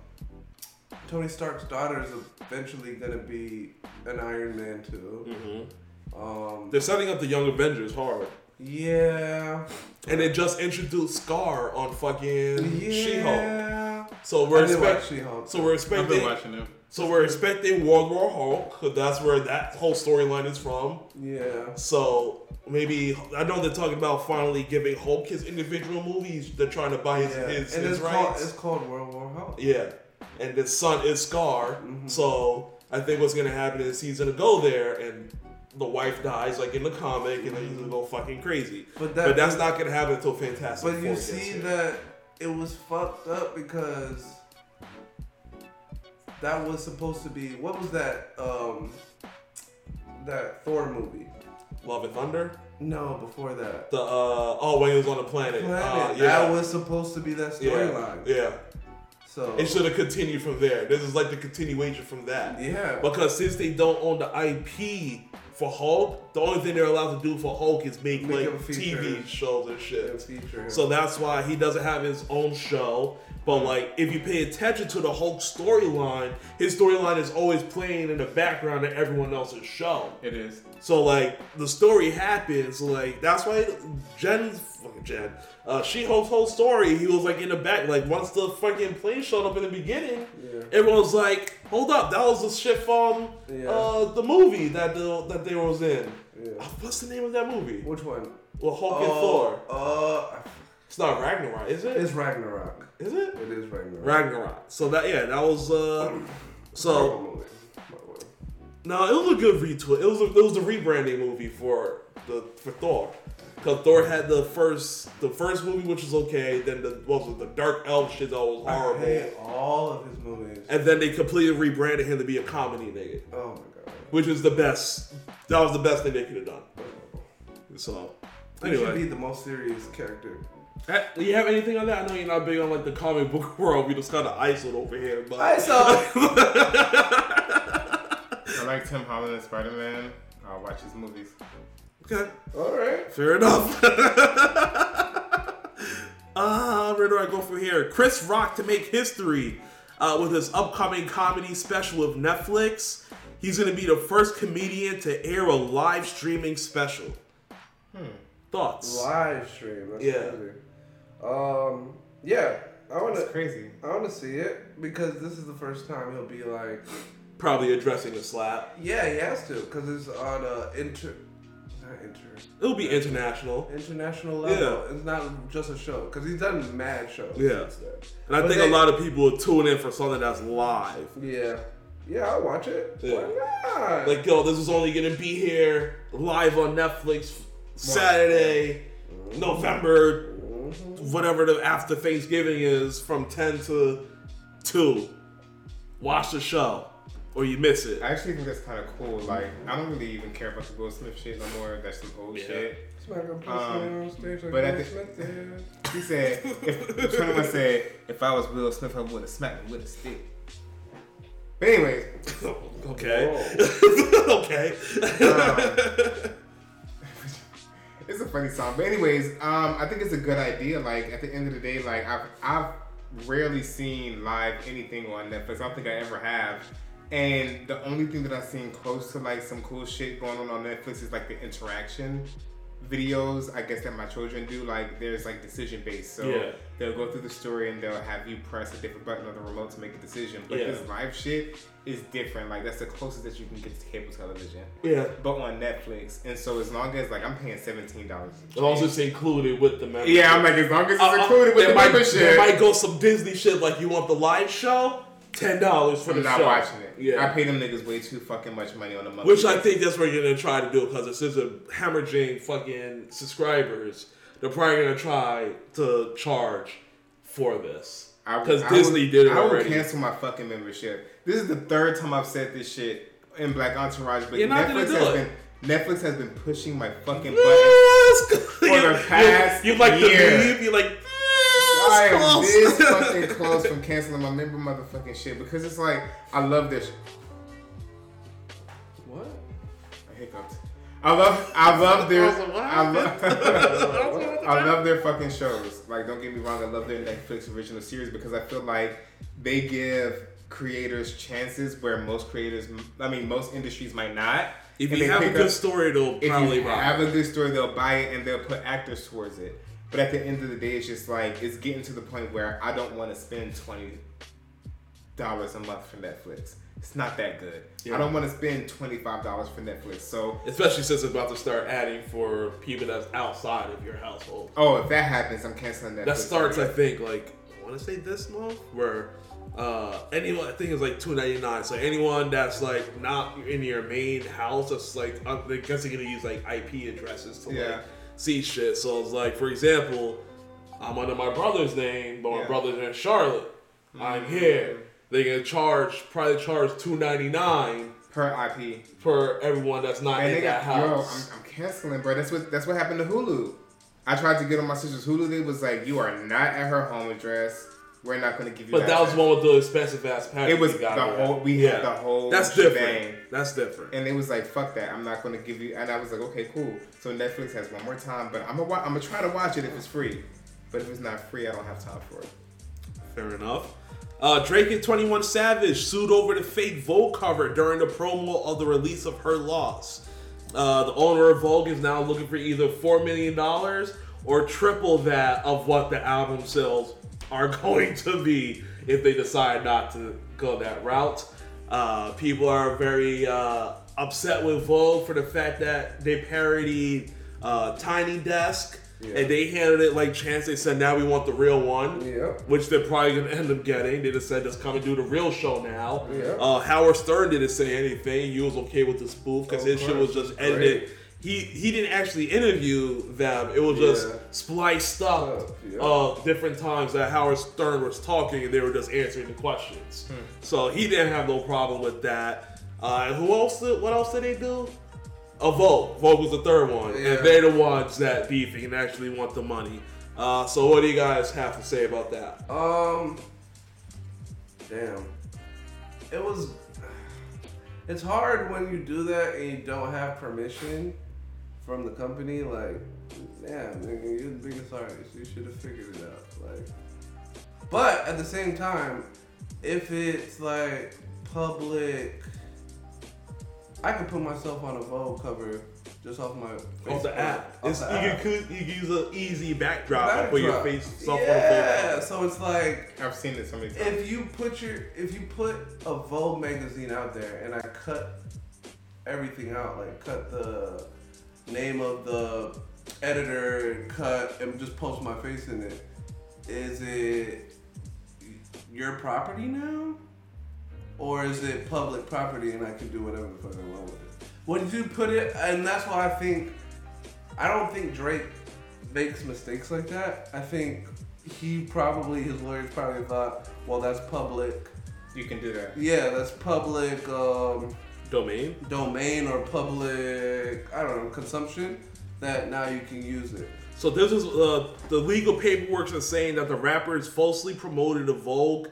Speaker 3: Tony Stark's daughter is eventually gonna be an Iron Man too.
Speaker 1: Mm-hmm.
Speaker 3: Um,
Speaker 1: They're setting up the Young Avengers hard.
Speaker 3: yeah,
Speaker 1: And they just introduced Skaar on fucking She-Hulk.
Speaker 3: yeah.
Speaker 1: So we're
Speaker 3: I
Speaker 1: expecting.
Speaker 3: She-Hulk.
Speaker 1: So we're expecting.
Speaker 2: I've been watching them.
Speaker 1: So we're expecting World War Hulk. 'cause that's where that whole storyline is from.
Speaker 3: yeah.
Speaker 1: So maybe I know they're talking about finally giving Hulk his individual movies. They're trying to buy his
Speaker 3: yeah.
Speaker 1: his,
Speaker 3: and
Speaker 1: his
Speaker 3: it's called
Speaker 1: rights.
Speaker 3: it's called World War Hulk.
Speaker 1: Yeah, and his son is Skaar.
Speaker 3: Mm-hmm.
Speaker 1: So I think what's gonna happen is he's gonna go there and the wife dies like in the comic, and then he's gonna go fucking crazy.
Speaker 3: But that, But,
Speaker 1: that's not gonna happen until Fantastic
Speaker 3: But
Speaker 1: Four
Speaker 3: you see that it was fucked up because that was supposed to be what was that um that Thor movie?
Speaker 1: Love and Thunder.
Speaker 3: No, before that.
Speaker 1: The uh oh when he was on the planet.
Speaker 3: Planet.
Speaker 1: Uh, yeah.
Speaker 3: That was supposed to be that storyline.
Speaker 1: Yeah.
Speaker 3: So
Speaker 1: It should have continued from there. This is like the continuation from that.
Speaker 3: Yeah.
Speaker 1: Because since they don't own the IP for Hulk, the only thing they're allowed to do for Hulk is make,
Speaker 3: Make
Speaker 1: like. TV shows and shit. So that's why he doesn't have his own show. But like, if you pay attention to the Hulk storyline, his storyline is always playing in the background of everyone else's show.
Speaker 2: It is.
Speaker 1: So like, the story happens. Like that's why Jen, fucking Jen, uh, She Hulk's whole story, he was like in the back. Like once the fucking plane showed up in the beginning,
Speaker 3: Yeah.
Speaker 1: everyone was like, "Hold up, that was the shit from
Speaker 3: Yeah.
Speaker 1: uh, the movie that the, that they was in."
Speaker 3: Yeah.
Speaker 1: Uh, What's the name of that movie?
Speaker 3: Which one?
Speaker 1: Well, Hulk and
Speaker 3: Oh,
Speaker 1: Thor.
Speaker 3: Uh,
Speaker 1: It's not Ragnarok, is it?
Speaker 3: it's Ragnarok.
Speaker 1: Is it?
Speaker 3: It is Ragnarok.
Speaker 1: Ragnarok. So that yeah, that was uh so
Speaker 3: movie, by the way.
Speaker 1: no, it was a good retweet. It was a, it was a rebranding movie for the for Thor. Cause Thor had the first the first movie which was okay, then the what was it, the Dark Elf shit that was horrible.
Speaker 3: I hate all of his movies.
Speaker 1: And then they completely rebranded him to be a comedy nigga.
Speaker 3: Oh my god.
Speaker 1: Which was the best that was the best thing they could have done. So
Speaker 3: He should be the most serious character.
Speaker 1: Uh, Do you have anything on that? I know you're not big on like the comic book world. We just kind of isolated over here, but
Speaker 3: I saw.
Speaker 2: I like Tim Holland and Spider Man. I'll watch his movies.
Speaker 1: okay.
Speaker 3: All right.
Speaker 1: Fair enough. uh, where do I go from here? Chris Rock to make history uh, with his upcoming comedy special with Netflix. He's going to be the first comedian to air a live streaming special. Hmm. Thoughts?
Speaker 3: Live stream. That's
Speaker 1: Yeah.
Speaker 3: crazy. Um. Yeah. I wanna.
Speaker 2: That's crazy.
Speaker 3: I wanna see it because this is the first time he'll be like.
Speaker 1: Probably addressing the slap.
Speaker 3: Yeah, he has to because it's on a inter. Not inter.
Speaker 1: It'll be international.
Speaker 3: International level.
Speaker 1: Yeah.
Speaker 3: It's not just a show because he's done mad shows.
Speaker 1: Yeah.
Speaker 3: since.
Speaker 1: And I
Speaker 3: But
Speaker 1: think
Speaker 3: they-
Speaker 1: a lot of people will tune in for something that's live.
Speaker 3: Yeah. Yeah, I'll watch it.
Speaker 1: Yeah.
Speaker 3: Why not?
Speaker 1: Like, yo, this is only gonna be here live on Netflix Saturday, November, whatever the after Thanksgiving is, from 10 to 2. Watch the show, or you miss it.
Speaker 2: I actually think that's kind of cool. Like, I don't really even care about the Will Smith shit no more. That's some old
Speaker 1: Yeah.
Speaker 2: shit.
Speaker 3: Smack a
Speaker 2: Um,
Speaker 3: stage like
Speaker 2: but I
Speaker 3: Will
Speaker 2: think-
Speaker 3: Smith did.
Speaker 2: He said, if 21 said, if I was Will Smith, I would have smacked him with a stick. But anyways,
Speaker 1: okay. okay.
Speaker 2: um, it's a funny song. But anyways, um, I think it's a good idea. Like at the end of the day, like I've I've rarely seen live anything on Netflix. I don't think I ever have. And the only thing that I've seen close to like some cool shit going on on Netflix is like the interaction videos, I guess that my children do. Like there's like decision based, so
Speaker 1: Yeah.
Speaker 2: they'll go through the story and they'll have you press a different button on the remote to make a decision. But
Speaker 1: Yeah.
Speaker 2: this live shit is different. Like that's the closest that you can get to cable television.
Speaker 1: Yeah.
Speaker 2: But on Netflix, and so as long as like I'm paying seventeen dollars.
Speaker 1: As long as it's included with the membership.
Speaker 2: Yeah, I'm like as long as it's
Speaker 1: Uh, uh,
Speaker 2: included with the
Speaker 1: might,
Speaker 2: membership.
Speaker 1: There might go some Disney shit like you want the live show, ten dollars for
Speaker 2: I'm
Speaker 1: the
Speaker 2: not
Speaker 1: show.
Speaker 2: watching it.
Speaker 1: Yeah.
Speaker 2: I pay them niggas way too fucking much money on a monthly.
Speaker 1: Which I think that's what you're gonna try to do because this is a hemorrhaging fucking subscribers, they're probably gonna try to charge for this.
Speaker 2: I-
Speaker 1: Because
Speaker 2: I
Speaker 1: Disney
Speaker 2: would-
Speaker 1: did it
Speaker 2: I would cancel my fucking membership. This is the third time I've said this shit in Black Entourage, but
Speaker 1: You're not gonna
Speaker 2: Netflix
Speaker 1: do
Speaker 2: has
Speaker 1: it.
Speaker 2: been Netflix has been pushing my fucking button. For the past
Speaker 1: you, you like
Speaker 2: year.
Speaker 1: the meme, you like
Speaker 2: I am
Speaker 1: close.
Speaker 2: this fucking close from canceling my member motherfucking shit because it's like I love this.
Speaker 3: What?
Speaker 2: I hiccuped. I love, I love their, I love. I love their fucking shows. Like, don't get me wrong, I love their Netflix original series because I feel like they give creators chances where most creators, I mean, most industries might not.
Speaker 1: If you have a good
Speaker 2: up-
Speaker 1: story, they'll probably
Speaker 2: if
Speaker 1: you
Speaker 2: have
Speaker 1: it.
Speaker 2: a good story, they'll buy it and they'll put actors towards it. But at the end of the day, it's just like it's getting to the point where I don't want to spend twenty dollars a month for Netflix. It's not that good.
Speaker 1: Yeah.
Speaker 2: I don't want to spend twenty five dollars for Netflix. So,
Speaker 1: Especially since it's about to start adding for people that's outside of your household.
Speaker 2: oh, if that happens, I'm canceling Netflix.
Speaker 1: That starts, I think, like I want to say this month, where uh anyone I think it's like two ninety nine. So anyone that's like not in your main house, that's like I guess they're gonna use like IP addresses to
Speaker 2: Yeah.
Speaker 1: like see shit. So it's like, for example, I'm under my brother's name, but my
Speaker 2: Yeah.
Speaker 1: brother's in Charlotte. I'm mm-hmm. here. They're gonna charge probably charge two ninety nine
Speaker 2: per IP.
Speaker 1: for everyone that's not
Speaker 2: And
Speaker 1: in
Speaker 2: they
Speaker 1: that
Speaker 2: got, yo,
Speaker 1: house.
Speaker 2: I'm, I'm canceling, bro. That's what that's what happened to Hulu. I tried to get on my sister's Hulu. They was like, you are not at her home address. We're not gonna give you.
Speaker 1: but that was one with the expensive ass package.
Speaker 2: It was
Speaker 1: got
Speaker 2: the whole. We
Speaker 1: Yeah.
Speaker 2: had the whole.
Speaker 1: That's
Speaker 2: shebang.
Speaker 1: different. That's different.
Speaker 2: And it was like, fuck that. I'm not gonna give you. And I was like, okay, cool. So Netflix has one more time, but I'm gonna I'm gonna try to watch it if it's free. But if it's not free, I don't have time for it.
Speaker 1: Fair enough. Uh, Drake and 21 Savage sued over the fake Vogue cover during the promo of the release of Her Loss. Uh, the owner of Vogue is now looking for either $4 million or triple that of what the album sales are going to be if they decide not to go that route. Uh, people are very uh, upset with Vogue for the fact that they parodied uh, Tiny Desk and they handled it like Chance. They said, now we want the real one
Speaker 3: Yep.
Speaker 1: which they're probably gonna end up getting. They just said just come and do the real show now.
Speaker 3: Yeah.
Speaker 1: Uh, Howard Stern didn't say anything. You was okay with the spoof because his shit was just
Speaker 3: Great.
Speaker 1: edited. He he didn't actually interview them. It was just
Speaker 3: Yeah.
Speaker 1: spliced up
Speaker 3: Oh, yeah.
Speaker 1: uh, different times that Howard Stern was talking and they were just answering the questions.
Speaker 3: Hmm.
Speaker 1: So he didn't have no problem with that. Uh, and who else? Did, what else did they do? A vote. Vote was the third one,
Speaker 3: Yeah.
Speaker 1: and they're the ones that beefing and actually want the money. Uh, so what do you guys have to say about that?
Speaker 3: Um, damn. It was. It's hard when you do that and you don't have permission from the company. Like, yeah, nigga, you're the biggest artist. You should have figured it out. Like, but at the same time, if it's like public, I could put myself on a Vogue cover just off my
Speaker 1: Off the app.
Speaker 3: off
Speaker 1: It's,
Speaker 3: the
Speaker 1: you,
Speaker 3: app.
Speaker 1: can, you can use an easy backdrop, and put your face
Speaker 3: yeah,
Speaker 1: on
Speaker 3: so it's like
Speaker 2: I've seen this so many times.
Speaker 3: if you put your if you put a Vogue magazine out there and I cut everything out, like cut the name of the editor, cut and just post my face in it, is it your property now? Or is it public property and I can do whatever the fuck I want with it? What did you put it and that's why I think I don't think Drake makes mistakes like that. I think he probably his lawyers probably thought, well, that's public.
Speaker 2: You can do that.
Speaker 3: Yeah, that's public um,
Speaker 1: domain.
Speaker 3: domain or public. I don't know consumption. That now you can use it.
Speaker 1: So this is uh, the legal paperwork is saying that the rappers falsely promoted the Vogue.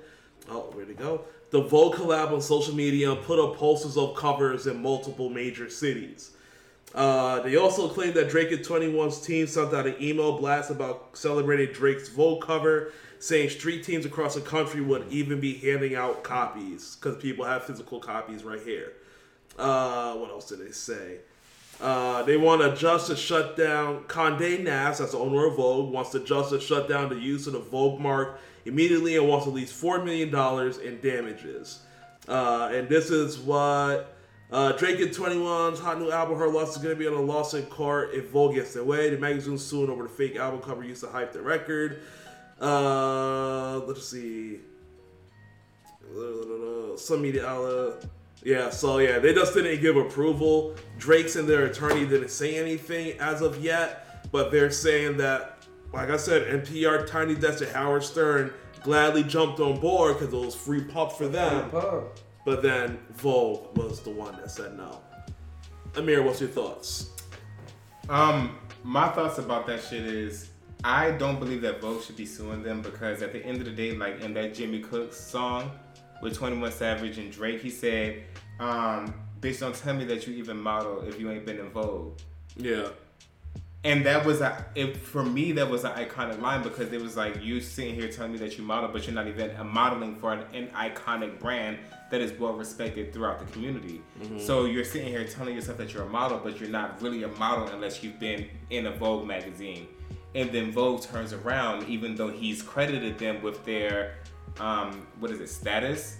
Speaker 1: Oh, where'd it go? The Vogue collab on social media and put up posters of covers in multiple major cities. Uh, they also claim that Drake and 21's team sent out an email blast about celebrating Drake's Vogue cover, saying street teams across the country would even be handing out copies because people have physical copies right here. Uh, what else did they say? Uh, they want a judge to shut down Condé Nast, that's the owner of Vogue, wants to judge to shut down the use of the Vogue mark immediately and wants at least four million dollars in damages. Uh, and this is what uh, Drake and 21's hot new album, Her Loss, is going to be on a loss in court if Vogue gets their way. The magazine suing over the fake album cover used to hype the record. Uh, let's see. Some media outlet. Yeah, so yeah, they just didn't give approval. Drake's and their attorney didn't say anything as of yet, but they're saying that, like I said, NPR, Tiny Desk, and Howard Stern gladly jumped on board because it was free pub for them. But then Vogue was the one that said no. Amir, what's your thoughts?
Speaker 2: Um, my thoughts about that shit is I don't believe that Vogue should be suing them because at the end of the day, like in that Jimmy Cooks song with 21 Savage and Drake, he said, um, bitch, don't tell me that you even model if you ain't been in Vogue.
Speaker 1: Yeah.
Speaker 2: And that was a, it, for me, that was an iconic line because it was like you sitting here telling me that you model, but you're not even a modeling for an, an iconic brand that is well respected throughout the community. So you're sitting here telling yourself that you're a model, but you're not really a model unless you've been in a Vogue magazine. And then Vogue turns around, even though he's credited them with their, um, what is it, status?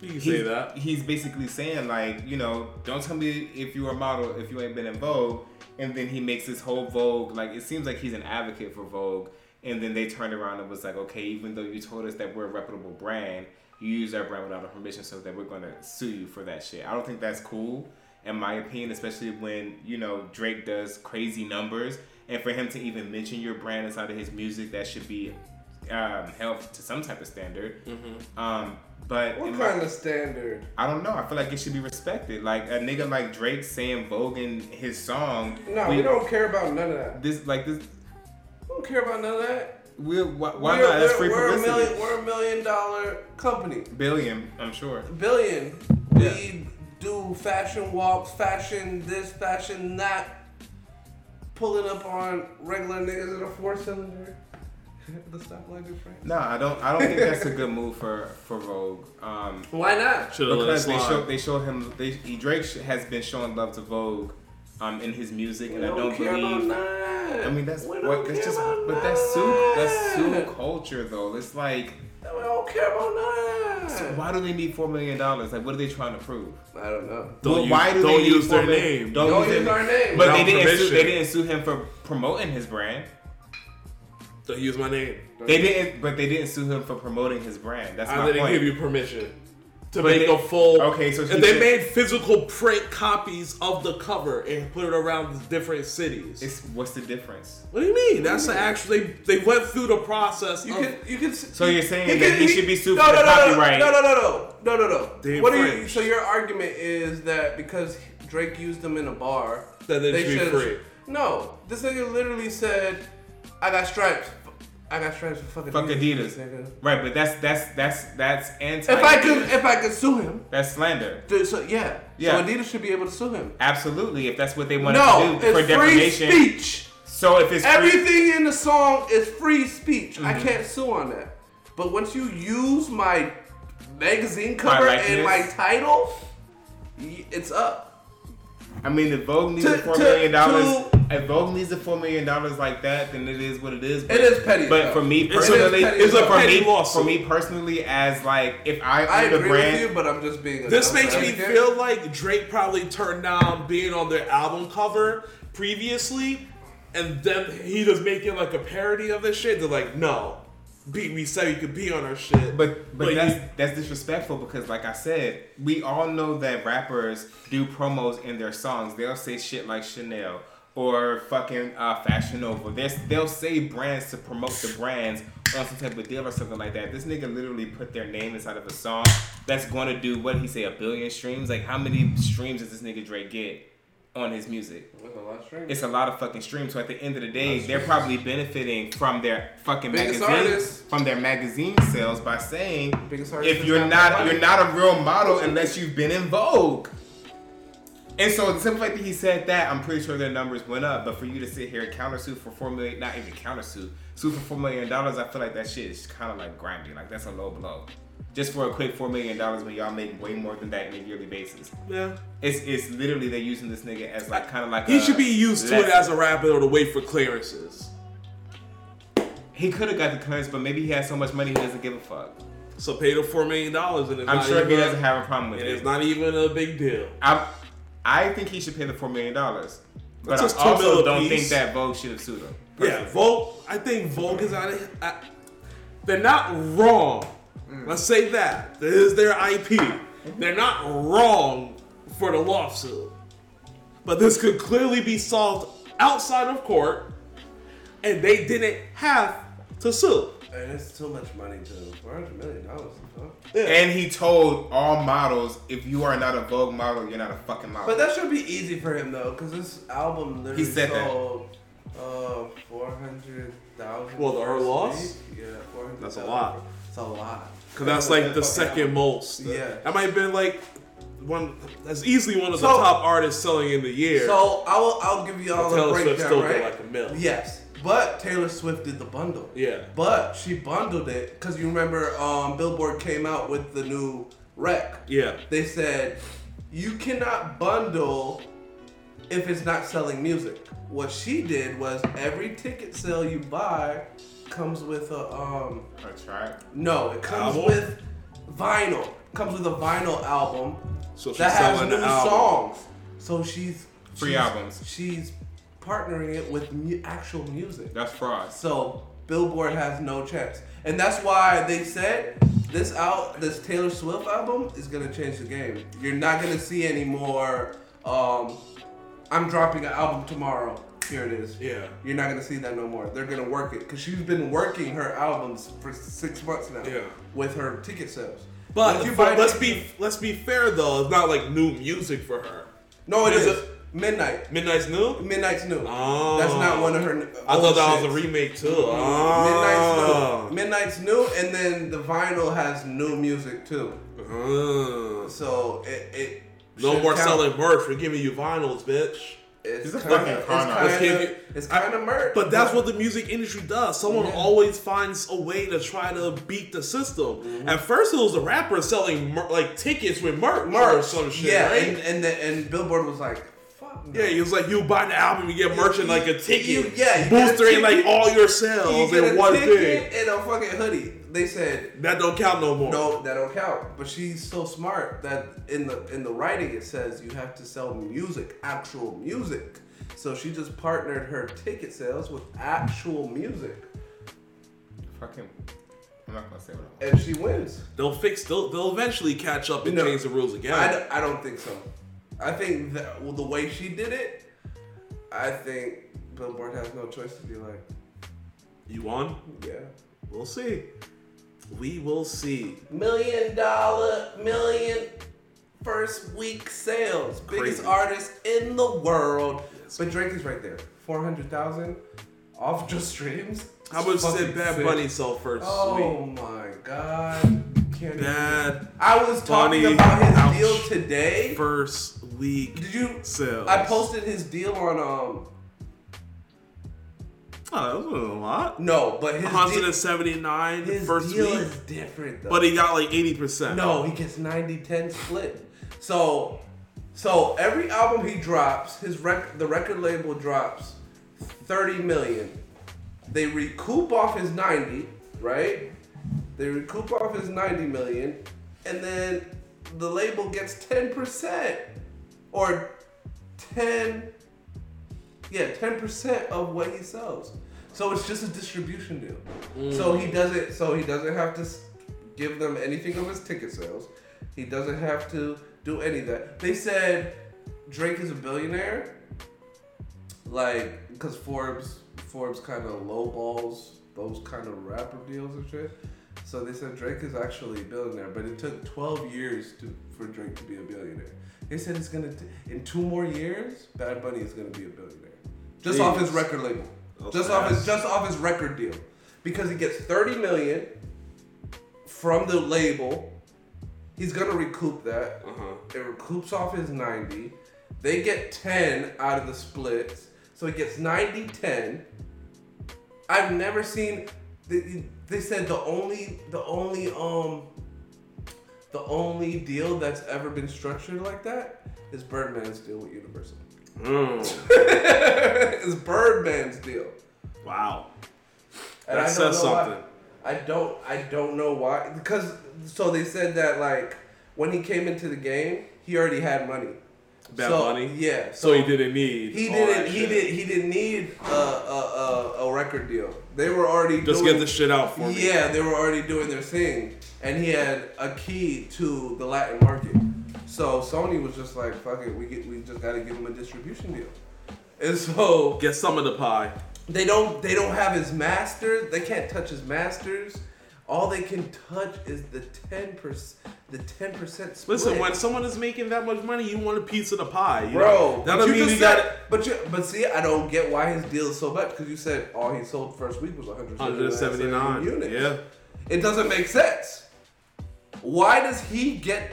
Speaker 1: You can say
Speaker 2: he's,
Speaker 1: that.
Speaker 2: He's basically saying like, you know, don't tell me if you're a model if you ain't been in Vogue. And then he makes this whole Vogue like it seems like he's an advocate for Vogue. And then they turned around and was like, okay, even though you told us that we're a reputable brand, you use our brand without our permission, so that we're gonna sue you for that shit. I don't think that's cool, in my opinion, especially when you know Drake does crazy numbers, and for him to even mention your brand inside of his music, that should be um, held to some type of standard. Um, but
Speaker 3: What
Speaker 2: in my-
Speaker 3: kind of standard?
Speaker 2: I don't know. I feel like it should be respected. Like a nigga like Drake saying Vogue in his song.
Speaker 3: No, we, don't care about none of that.
Speaker 2: This like this.
Speaker 3: We don't care about none of that.
Speaker 2: We why, why
Speaker 3: we're,
Speaker 2: not? That's
Speaker 3: we're-
Speaker 2: free
Speaker 3: we're a million. We're a million dollar company.
Speaker 2: Billion, I'm sure.
Speaker 3: Billion.
Speaker 1: Yeah.
Speaker 3: We do fashion walks, fashion this, fashion that. Pulling up on regular niggas in a four cylinder. the stoplight is right.
Speaker 2: No, I don't. I don't think that's a good move for for Vogue. Um,
Speaker 3: Why not?
Speaker 1: Should have
Speaker 2: because they show they show him. They, he, Drake has been showing love to Vogue, um, in his music, and
Speaker 3: We
Speaker 2: I don't
Speaker 3: care
Speaker 2: believe.
Speaker 3: about that.
Speaker 2: I mean that's
Speaker 3: we
Speaker 2: what that's just
Speaker 3: about
Speaker 2: but that's Sue that's Sue culture though. It's like
Speaker 3: We don't care about that.
Speaker 2: so why do they need four million dollars? Like what are they trying to prove?
Speaker 3: I don't know.
Speaker 1: Don't
Speaker 2: Well,
Speaker 1: use,
Speaker 2: why do
Speaker 1: don't
Speaker 2: they
Speaker 1: use their
Speaker 2: four mil-
Speaker 1: name.
Speaker 2: Don't,
Speaker 3: Don't
Speaker 2: use
Speaker 3: use
Speaker 2: their
Speaker 3: our name.
Speaker 2: But
Speaker 1: Without
Speaker 2: they didn't, sue, they didn't sue him for promoting his brand.
Speaker 1: Don't use my name.
Speaker 2: They didn't, but they didn't sue him for promoting his brand. That's
Speaker 1: I
Speaker 2: my
Speaker 1: didn't
Speaker 2: point.
Speaker 1: give you permission to
Speaker 2: But
Speaker 1: make
Speaker 2: they-
Speaker 1: a full.
Speaker 2: Okay, so
Speaker 1: and they
Speaker 2: said-
Speaker 1: made physical print copies of the cover and put it around different cities.
Speaker 2: It's what's the difference?
Speaker 1: what do you mean? That's the actual. They they went through the process.
Speaker 3: You
Speaker 1: of,
Speaker 3: can, you can.
Speaker 2: So you're saying that he should be sued
Speaker 3: no,
Speaker 2: for
Speaker 3: no,
Speaker 2: the
Speaker 3: no,
Speaker 2: copyright?
Speaker 3: No, no, no, no, no, no, no.
Speaker 1: They
Speaker 3: What do you? So your argument is that because Drake used them in a bar,
Speaker 1: That they should be free.
Speaker 3: No, this nigga literally said, "I got stripes. I got stripes for fucking
Speaker 2: Fuck Adidas.
Speaker 3: nigga."
Speaker 2: Right, but that's that's that's that's anti.
Speaker 3: If I could, if I could sue him,
Speaker 2: that's slander.
Speaker 3: dude, so yeah,
Speaker 2: Yeah.
Speaker 3: so Adidas should be able to sue him.
Speaker 2: Absolutely, if that's what they want
Speaker 3: No,
Speaker 2: to do for
Speaker 3: free
Speaker 2: defamation.
Speaker 3: speech.
Speaker 2: So if it's free,
Speaker 3: Everything in the song is free speech.
Speaker 2: Mm-hmm.
Speaker 3: I can't sue on that. But once you use my magazine cover and my title, it's up.
Speaker 2: I mean, if Vogue needs
Speaker 3: To-
Speaker 2: a four
Speaker 3: to-
Speaker 2: million dollars,
Speaker 3: to-
Speaker 2: if Vogue needs a four million dollars like that, then it is what it is. But,
Speaker 3: It is petty,
Speaker 2: But
Speaker 3: though.
Speaker 2: for me
Speaker 1: It's a-
Speaker 2: personally,
Speaker 3: petty
Speaker 1: it's a
Speaker 2: for
Speaker 1: petty
Speaker 2: me,
Speaker 1: lawsuit.
Speaker 2: for me personally, as like if I
Speaker 3: I
Speaker 2: own the
Speaker 3: agree
Speaker 2: brand,
Speaker 3: with you, but I'm just being.
Speaker 1: This makes me
Speaker 3: advocate.
Speaker 1: feel like Drake probably turned down being on their album cover previously, and then he was making like a parody of this shit. They're like, no, be, me so you could be on our shit,
Speaker 2: But but
Speaker 1: But
Speaker 2: that's
Speaker 1: you-
Speaker 2: that's disrespectful because like I said, we all know that rappers do promos in their songs. They'll say shit like Chanel or fucking uh, Fashion Nova. They're, they'll say brands to promote the brands on some type of deal or something like that. This nigga literally put their name inside of a song that's going to do what he say a billion streams. Like how many streams does this nigga Drake get on his music?
Speaker 3: With a lot of strings.
Speaker 2: It's a lot of fucking streams. So at the end of the day, they're probably benefiting from their fucking
Speaker 3: Biggest
Speaker 2: magazine,
Speaker 3: artist.
Speaker 2: from their magazine sales by saying, if you're
Speaker 3: not
Speaker 2: not you're not a real model unless you've been in Vogue. And so the simple fact that he said that, I'm pretty sure their numbers went up. But for you to sit here and countersue for four million, not even countersue, sue for four million dollars, I feel like that shit is kind of like grinding. Like that's a low blow. Just for a quick four million dollars when y'all make way more than that on a yearly basis.
Speaker 1: Yeah.
Speaker 2: It's it's literally they're using this nigga as like kind of like
Speaker 1: He should be used to it as a rapper or to wait for clearances.
Speaker 2: He could have got the clearance, but maybe he has so much money he doesn't give a fuck.
Speaker 1: So pay the four million dollars, and it's
Speaker 2: I'm
Speaker 1: not
Speaker 2: sure he doesn't have a problem with it.
Speaker 1: it's not even a big deal.
Speaker 2: I I think he should pay the four million dollars, but
Speaker 1: That's
Speaker 2: I also don't
Speaker 1: apiece.
Speaker 2: think that Vogue should have sued him.
Speaker 1: Yeah, Vogue. I think Vogue is out of. I, they're not wrong. Let's say that. This is their IP. They're not wrong for the lawsuit. But this could clearly be solved outside of court, and they didn't have to sue.
Speaker 3: And it's too much money to four hundred million dollars.
Speaker 1: Yeah.
Speaker 2: And he told all models, if you are not a Vogue model, you're not a fucking model.
Speaker 3: But that should be easy for him though, because this album literally
Speaker 2: He said that.
Speaker 3: sold uh four hundred thousand.
Speaker 1: Well, the her loss?
Speaker 3: Yeah, four hundred.
Speaker 1: That's a lot.
Speaker 3: It's a lot.
Speaker 1: Because that's like the
Speaker 3: Okay.
Speaker 1: second most.
Speaker 3: Yeah.
Speaker 1: That might have been like one. That's easily one of the
Speaker 3: So-
Speaker 1: top artists selling in the year.
Speaker 3: So I will. I'll give you all
Speaker 1: But
Speaker 3: the
Speaker 1: Taylor Swift
Speaker 3: breakdown,
Speaker 1: still
Speaker 3: right?
Speaker 1: did like a mill.
Speaker 3: Yes, but Taylor Swift did the bundle.
Speaker 1: Yeah.
Speaker 3: But she bundled it because you remember, um, Billboard came out with the new rec.
Speaker 1: Yeah.
Speaker 3: They said you cannot bundle if it's not selling music. What she did was every ticket sale you buy comes with a um
Speaker 2: a track.
Speaker 3: no, it comes
Speaker 1: Album?
Speaker 3: with vinyl. Comes with a vinyl album
Speaker 1: So she's
Speaker 3: that has new
Speaker 1: album.
Speaker 3: songs. So she's
Speaker 2: Free
Speaker 3: she's-
Speaker 2: albums.
Speaker 3: She's partnering it with mu- actual music.
Speaker 2: That's fraud.
Speaker 3: So Billboard has no chance, and that's why they said this out this Taylor Swift album is gonna change the game. You're not gonna see any more. Um, I'm dropping an album tomorrow. Here it is.
Speaker 1: Yeah.
Speaker 3: You're not gonna see that no more. They're gonna work it because she's been working her albums for six months now.
Speaker 1: Yeah.
Speaker 3: With her ticket sales.
Speaker 1: But, but
Speaker 3: buy
Speaker 1: let's be let's be fair though. It's not like new music for her.
Speaker 3: No, it
Speaker 1: Is
Speaker 3: is. Midnight.
Speaker 1: Midnight's new.
Speaker 3: Midnight's new.
Speaker 1: Oh.
Speaker 3: That's not oh. one of her.
Speaker 1: I thought that was a remake too.
Speaker 3: Midnight's
Speaker 1: Oh.
Speaker 3: new. Midnight's new, and then the vinyl has new music too.
Speaker 1: Oh.
Speaker 3: So it, it
Speaker 1: No more
Speaker 3: count.
Speaker 1: selling merch. We're giving you vinyls, bitch.
Speaker 3: It's
Speaker 2: He's a
Speaker 3: kinda,
Speaker 2: fucking
Speaker 3: it's
Speaker 2: con
Speaker 3: kind of it's kind of merch.
Speaker 1: But that's what the music industry does. Someone
Speaker 3: Yeah.
Speaker 1: always finds a way to try to beat the system.
Speaker 3: Mm-hmm.
Speaker 1: At first, it was the rapper selling mer- like tickets with merch, or
Speaker 3: merch
Speaker 1: some shit,
Speaker 3: Yeah,
Speaker 1: right?
Speaker 3: and and, the, and Billboard was like, fuck. No.
Speaker 1: yeah, he was like, you buy the album, you get merch and like a ticket,
Speaker 3: You- yeah, you get a
Speaker 1: boostering like all your
Speaker 3: You
Speaker 1: sales
Speaker 3: get
Speaker 1: in
Speaker 3: a
Speaker 1: one
Speaker 3: ticket
Speaker 1: thing.
Speaker 3: and a fucking hoodie. They said
Speaker 1: That don't count no more.
Speaker 3: no, that don't count. But she's so smart that in the in the writing it says you have to sell music, actual music. So she just partnered her ticket sales with actual music,
Speaker 2: Fucking. I'm not gonna say what I want.
Speaker 3: and she wins.
Speaker 1: They'll fix. They'll, they'll eventually catch up and
Speaker 3: No.
Speaker 1: change the rules again.
Speaker 3: I, don't- don't think so. I think that well, the way she did it, I think Billboard has no choice to be like,
Speaker 1: you won.
Speaker 3: yeah.
Speaker 1: We'll see. We will see.
Speaker 3: Million dollar, million first week sales. Biggest artist in the world.
Speaker 1: Yes.
Speaker 3: But Drake is right there. 400,000 off just streams.
Speaker 1: How much did Bad
Speaker 3: sick.
Speaker 1: Bunny sell first
Speaker 3: Oh
Speaker 1: week?
Speaker 3: my god. Can't even-
Speaker 1: Bad
Speaker 3: I was talking
Speaker 1: Bunny.
Speaker 3: about his
Speaker 1: Ouch.
Speaker 3: deal today.
Speaker 1: first week
Speaker 3: Did you
Speaker 1: sales.
Speaker 3: I posted his deal on um
Speaker 1: Oh, that wasn't a lot.
Speaker 3: no, but his deal,
Speaker 1: 179
Speaker 3: his
Speaker 1: first
Speaker 3: deal
Speaker 1: week,
Speaker 3: is different though.
Speaker 1: but he got like 80%.
Speaker 3: No, he gets 90-10 split. So so every album he drops, his rec- the record label drops 30 million. They recoup off his 90, right? They recoup off his 90 million and then the label gets 10% or 10 yeah, 10% of what he sells. So it's just a distribution deal. Mm. So he doesn't so he doesn't have to give them anything of his ticket sales. He doesn't have to do any of that. They said Drake is a billionaire like cuz Forbes Forbes kind of lowballs those kind of rapper deals and shit. So they said Drake is actually a billionaire, but it took 12 years to, for Drake to be a billionaire. They said it's gonna t- in two more years, Bad Bunny is gonna be a billionaire, just off his record label, just off his just off his record deal, because he gets 30 million from the label. He's gonna recoup that.
Speaker 1: Uh-huh.
Speaker 3: It recoups off his 90. They get 10 out of the splits, so he gets 90 10. I've never seen. They, they said the only the only um The only deal that's ever been structured like that is Birdman's deal with Universal.
Speaker 1: Mm,
Speaker 3: it's Birdman's deal.
Speaker 1: wow.
Speaker 3: And
Speaker 1: That says
Speaker 3: know why-
Speaker 1: something.
Speaker 3: I don't I don't know why because so they said that like when he came into the game he already had money.
Speaker 1: Bad
Speaker 3: so,
Speaker 1: Bunny?
Speaker 3: Yeah.
Speaker 1: So he didn't need.
Speaker 3: He didn't. He
Speaker 1: shit.
Speaker 3: did. He didn't need a, a, a, a record deal. They were already
Speaker 1: Just
Speaker 3: doing,
Speaker 1: get the shit out for me.
Speaker 3: Yeah, they were already doing their thing, and he had a key to the Latin market. So Sony was just like, "Fuck it, we get, we just got to give him a distribution deal." And so
Speaker 1: Get some of the pie.
Speaker 3: they don't they don't have his masters. They can't touch his masters. All they can touch is the ten percent the ten percent split.
Speaker 1: Listen, when someone is making that much money, you want a piece of the pie, you
Speaker 3: Bro,
Speaker 1: know? That
Speaker 3: but
Speaker 1: don't
Speaker 3: you
Speaker 1: mean you got
Speaker 3: said, but you, but see, I don't get why his deal is so bad because you said all he sold first week was 179,
Speaker 1: 179.
Speaker 3: units.
Speaker 1: Yeah.
Speaker 3: it doesn't make sense. Why does he get?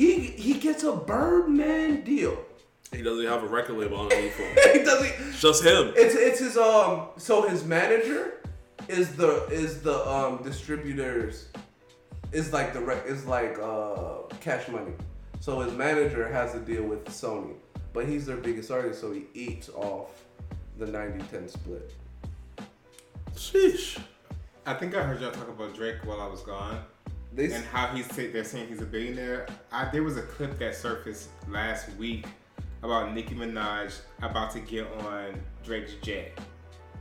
Speaker 3: He he gets a Birdman deal.
Speaker 1: He doesn't have a record label underneath him.
Speaker 3: he doesn't.
Speaker 1: It's just him.
Speaker 3: It's it's his um. So his manager is the is the um distributors is like the rec- is like uh cash money. So his manager has a deal with Sony, but he's their biggest artist, so he eats off the 90-10 split.
Speaker 1: Sheesh.
Speaker 2: I think I heard y'all talk about Drake while I was gone.
Speaker 3: They
Speaker 2: and how he's say, they're saying he's a billionaire. I, there was a clip that surfaced last week about Nicki Minaj about to get on Drake's jet,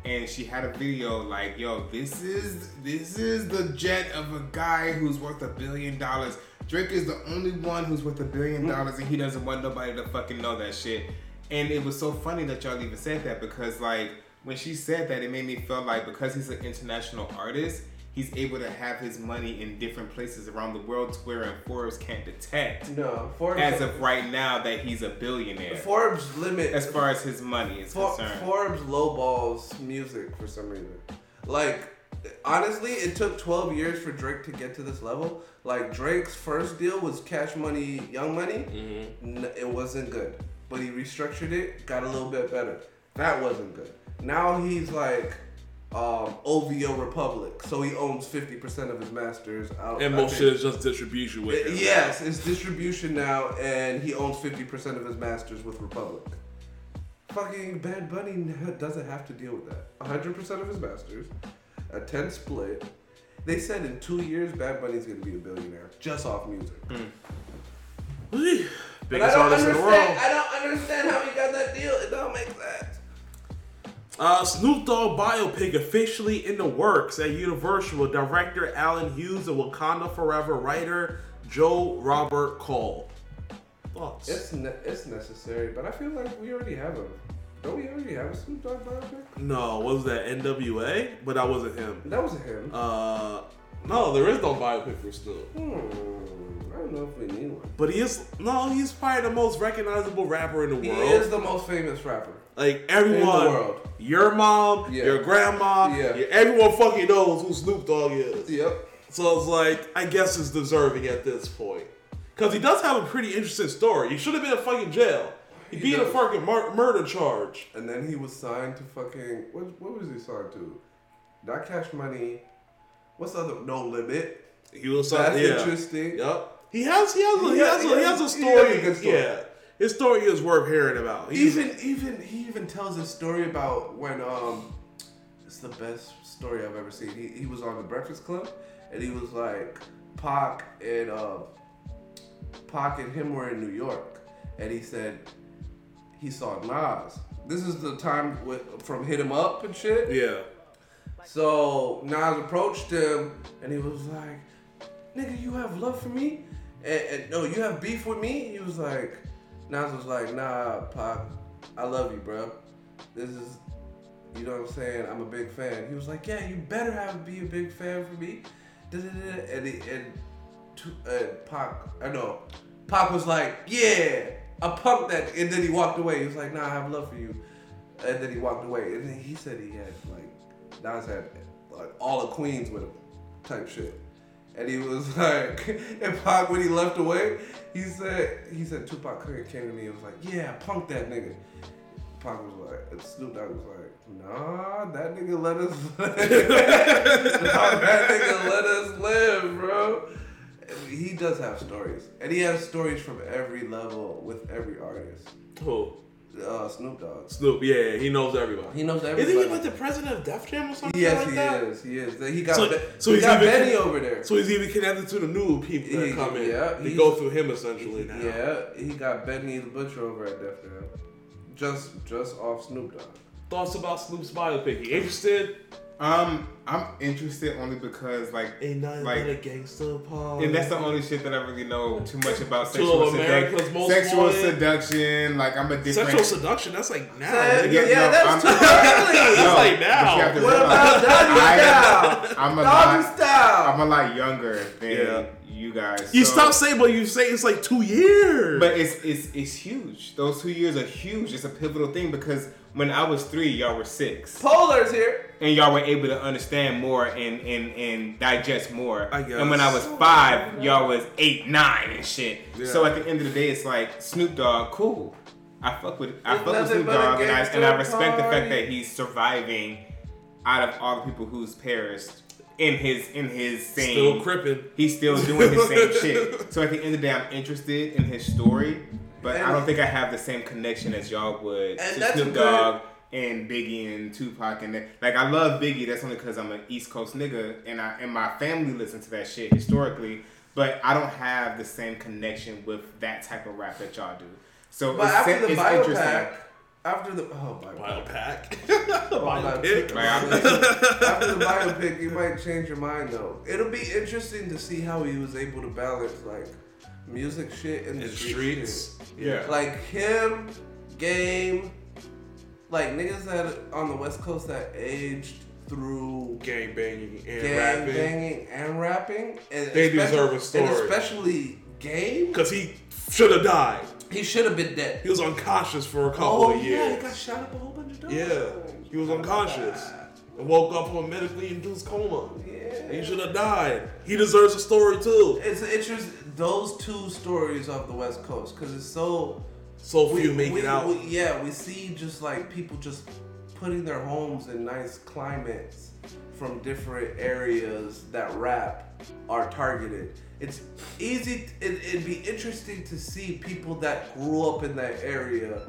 Speaker 2: and she had a video like, "Yo, this is this is the jet of a guy who's worth a billion dollars. Drake is the only one who's worth a billion mm. dollars, and he doesn't want nobody to fucking know that shit." And it was so funny that y'all even said that because like when she said that, it made me feel like because he's an international artist, he's able to have his money in different places around the world to where uh, Forbes can't detect
Speaker 3: no Forbes
Speaker 2: as of right now that he's a billionaire
Speaker 3: Forbes limit
Speaker 2: as far as his money is
Speaker 3: For,
Speaker 2: concerned.
Speaker 3: Forbes lowballs music for some reason. Like, honestly, it took 12 years for Drake to get to this level. Like, Drake's first deal was Cash Money, Young Money. Mm-hmm. N- it wasn't good. But he restructured it, got a little bit better. That wasn't good. Now he's like um, OVO Republic. So he owns 50% of his masters. Out,
Speaker 1: And most shit is just distribution with him.
Speaker 3: Yes, it's distribution now, and he owns 50% of his masters with Republic. Fucking Bad Bunny doesn't have to deal with that. 100% of his masters, a 10 split. They said in two years, Bad Bunny's gonna be a billionaire just off music. I
Speaker 1: Biggest artist in the world.
Speaker 3: I don't understand how he got that deal. It don't make sense.
Speaker 1: Uh, Snoop Dogg biopic officially in the works at Universal director Allen Hughes and Wakanda Forever writer Joe Robert Cole. Thoughts?
Speaker 3: It's ne- it's necessary, but I feel like we already have a. Don't we already have a Snoop Dogg biopic?
Speaker 1: no, what was that NWA? But that wasn't him.
Speaker 3: That wasn't him.
Speaker 1: Uh, no, there is no biopic for Snoop.
Speaker 3: Hmm. I don't know if we need one.
Speaker 1: But he is no, he's probably the most recognizable rapper in the world.
Speaker 3: He
Speaker 1: world.
Speaker 3: is the most famous rapper.
Speaker 1: Like everyone,
Speaker 3: in the world.
Speaker 1: your mom,
Speaker 3: Yeah.
Speaker 1: your grandma,
Speaker 3: Yeah.
Speaker 1: your- everyone fucking knows who Snoop Dogg is.
Speaker 3: Yep.
Speaker 1: So it's like, I guess it's deserving at this point. Because he does have a pretty interesting story. He should have been in fucking jail. He,
Speaker 3: He
Speaker 1: beat a fucking mur- murder charge.
Speaker 3: And then he was signed to fucking what? What was he signed to? Not Cash Money. What's the other? No Limit.
Speaker 1: He was signed.
Speaker 3: That's
Speaker 1: yeah.
Speaker 3: interesting.
Speaker 1: Yep. He has he has a, he
Speaker 3: Yeah,
Speaker 1: has a, he has a
Speaker 3: he has a story.
Speaker 1: Yeah. His story is worth hearing about. He's,
Speaker 3: Even even he even tells a story about when um, it's the best story I've ever seen. He he was on the Breakfast Club, and he was like, Pac and uh, Pac and him were in New York, and he said he saw Nas. This is the time with from Hit 'Em Up and shit.
Speaker 1: yeah.
Speaker 3: So Nas approached him and he was like, "Nigga, you have love for me? And, and no, you have beef with me?" He was like, Nas was like, "Nah, Pac, I love you, bro. This is, you know what I'm saying? I'm a big fan." He was like, "Yeah, you better have be a big fan for me." And he, and uh, Pac, I know, Pac was like, "Yeah, I pumped that," and then he walked away. He was like, "Nah, I have love for you." And then he walked away. And then he said he had like Nas had like all the Queens with him, type shit. And he was like, and Pac when he left away, he said he said Tupac came to me and was like, yeah, punk that nigga. Pac was like, Snoop Dogg was like, nah, that nigga let us live. nah, that nigga let us live, bro. he does have stories, and he has stories from every level with every artist.
Speaker 1: Who?
Speaker 3: Uh, Snoop Dogg.
Speaker 1: Snoop. Yeah, he knows everybody.
Speaker 3: He knows everybody.
Speaker 1: Isn't he like the president of Def Jam or something
Speaker 3: yes,
Speaker 1: like
Speaker 3: he
Speaker 1: that?
Speaker 3: is. He is. He got.
Speaker 1: So-
Speaker 3: Be-
Speaker 1: so
Speaker 3: he
Speaker 1: he's
Speaker 3: got
Speaker 1: even-
Speaker 3: Benny over there.
Speaker 1: So he's even connected to the new people that
Speaker 3: He-
Speaker 1: come in.
Speaker 3: yeah,
Speaker 1: they go through him essentially now.
Speaker 3: Yeah, he got Benny the Butcher over at Def Jam. Just, just off Snoop Dogg.
Speaker 1: Thoughts about Snoop's biopic? You interested?
Speaker 2: Um, I'm interested only because like,
Speaker 1: Ain't nothing
Speaker 2: like,
Speaker 1: but a gangster party.
Speaker 2: and that's the only shit that I really know too much about
Speaker 1: Two
Speaker 2: sexual seduction. Sexual
Speaker 1: Wanted.
Speaker 2: seduction, like I'm a different.
Speaker 1: Sexual seduction. That's like now.
Speaker 3: Yeah,
Speaker 2: yeah,
Speaker 3: yeah,
Speaker 2: no,
Speaker 3: that's
Speaker 2: I'm-
Speaker 3: too early.
Speaker 1: That's
Speaker 2: No,
Speaker 1: like now.
Speaker 3: What
Speaker 2: realize,
Speaker 3: about Doggy
Speaker 2: I-
Speaker 3: Style?
Speaker 2: I'm a
Speaker 3: Doggy
Speaker 2: lot.
Speaker 3: Style.
Speaker 2: I'm a lot younger than
Speaker 1: Yeah.
Speaker 2: you guys.
Speaker 1: You
Speaker 2: so-
Speaker 1: stop saying, but you say it's like two years.
Speaker 2: But it's it's it's huge. Those two years are huge. It's a pivotal thing because when I was three, y'all were six,
Speaker 3: Polar's here.
Speaker 2: and y'all were able to understand more and and and digest more.
Speaker 1: I guess.
Speaker 2: And when I was five, y'all was eight, nine, and shit.
Speaker 1: Yeah.
Speaker 2: So at the end of the day, it's like Snoop Dogg, cool. I fuck with I
Speaker 3: It's
Speaker 2: fuck with Snoop Dogg, and I and I respect the fact that he's surviving out of all the people who's perished in his in his same
Speaker 1: Still crippin'.
Speaker 2: he's still doing his same shit. So at the end of the day, I'm interested in his story, but I don't think I have the same connection as y'all would
Speaker 3: And
Speaker 2: to
Speaker 3: that's a
Speaker 2: Snoop Dogg and Biggie and Tupac and that. Like I love Biggie. That's only because I'm an East Coast nigga, and I and my family listens to that shit historically. But I don't have the same connection with that type of rap that y'all do. So
Speaker 3: But
Speaker 2: it's,
Speaker 3: after the
Speaker 2: it's
Speaker 3: biopack,
Speaker 2: interesting.
Speaker 3: after the oh biopack.
Speaker 1: Biopack.
Speaker 3: Oh, my
Speaker 1: Biopic.
Speaker 3: pick. After the biopic, you might change your mind though. It'll be interesting to see how he was able to balance like music shit and the
Speaker 1: In the
Speaker 3: street
Speaker 1: streets.
Speaker 3: shit.
Speaker 1: Yeah.
Speaker 3: Like him, Game, like niggas that on the West Coast that aged through
Speaker 1: Gang banging and
Speaker 3: gang
Speaker 1: rapping.
Speaker 3: banging and rapping. And
Speaker 1: They deserve a story.
Speaker 3: And especially Game,
Speaker 1: Because he should have died.
Speaker 3: he should have been dead.
Speaker 1: He was unconscious for a couple
Speaker 3: Oh
Speaker 1: of years.
Speaker 3: yeah, he got shot up a whole bunch of times.
Speaker 1: Yeah, he was unconscious woke up from a medically induced coma.
Speaker 3: Yeah.
Speaker 1: He should have died. He deserves a story too.
Speaker 3: It's interesting those two stories of the West Coast because it's so
Speaker 1: So few make
Speaker 3: we,
Speaker 1: it out.
Speaker 3: we- yeah, we see just like people just putting their homes in nice climates from different areas that rap are targeted. It's easy. It, it'd be interesting to see people that grew up in that area.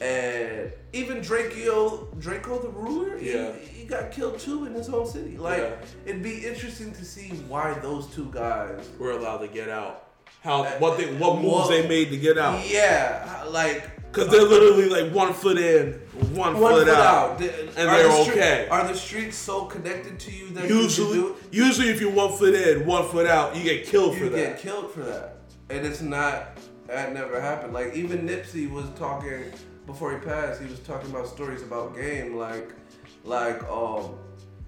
Speaker 3: And even Drakeo, Drakeo the ruler,
Speaker 1: Yeah.
Speaker 3: he, got killed too in his home city. Like,
Speaker 1: Yeah.
Speaker 3: it'd be interesting to see why those two guys
Speaker 1: We're allowed to get out. How what they what moves they made to get out?
Speaker 3: Yeah, uh, like
Speaker 1: Because they're literally like one foot in, one,
Speaker 3: one
Speaker 1: foot,
Speaker 3: foot
Speaker 1: out.
Speaker 3: out,
Speaker 1: and
Speaker 3: are
Speaker 1: they're
Speaker 3: the stre-
Speaker 1: okay.
Speaker 3: Are the streets so connected to you that you
Speaker 1: Usually,
Speaker 3: do,
Speaker 1: usually if you're one foot in, one foot out, you get killed
Speaker 3: you
Speaker 1: for that.
Speaker 3: You get killed for that? And it's not that never happened. Like even Nipsey was talking before he passed. He was talking about stories about game, like like um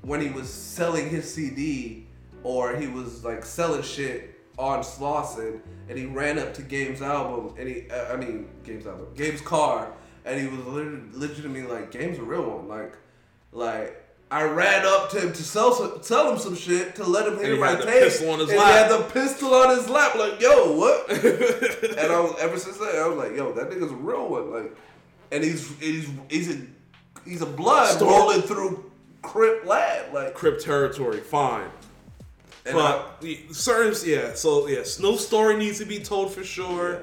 Speaker 3: when he was selling his CD or he was like selling shit on Slauson and he ran up to Game's album and he uh, I mean Game's album Game's car and he was literally, legitimately like Game's a real one like like I ran up to him to sell some, sell him some shit to let him hear
Speaker 1: he
Speaker 3: my tape
Speaker 1: pistol on his
Speaker 3: and
Speaker 1: lap.
Speaker 3: he had the pistol on his lap like yo what and I was ever since then I was like yo that nigga's a real one like and he's he's he's a he's a blood
Speaker 1: Story-
Speaker 3: rolling through Crip land like
Speaker 1: Crip territory, fine.
Speaker 3: and
Speaker 1: But the certain, yeah. So yeah, Snoop's story needs to be told for sure,
Speaker 3: Yeah.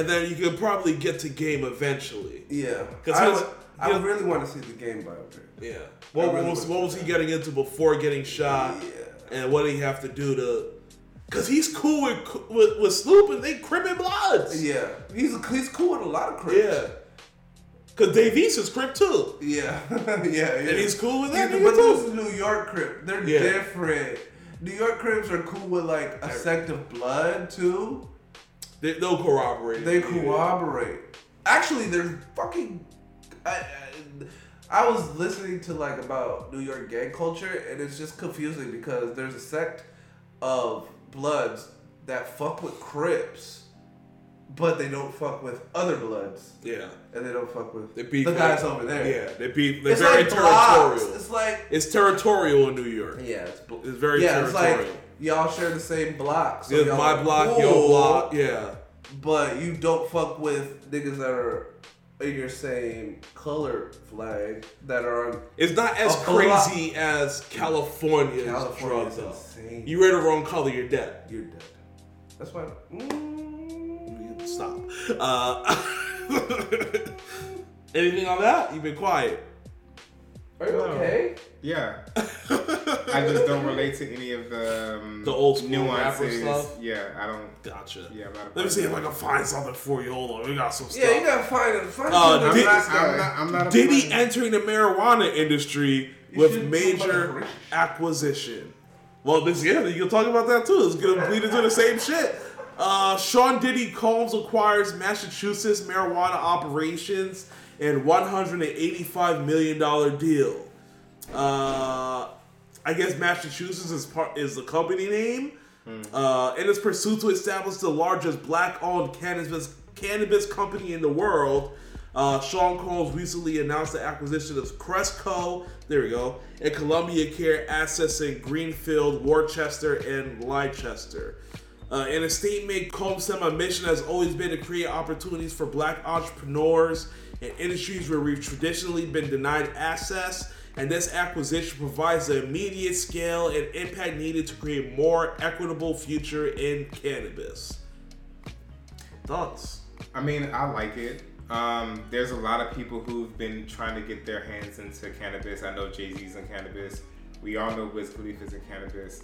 Speaker 1: and then you can probably get to game eventually.
Speaker 3: Yeah,
Speaker 1: 'Cause
Speaker 3: I,
Speaker 1: was-
Speaker 3: I really want to see the game biopic.
Speaker 1: Yeah. What,
Speaker 3: really
Speaker 1: was, what was he getting into before getting shot?
Speaker 3: Yeah.
Speaker 1: And what did he have to do to? Cause he's cool with with, with Snoop and they bloods.
Speaker 3: Yeah, he's he's cool with a lot of Crips.
Speaker 1: Yeah. Cause Dave East is crip too.
Speaker 3: yeah, yeah, yeah.
Speaker 1: And he's cool with
Speaker 3: Yeah,
Speaker 1: that
Speaker 3: but
Speaker 1: nigga
Speaker 3: those New York Crip. They're
Speaker 1: Yeah.
Speaker 3: different. New York Crips are cool with like a sect of blood too.
Speaker 1: They, they'll corroborate.
Speaker 3: They corroborate. Actually, they're fucking. I, I, I was listening to like about New York gang culture, and it's just confusing because there's a sect of Bloods that fuck with Crips, but they don't fuck with other Bloods,
Speaker 1: Yeah.
Speaker 3: and they don't fuck with the guys over there.
Speaker 1: Yeah. They beef. They're
Speaker 3: it's
Speaker 1: very
Speaker 3: like blocks.
Speaker 1: territorial.
Speaker 3: It's like
Speaker 1: It's territorial in New York.
Speaker 3: yeah, it's,
Speaker 1: It's very
Speaker 3: yeah, it's like y'all share the same block. So y'all
Speaker 1: my block,
Speaker 3: cool,
Speaker 1: your block. Yeah.
Speaker 3: but you don't fuck with niggas that are in your same color flag that are on
Speaker 1: It's not as
Speaker 3: A block-
Speaker 1: crazy as California's
Speaker 3: California's
Speaker 1: drug though.
Speaker 3: insane.
Speaker 1: You wear the wrong color, you're dead.
Speaker 3: you're dead. That's why. Mm,
Speaker 1: Stop. Uh, anything on that? You've been quiet.
Speaker 3: are you okay?
Speaker 2: Yeah. I just don't relate to any of the um,
Speaker 1: The old school rapper
Speaker 2: nuances.
Speaker 1: stuff?
Speaker 2: Yeah, I don't.
Speaker 1: Gotcha.
Speaker 2: Yeah, I'm
Speaker 1: Let me see if I can find something for you. Hold on, we got some stuff.
Speaker 3: Yeah, you gotta find it. Find
Speaker 1: Uh,
Speaker 3: something
Speaker 2: I'm
Speaker 1: Did-
Speaker 3: with
Speaker 2: not. I'm not. I'm not a
Speaker 1: Diddy
Speaker 2: fan.
Speaker 1: entering the marijuana industry
Speaker 3: You
Speaker 1: with
Speaker 3: should talk about
Speaker 1: major acquisition. Well, this yeah, you can talk about that too. It's gonna bleed into the same shit. Uh, Sean Diddy Combs acquires Massachusetts marijuana operations in 185 million dollar deal. Uh, I guess Massachusetts is part is the company name. Uh, in its pursuit to establish the largest black-owned cannabis cannabis company in the world, uh, Sean Combs recently announced the acquisition of Cresco, there we go, and Columbia Care assets in Greenfield, Worcester, and Leicester. Uh, in a statement, Combs said, "My mission has always been to create opportunities for Black entrepreneurs in industries where we've traditionally been denied access." And this acquisition provides the immediate scale and impact needed to create a more equitable future in cannabis. Thoughts?
Speaker 2: I mean, I like it. Um, there's a lot of people who've been trying to get their hands into cannabis. I know Jay Z's in cannabis. We all know Wiz Khalifa's in cannabis.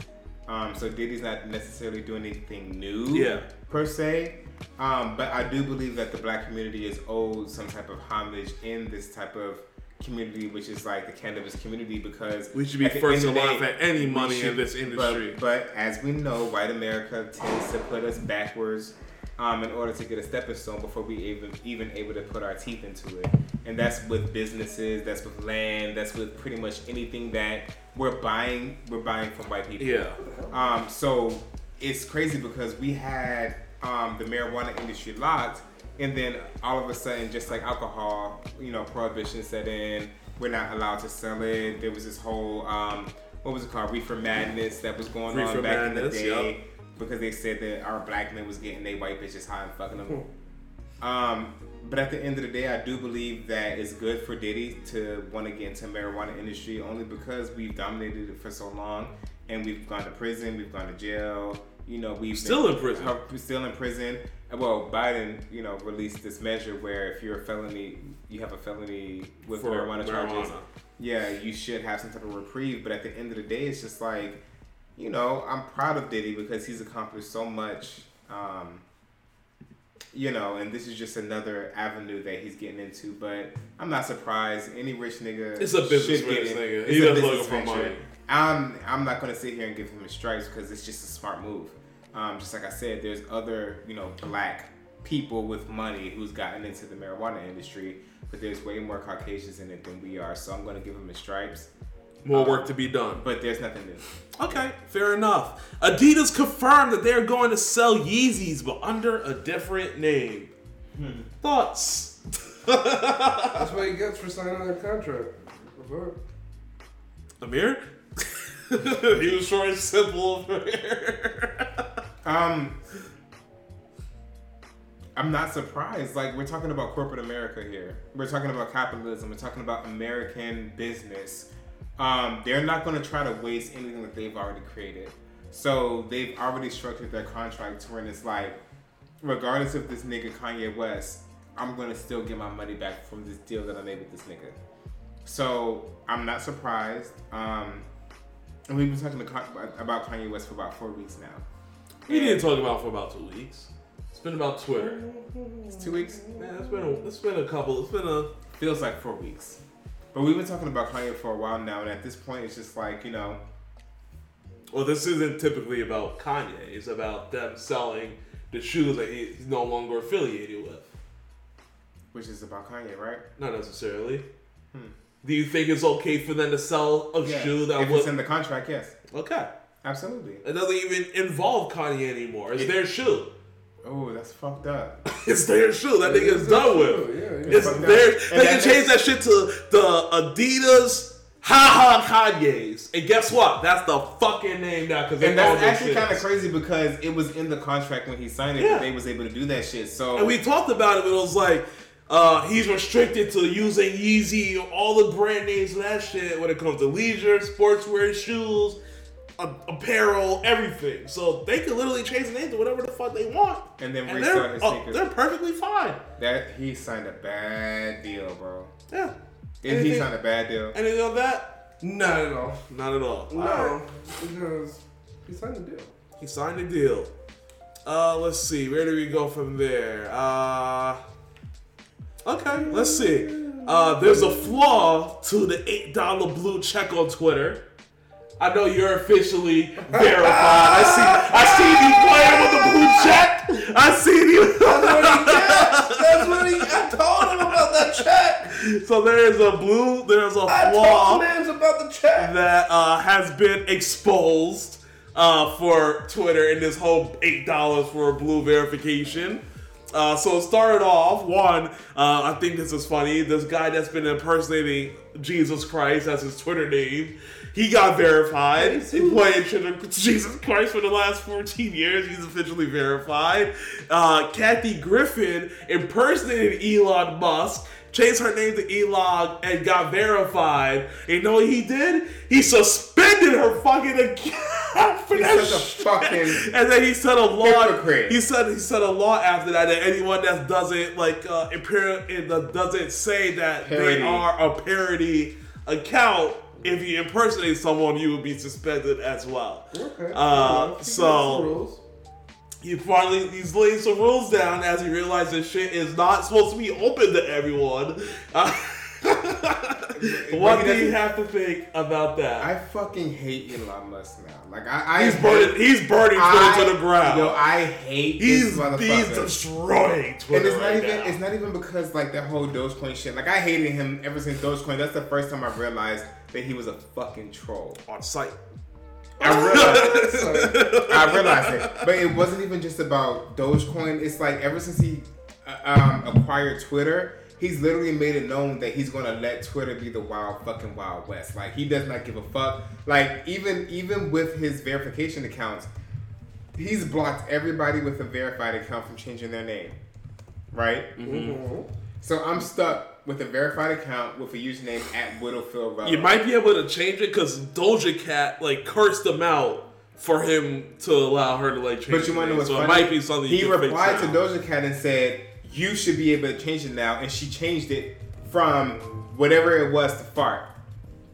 Speaker 2: Um, so Diddy's not necessarily doing anything new,
Speaker 1: Yeah.
Speaker 2: per se. Um, but I do believe that the black community is owed some type of homage in this type of community, which is like the cannabis community, because
Speaker 1: We should be first to
Speaker 2: the
Speaker 1: at any money in this industry.
Speaker 2: But, but as we know, white America tends to put us backwards um, in order to get a stepping stone before we even even able to put our teeth into it. And that's with businesses, that's with land, that's with pretty much anything that we're buying. We're buying from white people.
Speaker 1: Yeah.
Speaker 2: Um, so it's crazy because we had um, the marijuana industry locked, and then all of a sudden, just like alcohol, you know, prohibition set in. We're not allowed to sell it. There was this whole um, what was it called, reefer madness that was going
Speaker 1: Reefer
Speaker 2: on back
Speaker 1: madness,
Speaker 2: in the day
Speaker 1: yep.
Speaker 2: because they said that our black men was getting they white bitches high and fucking them. Um, but at the end of the day, I do believe that it's good for Diddy to want to get into marijuana industry only because we've dominated it for so long, and we've gone to prison, we've gone to jail. You know, we've
Speaker 1: Still
Speaker 2: been-
Speaker 1: in prison.
Speaker 2: uh, Still in prison. Well, Biden, you know, released this measure where if you're a felony, you have a felony with
Speaker 1: For
Speaker 2: marijuana, charges.
Speaker 1: marijuana.
Speaker 2: Yeah, you should have some type of reprieve. But at the end of the day, it's just like, you know, I'm proud of Diddy because he's accomplished so much. Um, you know, and this is just another avenue that he's getting into. But I'm not surprised. Any rich nigga,
Speaker 1: It's a business rich nigga. He
Speaker 2: a
Speaker 1: doesn't
Speaker 2: business
Speaker 1: look for money.
Speaker 2: I'm I'm not gonna sit here and give him stripes because it's just a smart move. Um, just like I said, there's other you know black people with money who's gotten into the marijuana industry, but there's way more Caucasians in it than we are. So I'm gonna give him his stripes.
Speaker 1: More work to be done.
Speaker 2: But there's nothing new.
Speaker 1: Okay, fair enough. Adidas confirmed that they're going to sell Yeezys, but under a different name. Thoughts?
Speaker 3: That's what he gets for signing that contract. Fuck.
Speaker 1: Amir? he was short and simple.
Speaker 2: Um, I'm not surprised. Like we're talking about corporate America here. We're talking about capitalism. We're talking about American business. Um, they're not going to try to waste anything that they've already created. So they've already structured their contract to where it's like, regardless of this nigga Kanye West, I'm going to still get my money back from this deal that I made with this nigga. So I'm not surprised. Um, and we've been talking to Con- about Kanye West for about four weeks now.
Speaker 1: we didn't talk about for about two weeks. It's been about Twitter.
Speaker 2: It's two weeks.
Speaker 1: Man, it's been a, it's been a couple. It's been a
Speaker 2: Feels like four weeks. But we've been talking about Kanye for a while now, and at this point, it's just like you know,
Speaker 1: well. This isn't typically about Kanye. It's about them selling the shoes that he's no longer affiliated with.
Speaker 2: which is about Kanye, right?
Speaker 1: Not necessarily. Do you think it's okay for them to sell a shoe that
Speaker 2: Hmm. if
Speaker 1: was
Speaker 2: in the contract, yes,
Speaker 1: okay?
Speaker 2: absolutely.
Speaker 1: It doesn't even involve Kanye anymore. It's
Speaker 2: It-
Speaker 1: their shoe.
Speaker 2: Oh, that's fucked up.
Speaker 1: It's their shoe. That nigga's done with.
Speaker 3: Yeah, yeah.
Speaker 1: It's their.
Speaker 2: And
Speaker 1: They can
Speaker 2: that-
Speaker 1: change that shit to the Adidas. Ha ha Kanye's. And guess what? That's the fucking name now because
Speaker 2: And that's actually kind of crazy because it was in the contract when he signed it
Speaker 1: Yeah.
Speaker 2: that they was able to do that shit. So
Speaker 1: And we talked about it, but it was like, Uh, he's restricted to using Yeezy, all the brand names and that shit when it comes to leisure, sportswear, shoes, apparel, everything. So they can literally change the name to whatever the fuck they want.
Speaker 2: And then
Speaker 1: and
Speaker 2: resell
Speaker 1: they're,
Speaker 2: his sneakers.
Speaker 1: they're perfectly fine.
Speaker 2: That he signed a bad deal, bro.
Speaker 1: Yeah.
Speaker 2: Didn't he signed a bad deal?
Speaker 1: Anything on that?
Speaker 3: Not at all.
Speaker 1: Not at all.
Speaker 3: No, because he signed a deal.
Speaker 1: He signed a deal. Uh, let's see. Where do we go from there? Uh, okay, let's see. Uh, there's a flaw to the eight dollar blue check on Twitter. I know you're officially verified. I see. I see you playing with the blue check. I see you.
Speaker 3: That's what he. I told him about that check.
Speaker 1: so there is a blue. There's a
Speaker 3: I
Speaker 1: flaw.
Speaker 3: told Mans about the check.
Speaker 1: that uh, has been exposed uh, for Twitter in this whole eight dollars for a blue verification. Uh, so it started off one. Uh, I think this is funny. This guy that's been impersonating Jesus Christ as his Twitter name, he got verified. He played Jesus Christ for the last 14 years. He's officially verified. Uh, Kathy Griffin impersonated Elon Musk changed her name to Elon and got verified. And you know what he did? He suspended her fucking account for that shit.
Speaker 2: fucking
Speaker 1: And then he said a law.
Speaker 2: hypocrite.
Speaker 1: He said he said a law after that that anyone that doesn't like uh, impar- doesn't say that
Speaker 2: Parody.
Speaker 1: they are a parody account. If you impersonate someone, you will be suspended as well.
Speaker 3: Okay.
Speaker 1: Uh, so-
Speaker 3: knows the rules.
Speaker 1: He finally he's laying some rules down as he realizes shit is not supposed to be open to everyone. Uh, what do you have to think about that?
Speaker 2: I fucking hate Elon Musk now. Like I, I
Speaker 1: he's
Speaker 2: hate-
Speaker 1: burning. He's burning Twitter
Speaker 2: I-
Speaker 1: to the ground.
Speaker 2: Yo, I hate
Speaker 1: he's he's destroying
Speaker 2: and it's not
Speaker 1: right
Speaker 2: even
Speaker 1: now.
Speaker 2: it's not even because like that whole Dogecoin shit. Like I hated him ever since Dogecoin. That's the first time I realized that he was a fucking troll.
Speaker 1: on site.
Speaker 2: I realized I realized it, but it wasn't even just about Dogecoin. It's like ever since he uh, um, acquired Twitter, he's literally made it known that he's gonna let Twitter be the wild fucking wild west. Like he does not give a fuck. Like even even with his verification accounts, he's blocked everybody with a verified account from changing their name. Right.
Speaker 3: Mm-hmm.
Speaker 2: So I'm stuck with a verified account with a username at Widowfield Relevant.
Speaker 1: You might be able to change it because Doja Cat like cursed him out for him to allow her to like change.
Speaker 2: But you want to know what's
Speaker 1: so
Speaker 2: funny?
Speaker 1: it might be something
Speaker 2: he replied to. Doja Cat and said, "You should be able to change it now," and she changed it from whatever it was to fart.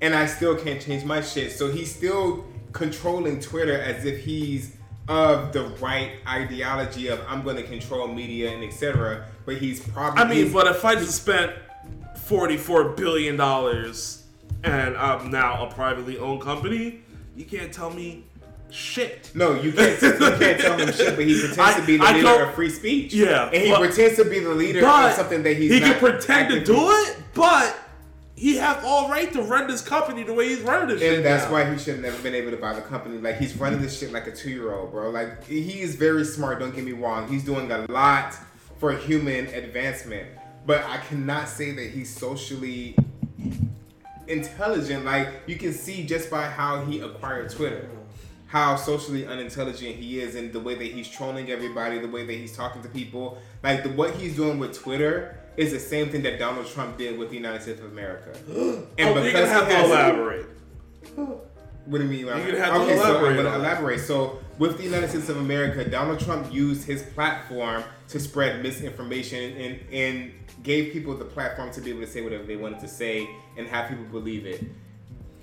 Speaker 2: And I still can't change my shit. So he's still controlling Twitter as if he's of the right ideology of I'm going to control media and etc. But he's probably.
Speaker 1: I mean, but if I just spent forty-four billion dollars and I'm now a privately owned company, you can't tell me shit.
Speaker 2: No, you can't. You can't tell him shit, but he pretends to be the
Speaker 1: I- I
Speaker 2: leader of free speech.
Speaker 1: Yeah,
Speaker 2: and he
Speaker 1: but-
Speaker 2: pretends to be the leader of something that he's
Speaker 1: he can pretend to do it, but he has all right to run this company the way he's running this shit.
Speaker 2: And that's
Speaker 1: now.
Speaker 2: why he should have never been able to buy the company. Like he's running this shit like a two year old, bro. Like he is very smart. Don't get me wrong. He's doing a lot for human advancement, but I cannot say that he's socially intelligent. Like you can see just by how he acquired Twitter. How socially unintelligent he is, and the way that he's trolling everybody, the way that he's talking to people, like the what he's doing with Twitter is the same thing that Donald Trump did with the United States of America. And
Speaker 1: Oh, you're gonna
Speaker 2: because he
Speaker 1: have to elaborate.
Speaker 2: what do you mean?
Speaker 1: You're have to
Speaker 2: okay, so I'm
Speaker 1: elaborate
Speaker 2: gonna elaborate. So, with the United States of America, Donald Trump used his platform to spread misinformation and and gave people the platform to be able to say whatever they wanted to say and have people believe it.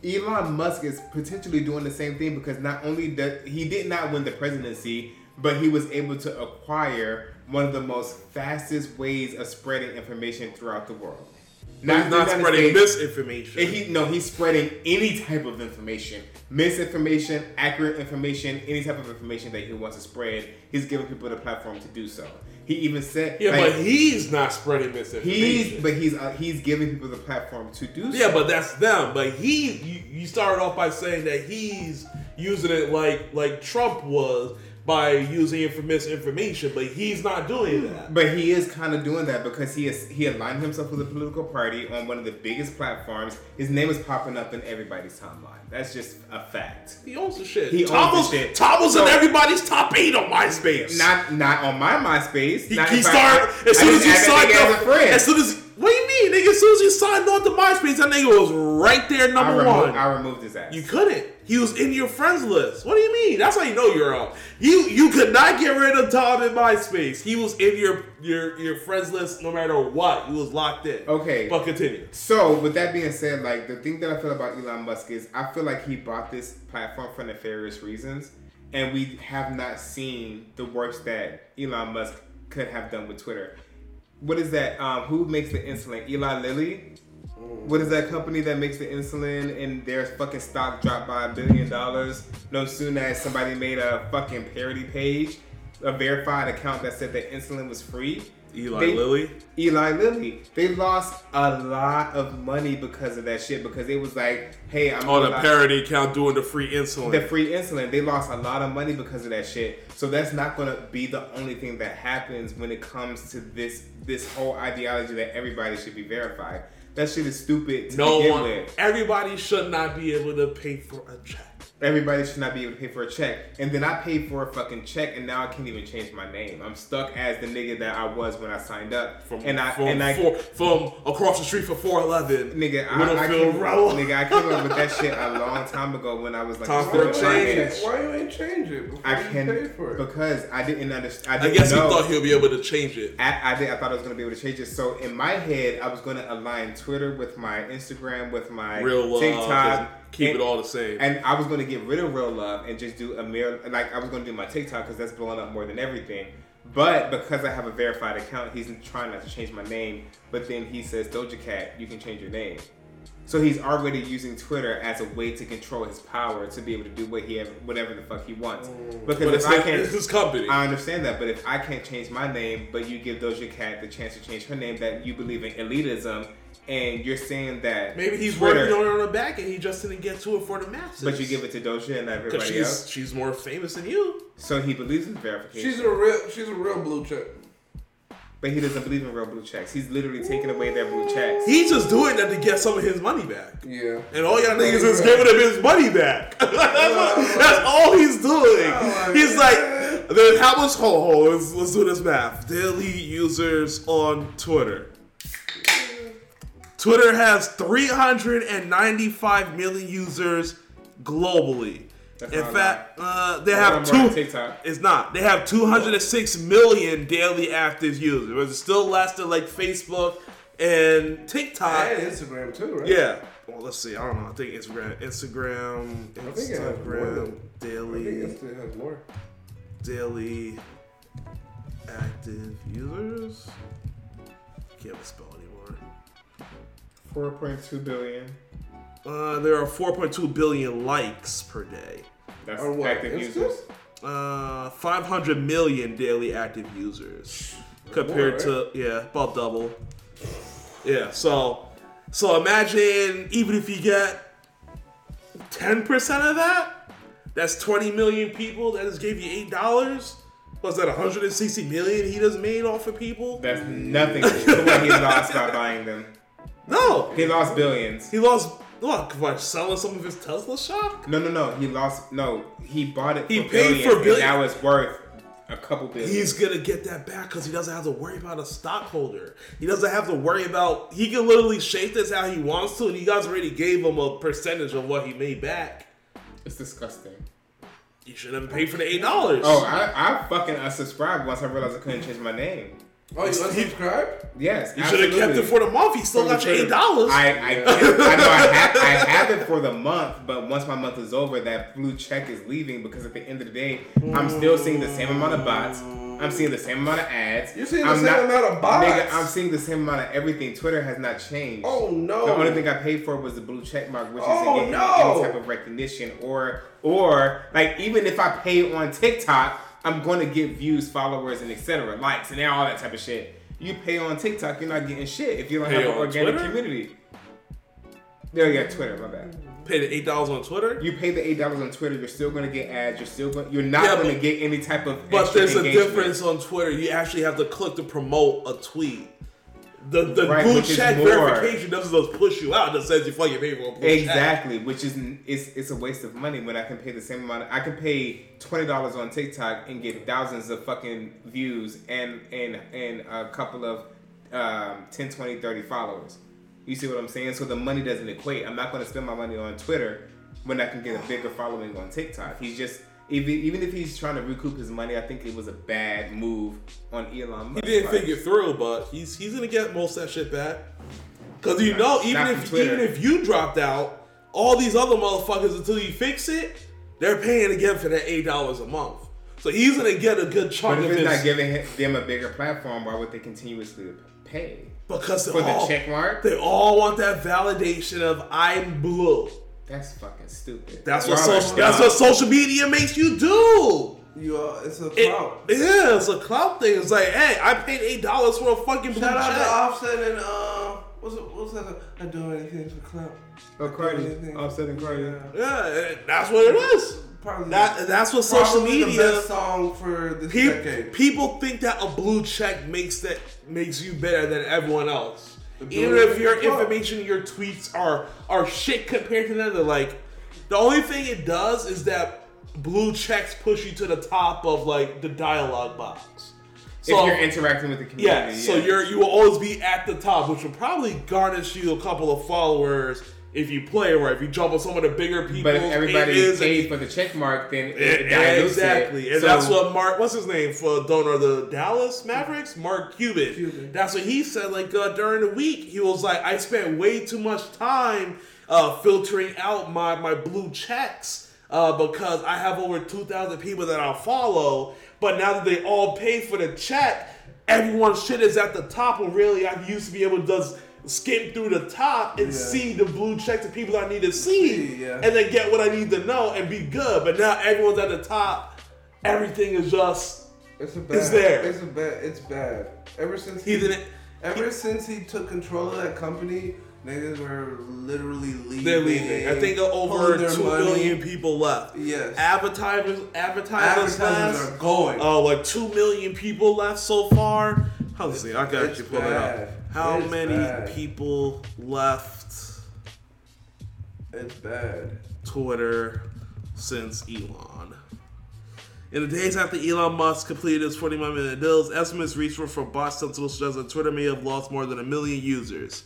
Speaker 2: Elon Musk is potentially doing the same thing because not only did he did not win the presidency, but he was able to acquire one of the most fastest ways of spreading information throughout the world.
Speaker 1: He's not
Speaker 2: in the United
Speaker 1: spreading
Speaker 2: States,
Speaker 1: misinformation.
Speaker 2: he no, he's spreading any type of information, misinformation, accurate information, any type of information that he wants to spread. He's giving people the platform to do so. He even said,
Speaker 1: yeah,
Speaker 2: like,
Speaker 1: but he's not spreading misinformation.
Speaker 2: he's but he's uh, he's giving people the platform to do so.
Speaker 1: Yeah, but that's them. But he, you, you started off by saying that he's using it like like Trump was, by using it for misinformation, but he's not doing that.
Speaker 2: But he is kind of doing that because he is he aligned himself with a political party on one of the biggest platforms. His name is popping up in everybody's timeline. That's just a fact.
Speaker 1: He owns the shit.
Speaker 2: He owns the shit.
Speaker 1: Tom
Speaker 2: So-
Speaker 1: in everybody's top eight on MySpace.
Speaker 2: Not not on my MySpace.
Speaker 1: he, he started as soon as he signed up.
Speaker 2: as a friend.
Speaker 1: As soon as what do you mean, nigga? As soon as he signed on to MySpace, that nigga was right there,
Speaker 2: I,
Speaker 1: number
Speaker 2: removed,
Speaker 1: one.
Speaker 2: I removed his ass.
Speaker 1: You couldn't. He was in your friends list. What do you mean? That's how you know you're out. You you could not get rid of Tom in MySpace. He was in your your your friends list no matter what. He was locked in.
Speaker 2: Okay.
Speaker 1: But continue.
Speaker 2: So, with that being said, like the thing that I feel about Elon Musk is I feel like he bought this platform for nefarious reasons, and we have not seen the works that Elon Musk could have done with Twitter. What is that? Um, who makes the insulin? Eli Lilly. What is that company that makes the insulin and their fucking stock dropped by a billion dollars? No sooner as somebody made a fucking parody page, a verified account that said that insulin was free.
Speaker 1: Eli
Speaker 2: They-
Speaker 1: Lilly.
Speaker 2: Eli Lilly. They lost a lot of money because of that shit because it was like, hey, I'm
Speaker 1: On a parody account doing the free insulin.
Speaker 2: the free insulin. They lost a lot of money because of that shit. So that's not gonna be the only thing that happens when it comes to this this whole ideology that everybody should be verified. That shit is stupid to
Speaker 1: no
Speaker 2: begin
Speaker 1: one.
Speaker 2: with.
Speaker 1: Everybody should not be able to pay for a check.
Speaker 2: Everybody should not be able to pay for a check. And then I paid for a fucking check, and now I can't even change my name. I'm stuck as the nigga that I was when I signed up.
Speaker 1: From
Speaker 2: and I
Speaker 1: from,
Speaker 2: and I
Speaker 1: four, from across the street for 411.
Speaker 2: Nigga, I, I,
Speaker 1: Middlefield
Speaker 2: came,
Speaker 1: Row.
Speaker 2: nigga, I came up with that shit a long time ago when I was like,
Speaker 1: Time
Speaker 2: a
Speaker 1: for a change.
Speaker 3: Why you ain't change it
Speaker 2: I
Speaker 3: you
Speaker 2: can
Speaker 3: pay for it?
Speaker 2: because I didn't understand. I,
Speaker 1: I
Speaker 2: didn't
Speaker 1: guess
Speaker 2: know.
Speaker 1: he thought he'll be able to change it.
Speaker 2: I, I did. I thought I was gonna be able to change it. So in my head, I was gonna align Twitter with my Instagram, with my
Speaker 1: Real love.
Speaker 2: TikTok,
Speaker 1: and keep
Speaker 2: and,
Speaker 1: it all the same.
Speaker 2: And I was gonna get rid of real love and just do a mere like I was gonna do my TikTok because that's blowing up more than everything. But because I have a verified account, he's trying not to change my name. But then he says, Doja Cat, you can change your name. So he's already using Twitter as a way to control his power to be able to do what he whatever the fuck he wants. Oh. Because
Speaker 1: but
Speaker 2: if I can't,
Speaker 1: it's his company.
Speaker 2: I understand that, but if I can't change my name, but you give Doja Cat the chance to change her name, that you believe in elitism, and you're saying that
Speaker 1: Maybe he's
Speaker 2: Twitter,
Speaker 1: working on it on the back and he just didn't get to it for the masses.
Speaker 2: but you give it to Doja and everybody
Speaker 1: she's
Speaker 2: else,
Speaker 1: she's more famous than you.
Speaker 2: so he believes in verification.
Speaker 3: She's a real, she's a real blue check.
Speaker 2: but he doesn't believe in real blue checks. He's literally taking away their blue checks.
Speaker 1: He's just doing that to get some of his money back.
Speaker 3: Yeah.
Speaker 1: And all y'all niggas is giving him his money back. that's, what- that's all he's doing. Oh he's like, then how much? Hold, hold, let's, let's do this math. Daily users on Twitter. Twitter has 395 million users globally.
Speaker 2: That's
Speaker 1: In fact, uh, they have two. It's not. They have 206 million daily active users. It's still less than like Facebook and TikTok.
Speaker 3: And Instagram too, right?
Speaker 1: Yeah. Well, let's see. I don't know. I think Instagram, Instagram, Instagram
Speaker 3: daily. I think it has more.
Speaker 1: Daily active users. Can't spell
Speaker 2: it 4.2 billion.
Speaker 1: Uh, there are 4.2 billion likes per day.
Speaker 2: That's
Speaker 3: or what?
Speaker 2: active users.
Speaker 1: Uh, 500 million daily active users compared
Speaker 3: More, right?
Speaker 1: to yeah, about double. Yeah, so so imagine even if you get 10% of that, that's 20 million people that just gave you $8. Was that 160 million he just made off of people?
Speaker 2: That's nothing to what he's lost by buying them.
Speaker 1: No,
Speaker 2: He lost billions.
Speaker 1: he lost what by selling some of his Tesla stock.
Speaker 2: No, no, no. He lost. No, he bought it.
Speaker 1: He
Speaker 2: for
Speaker 1: paid
Speaker 2: billions,
Speaker 1: for
Speaker 2: and
Speaker 1: billion-
Speaker 2: Now it's worth a couple billion.
Speaker 1: He's gonna get that back because he doesn't have to worry about a stockholder. He doesn't have to worry about. He can literally shape this how he wants to, and you guys already gave him a percentage of what he made back.
Speaker 2: It's disgusting.
Speaker 1: You should have paid for the eight dollars.
Speaker 2: Oh, I, I fucking unsubscribed once I realized I couldn't change my name.
Speaker 3: Oh, you unsubscribed?
Speaker 2: Yes,
Speaker 1: you should have kept it for the month. He still got your eight dollars.
Speaker 2: I I, kept, I know I have, I have it for the month, but once my month is over, that blue check is leaving because at the end of the day, I'm still seeing the same amount of bots. I'm seeing the same amount of ads.
Speaker 3: You're seeing the
Speaker 2: I'm
Speaker 3: same
Speaker 2: not-
Speaker 3: amount of bots?
Speaker 2: Nigga, I'm seeing the same amount of everything. Twitter has not changed.
Speaker 3: Oh, no.
Speaker 2: The only thing I paid for was the blue check mark, which
Speaker 3: Oh,
Speaker 2: isn't any,
Speaker 3: no.
Speaker 2: any type of recognition or or like even if I pay on TikTok, I'm gonna get views, followers, and etc. likes and all that type of shit. You pay on TikTok, you're not getting shit if you don't
Speaker 1: Pay
Speaker 2: have an organic
Speaker 1: Twitter?
Speaker 2: community. Yeah, yeah, Twitter. My bad.
Speaker 1: Pay the eight dollars on Twitter.
Speaker 2: You pay the eight dollars on Twitter. You're still gonna get ads. You're still going. You're not
Speaker 1: Yeah,
Speaker 2: gonna
Speaker 1: but-
Speaker 2: get any type of.
Speaker 1: But there's a
Speaker 2: engagement.
Speaker 1: difference on Twitter. You actually have to click to promote a tweet. The the
Speaker 2: Right,
Speaker 1: blue check
Speaker 2: more-
Speaker 1: verification doesn't just push you out. It just says you fucking pay for a blue check.
Speaker 2: Exactly, which is it's it's a waste of money when I can pay the same amount. I can pay twenty dollars on TikTok and get thousands of fucking views and and and a couple of um, 10, 20, 30 followers. You see what I'm saying? So the money doesn't equate. I'm not going to spend my money on Twitter when I can get a bigger following on TikTok. He's just even even if he's trying to recoup his money, I think it was a bad move on Elon
Speaker 1: He didn't figure through, but he's he's gonna get most of that shit back. Cause you know, even
Speaker 2: Not
Speaker 1: if
Speaker 2: Twitter.
Speaker 1: even if you dropped out, all these other motherfuckers until you fix it, they're paying again for that eight dollars a month. So he's gonna get a good chunk
Speaker 2: But if
Speaker 1: of
Speaker 2: it's
Speaker 1: his
Speaker 2: not giving him- them a bigger platform, why would they continuously pay
Speaker 1: because
Speaker 2: for the check mark?
Speaker 1: they all want that validation of I'm blue.
Speaker 2: That's fucking stupid.
Speaker 1: That's what
Speaker 2: Y'all
Speaker 1: social, that's
Speaker 2: dumb.
Speaker 1: what social media makes you do.
Speaker 3: You are, it's a
Speaker 1: It, yeah, it's a clout thing. It's like, hey, I paid eight dollars for a fucking blue
Speaker 3: Shout out to. Offset and uh, what's it, what's that? I do anything for clout.
Speaker 2: Oh, Cardi. Offset and Cardi.
Speaker 3: Yeah.
Speaker 1: Yeah, that's what it is.
Speaker 3: Probably
Speaker 1: That that's what social
Speaker 3: probably the
Speaker 1: media.
Speaker 3: best song for this
Speaker 1: Pe-
Speaker 3: decade.
Speaker 1: people think that a blue check makes that makes you better than everyone else. Even if your information, your tweets are are shit compared to them, they're like the only thing it does is that blue checks push you to the top of like the dialogue box. So
Speaker 2: if you're interacting with the community,
Speaker 1: yeah,
Speaker 2: community.
Speaker 1: so you're you will always be at the top, which will probably garnish you a couple of followers if you play or If you jump on some of the bigger people,
Speaker 2: But if everybody
Speaker 1: and
Speaker 2: paid for the check mark, then it, it dilutes
Speaker 1: exactly,
Speaker 2: it.
Speaker 1: and
Speaker 2: So-
Speaker 1: that's what Mark. What's his name for donor the Dallas Mavericks? Mark Cuban.
Speaker 3: Cuban.
Speaker 1: That's what he said. Like uh, during the week, he was like, I spent way too much time uh, filtering out my my blue checks uh, because I have over two thousand people that I follow. But now that they all pay for the check, everyone's shit is at the top. And really, I used to be able to just skim through the top and
Speaker 3: Yeah.
Speaker 1: see the blue checks of people I need to see,
Speaker 3: yeah.
Speaker 1: and then get what I need to know and be good. But now everyone's at the top. Everything is just
Speaker 3: It's a bad.
Speaker 1: It's there.
Speaker 3: It's a bad. It's bad. Ever since
Speaker 1: he's
Speaker 3: he,
Speaker 1: in it.
Speaker 3: ever since he took control of that company, niggas were literally leaving.
Speaker 1: They're leaving. I think over two
Speaker 3: money.
Speaker 1: million people left.
Speaker 3: Yes.
Speaker 1: Advertisers, advertisers,
Speaker 3: Advertisers
Speaker 1: left.
Speaker 3: are going.
Speaker 1: Oh, like two million people left so far. How let's? I got you pull it up. How
Speaker 3: It's
Speaker 1: many
Speaker 3: bad.
Speaker 1: people left
Speaker 3: It's bad.
Speaker 1: Twitter since Elon? In the days after Elon Musk completed his 41 million deals, estimates reached from Boston to suggest that Twitter may have lost more than a million users.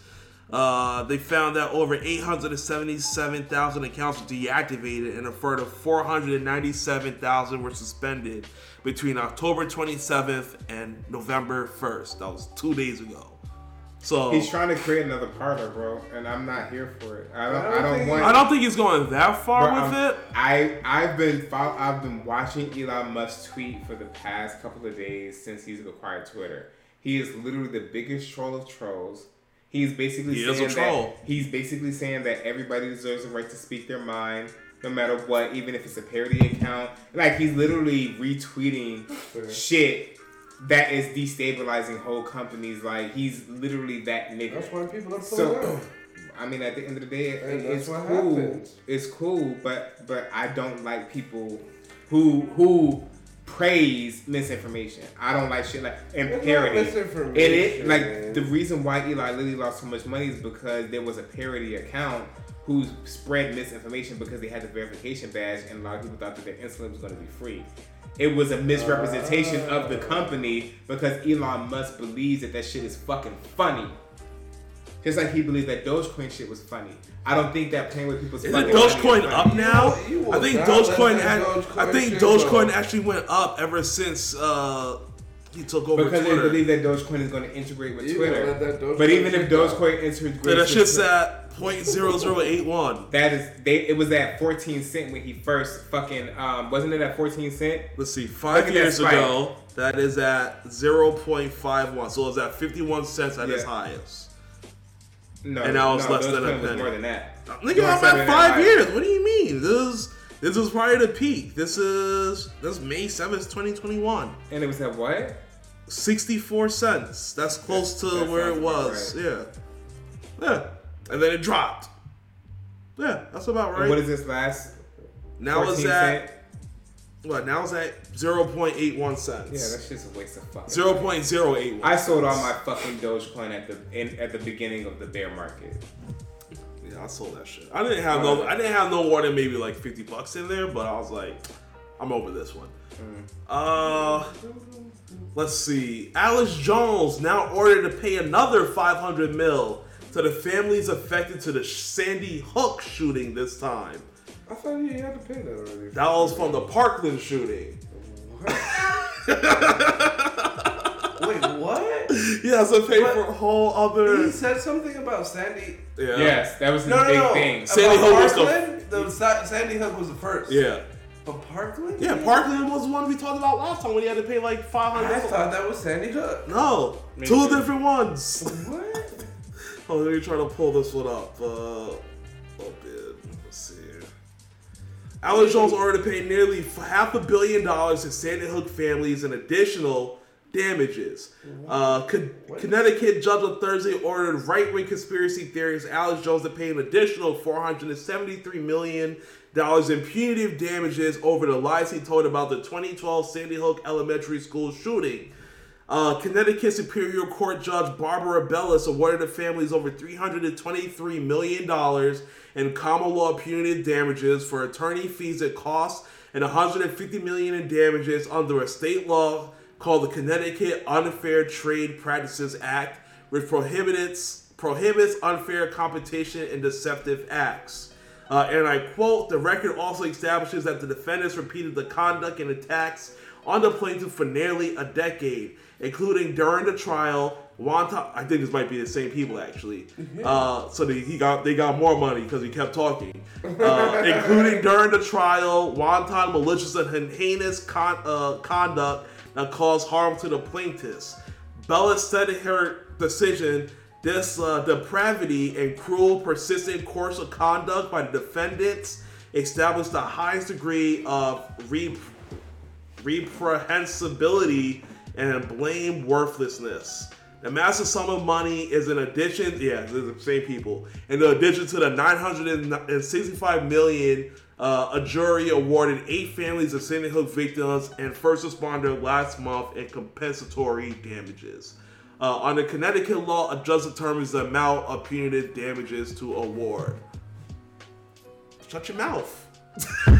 Speaker 1: Uh, they found that over 877,000 accounts were deactivated and a further 497,000 were suspended between October 27th and November 1st. That was two days ago. So
Speaker 2: He's trying to create another Parler, bro, and I'm not here for it. I don't. I don't,
Speaker 3: think
Speaker 2: want.
Speaker 1: I don't think he's going that far with
Speaker 2: I'm-
Speaker 1: it.
Speaker 2: I I've been I've been watching Elon Musk tweet for the past couple of days since he's acquired Twitter. He is literally the biggest troll of trolls. He's basically
Speaker 1: He is
Speaker 2: saying
Speaker 1: a troll.
Speaker 2: that he's basically saying that everybody deserves the right to speak their mind, no matter what, even if it's a parody account. Like he's literally retweeting shit that is destabilizing whole companies. Like he's literally that nigga.
Speaker 3: That's why people are
Speaker 2: So,
Speaker 3: out.
Speaker 2: I mean, at the end of the day, it- it's cool.
Speaker 3: happens.
Speaker 2: It's cool, but but I don't like people who who praise misinformation. I don't like shit like and
Speaker 3: It's
Speaker 2: parody.
Speaker 3: misinformation,
Speaker 2: it like
Speaker 3: man.
Speaker 2: the reason why Eli Lilly lost so much money is because there was a parody account who spread misinformation because they had the verification badge, and a lot of people thought that their insulin was going to be free. It was a misrepresentation of the company because Elon Musk believes that that shit is fucking funny. Just like he believes that Dogecoin shit was funny. I don't think that playing with people's
Speaker 1: Isn't
Speaker 2: fucking money is
Speaker 1: Dogecoin
Speaker 2: funny.
Speaker 1: up now?
Speaker 3: will- you will
Speaker 1: I think Dogecoin.
Speaker 3: that
Speaker 1: Had,
Speaker 3: Dogecoin
Speaker 1: I think Dogecoin
Speaker 3: go.
Speaker 1: actually went up ever since uh, he took over
Speaker 2: Because they believe that Dogecoin is going to integrate with
Speaker 3: You
Speaker 2: Twitter.
Speaker 3: let that Dogecoin
Speaker 2: But even if. Dogecoin integrates
Speaker 1: So that
Speaker 2: with
Speaker 1: shit's
Speaker 2: Twitter-
Speaker 1: at point zero zero eight one.
Speaker 2: that is they it was at 14 cent when he first fucking um wasn't it at 14 cent?
Speaker 1: Let's see, five
Speaker 2: at that
Speaker 1: years ago, that is at zero point five one. So it's at fifty one cents at its highest.
Speaker 2: No,
Speaker 1: And now it's
Speaker 2: no,
Speaker 1: less than a penny.
Speaker 2: more than that.
Speaker 1: Nigga,
Speaker 2: Doing
Speaker 1: I'm at
Speaker 2: that
Speaker 1: five years. What do you mean? This is this is prior to peak. This is this is May seventh, twenty twenty one.
Speaker 2: And it was at what?
Speaker 1: 64 cents. That's close to
Speaker 2: That
Speaker 1: where it was. Yeah. Yeah. And then it dropped. Yeah, that's about
Speaker 2: And
Speaker 1: right.
Speaker 2: what is this last?
Speaker 1: now it's at
Speaker 2: cent?
Speaker 1: what? Now it's at zero point eight one cents.
Speaker 2: Yeah, that's just a waste of fucking.
Speaker 1: zero point zero eight.
Speaker 2: I sold all my fucking Dogecoin at the in, at the beginning of the bear market.
Speaker 1: Yeah, I sold that shit. I didn't have no. I didn't have no more than maybe like fifty bucks in there, but I was like, I'm over this one. Uh, let's see. Alex Jones now ordered to pay another 500 mil to the families affected to the Sandy Hook shooting this time.
Speaker 3: I thought you had to pay that already.
Speaker 1: That was from the Parkland shooting.
Speaker 3: Wait, what?
Speaker 1: He has to pay
Speaker 3: What?
Speaker 1: for a whole other.
Speaker 3: He said something about Sandy.
Speaker 1: Yeah.
Speaker 2: Yes, that was his
Speaker 3: No, no,
Speaker 2: big
Speaker 3: no.
Speaker 2: thing.
Speaker 3: About
Speaker 1: Sandy Hook was the-
Speaker 3: Parkland? The, Sa- Sandy Hook was the first.
Speaker 1: Yeah.
Speaker 3: But Parkland?
Speaker 1: Yeah, Parkland was the one we talked about last time when he had to pay like 500
Speaker 3: I thought that was Sandy Hook.
Speaker 1: No,
Speaker 2: Me
Speaker 1: two different ones.
Speaker 3: What?
Speaker 1: Oh, let me try to pull this one up. Uh, oh, bid. Let's see. Alex Jones ordered to pay nearly half a billion dollars to Sandy Hook families in additional damages. Uh, Con- Connecticut judge on Thursday ordered right-wing conspiracy theorist Alex Jones to pay an additional 473 million dollars in punitive damages over the lies he told about the 2012 Sandy Hook Elementary School shooting. Uh, Connecticut Superior Court Judge Barbara Bellis awarded the families over $323 million in common law punitive damages for attorney fees and costs and 150 million in damages under a state law called the Connecticut Unfair Trade Practices Act, which prohibits prohibits unfair competition and deceptive acts. Uh, and I quote, the record also establishes that the defendants repeated the conduct and attacks on the plaintiff for nearly a decade, including during the trial. Wanton, I think this might be the same people actually. Uh, so they, he got they got more money because he kept talking, uh, including during the trial. Wanton malicious and heinous con, uh, conduct that caused harm to the plaintiffs. Bellis said in her decision this uh, depravity and cruel, persistent course of conduct by the defendants established the highest degree of re- reprehensibility and blame worthlessness. The massive sum of money is in addition, yeah, the same people. In addition to the 965 million, uh, a jury awarded eight families of Sandy Hook victims and first responder last month in compensatory damages. Uh, under Connecticut law, a judge determines the amount of punitive damages to award. Shut your mouth.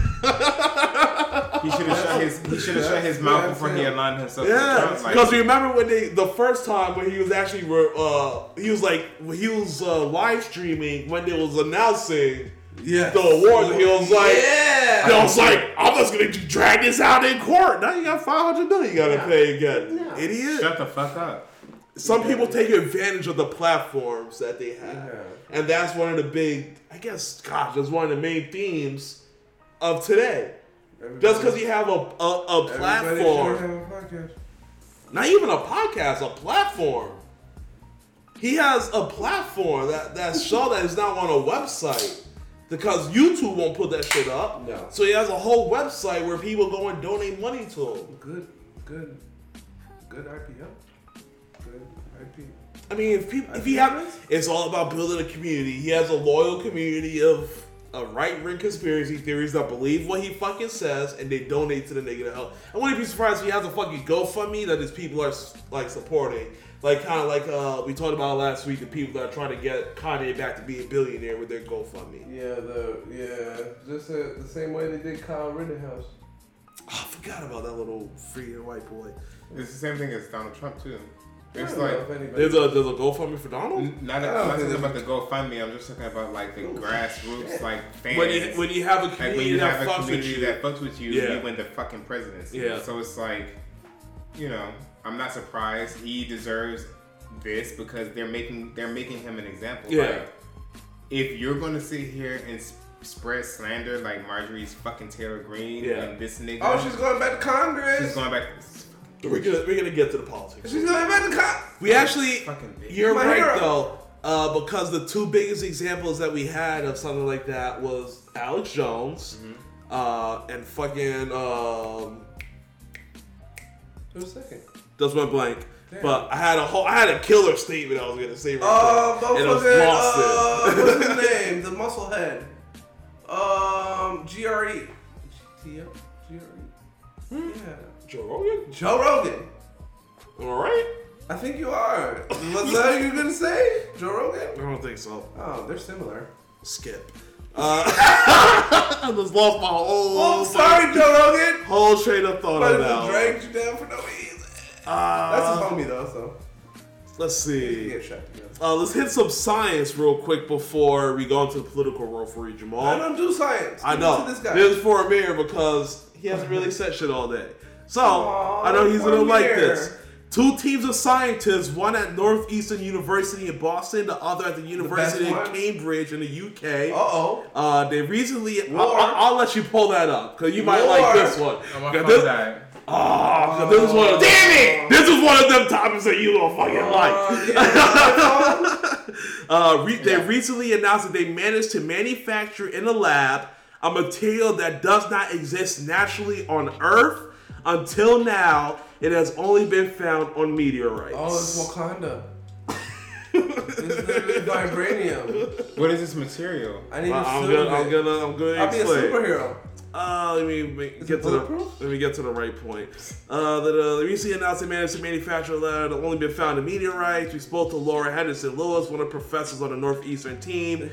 Speaker 2: He should have shut his he should have shut his mouth before he aligned himself.
Speaker 1: Yeah,
Speaker 2: Trump. Like,
Speaker 1: because you remember when they the first time when he was actually re- uh he was like he was uh, live streaming when they was announcing
Speaker 3: Yeah.
Speaker 1: the awards and he was like
Speaker 3: Yeah.
Speaker 1: he was like I'm just gonna drag this out in court now you got 500 million you gotta pay again Yeah. idiot
Speaker 2: shut the fuck up.
Speaker 1: some people take advantage of the platforms that they have
Speaker 3: Yeah.
Speaker 1: and that's one of the big I guess gosh that's one of the main themes of today just because you have a a, a platform
Speaker 3: a
Speaker 1: not even a podcast, a platform. He has a platform that that show that is not on a website because YouTube won't put that shit up.
Speaker 3: No.
Speaker 1: So he has a whole website where people go and donate money to him.
Speaker 3: Good, good, good IPO. Good IP.
Speaker 1: I mean, if people, if he have, it's all about building a community. He has a loyal community of, of right wing conspiracy theories that believe what he fucking says and they donate to the nigga to help. I wouldn't be surprised if he has a fucking GoFundMe that his people are like supporting. Like kind of like uh, we talked about last week, the people that are trying to get Kanye back to be a billionaire with their GoFundMe.
Speaker 3: Yeah, the yeah, just uh, the same way they did Kyle Rittenhouse.
Speaker 1: Oh, I forgot about that little freaking white boy.
Speaker 2: It's the same thing as Donald Trump too.
Speaker 3: I
Speaker 2: It's like
Speaker 1: There's a there's a GoFundMe for Donald.
Speaker 2: n- not,
Speaker 3: I
Speaker 2: I'm
Speaker 3: don't
Speaker 2: not
Speaker 3: think
Speaker 2: talking about
Speaker 3: there's-
Speaker 2: the GoFundMe. I'm just talking about like the grassroots like fans.
Speaker 1: When you when you have a
Speaker 2: like
Speaker 1: community
Speaker 2: when you
Speaker 1: that
Speaker 2: have a
Speaker 1: fucks with
Speaker 2: community
Speaker 1: you,
Speaker 2: that fucks with you,
Speaker 1: Yeah.
Speaker 2: you win the fucking presidency.
Speaker 1: Yeah.
Speaker 2: So it's like, you know, I'm not surprised he deserves this because they're making they're making him an example.
Speaker 1: Yeah.
Speaker 2: Like, if you're gonna sit here and s- spread slander like Marjorie's fucking Taylor Greene
Speaker 1: Yeah.
Speaker 2: and this nigga,
Speaker 3: Oh, she's going back to Congress.
Speaker 2: she's going back.
Speaker 1: We're gonna we're gonna get to the politics.
Speaker 3: She's going back to Congress.
Speaker 1: We actually, you're
Speaker 3: My
Speaker 1: right
Speaker 3: hero.
Speaker 1: though, uh, because the two biggest examples that we had of something like that was Alex Jones uh, and fucking um,
Speaker 3: Who's second?
Speaker 1: just went blank.
Speaker 3: Damn.
Speaker 1: But I had a whole, I had a killer statement I was gonna say. Right
Speaker 3: Uh,
Speaker 1: there, and I
Speaker 3: motherfucker.
Speaker 1: lost
Speaker 3: Uh,
Speaker 1: it.
Speaker 3: what's his name? The muscle head. Um, GRE. GTO? GRE?
Speaker 1: Hmm?
Speaker 3: Yeah.
Speaker 1: Joe Rogan.
Speaker 3: Joe Rogan.
Speaker 1: All right.
Speaker 3: I think you are. What's that you gonna say? Joe Rogan?
Speaker 1: I don't think so.
Speaker 3: Oh, they're similar.
Speaker 1: Skip. Uh, I just lost my whole.
Speaker 3: Oh, sorry, Joe Rogan.
Speaker 1: Whole train of thought
Speaker 3: But
Speaker 1: on
Speaker 3: it
Speaker 1: that.
Speaker 3: dragged you down for no reason. That's
Speaker 1: Uh,
Speaker 3: his homie though, so
Speaker 1: let's see.
Speaker 3: get shot together.
Speaker 1: Uh, let's hit some science real quick before we go into the political world for you, Jamal.
Speaker 3: I don't do science.
Speaker 1: I know.
Speaker 3: This guy.
Speaker 1: This is for Amir because he hasn't really said shit all day. So
Speaker 3: Aw,
Speaker 1: I know he's gonna like
Speaker 3: Amir.
Speaker 1: this. Two teams of scientists, one at Northeastern University in Boston, the other at the University
Speaker 3: best
Speaker 1: of
Speaker 3: one?
Speaker 1: Cambridge in the UK.
Speaker 3: Uh oh.
Speaker 1: Uh, they recently. I'll, I'll, I'll let you pull that up because you might
Speaker 3: War.
Speaker 1: like this one.
Speaker 2: Oh, my
Speaker 1: 'Cause
Speaker 2: phone
Speaker 1: this,
Speaker 2: died.
Speaker 1: oh, 'cause this is one of them,
Speaker 3: Damn it!
Speaker 1: This is one of them topics that you don't fucking like. Uh, re- They recently announced that they managed to manufacture in a lab a material that does not exist naturally on Earth. Until now, it has only been found on meteorites.
Speaker 3: Oh, it's Wakanda. it's literally vibranium.
Speaker 2: What is this material?
Speaker 3: I need
Speaker 1: Uh,
Speaker 3: to
Speaker 1: I'm gonna, I'm gonna, I'm gonna
Speaker 3: I'll be a superhero.
Speaker 1: Uh, let me make, get to the let me get to the right point. Uh, that uh, the recently announced they managed to manufacture a that only been found in meteorites. We spoke to Laura Henderson Lewis, one of the professors on the Northeastern team.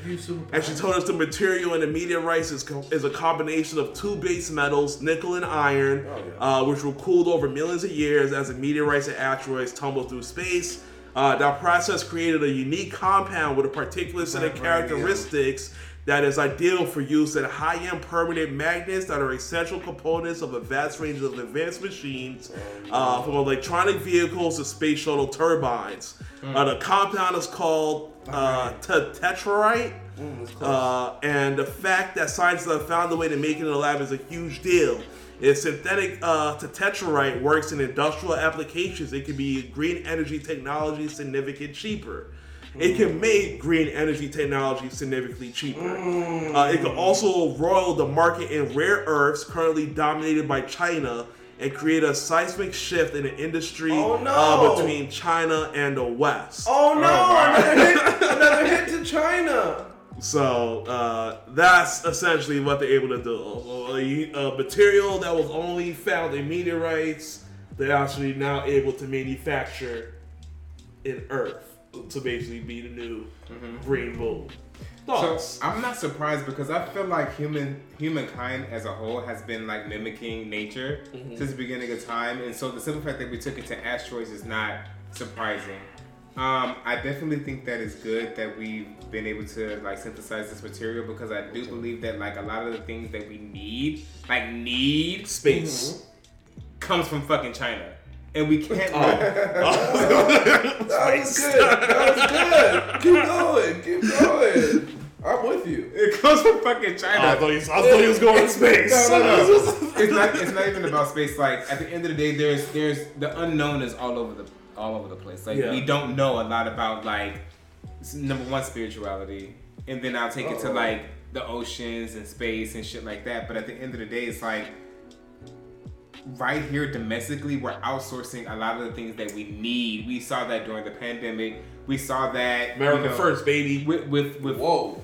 Speaker 1: And she told us the material in the meteorites is, co- is a combination of two base metals, nickel and iron,
Speaker 3: Oh, yeah.
Speaker 1: uh, which were cooled over millions of years as the meteorites and asteroids tumble through space. Uh, that process created a unique compound with a particular set of characteristics that is ideal for use in high-end permanent magnets that are essential components of a vast range of advanced machines, uh, from electronic vehicles to space shuttle turbines. Uh, the compound is called uh, te- tetrataenite.
Speaker 3: Mm.
Speaker 1: Uh, and the fact that scientists have found a way to make it in the lab is a huge deal. If synthetic uh, tetrataenite works in industrial applications, it can be green energy technology significantly cheaper. It can make green energy technology significantly cheaper. Uh, it can also roil the market in rare earths currently dominated by China and create a seismic shift in the industry
Speaker 3: Oh, no.
Speaker 1: uh, between China and the West.
Speaker 3: oh no!
Speaker 2: wow.
Speaker 3: Another hit! Another hit to China.
Speaker 1: So uh, that's essentially what they're able to do. A, a material that was only found in meteorites, they're actually now able to manufacture in Earth to basically be the new green boom.
Speaker 2: So
Speaker 1: Thoughts?
Speaker 2: I'm not surprised because I feel like human humankind as a whole has been like mimicking nature since the beginning of time, and so the simple fact that we took it to asteroids is not surprising. Um, I definitely think that it's good that we've been able to like synthesize this material because I do believe that like a lot of the things that we need, like need,
Speaker 1: Space.
Speaker 2: comes from fucking China, and we can't. Oh.
Speaker 3: That was good. That was good. Keep going. Keep going. I'm with you.
Speaker 2: It comes from fucking China.
Speaker 1: I thought he, I thought he was going to space.
Speaker 2: No, no, no. it's not. It's not even about space. Like at the end of the day, there's there's the unknown is all over the all over the place. Like
Speaker 1: Yeah.
Speaker 2: we don't know a lot about like number one spirituality, and then I'll take it to
Speaker 3: oh.
Speaker 2: like the oceans and space and shit like that. But at the end of the day, it's like right here domestically, we're outsourcing a lot of the things that we need. We saw that during the pandemic. We saw that
Speaker 1: America
Speaker 2: you know,
Speaker 1: first, baby.
Speaker 2: With with with
Speaker 3: Whoa.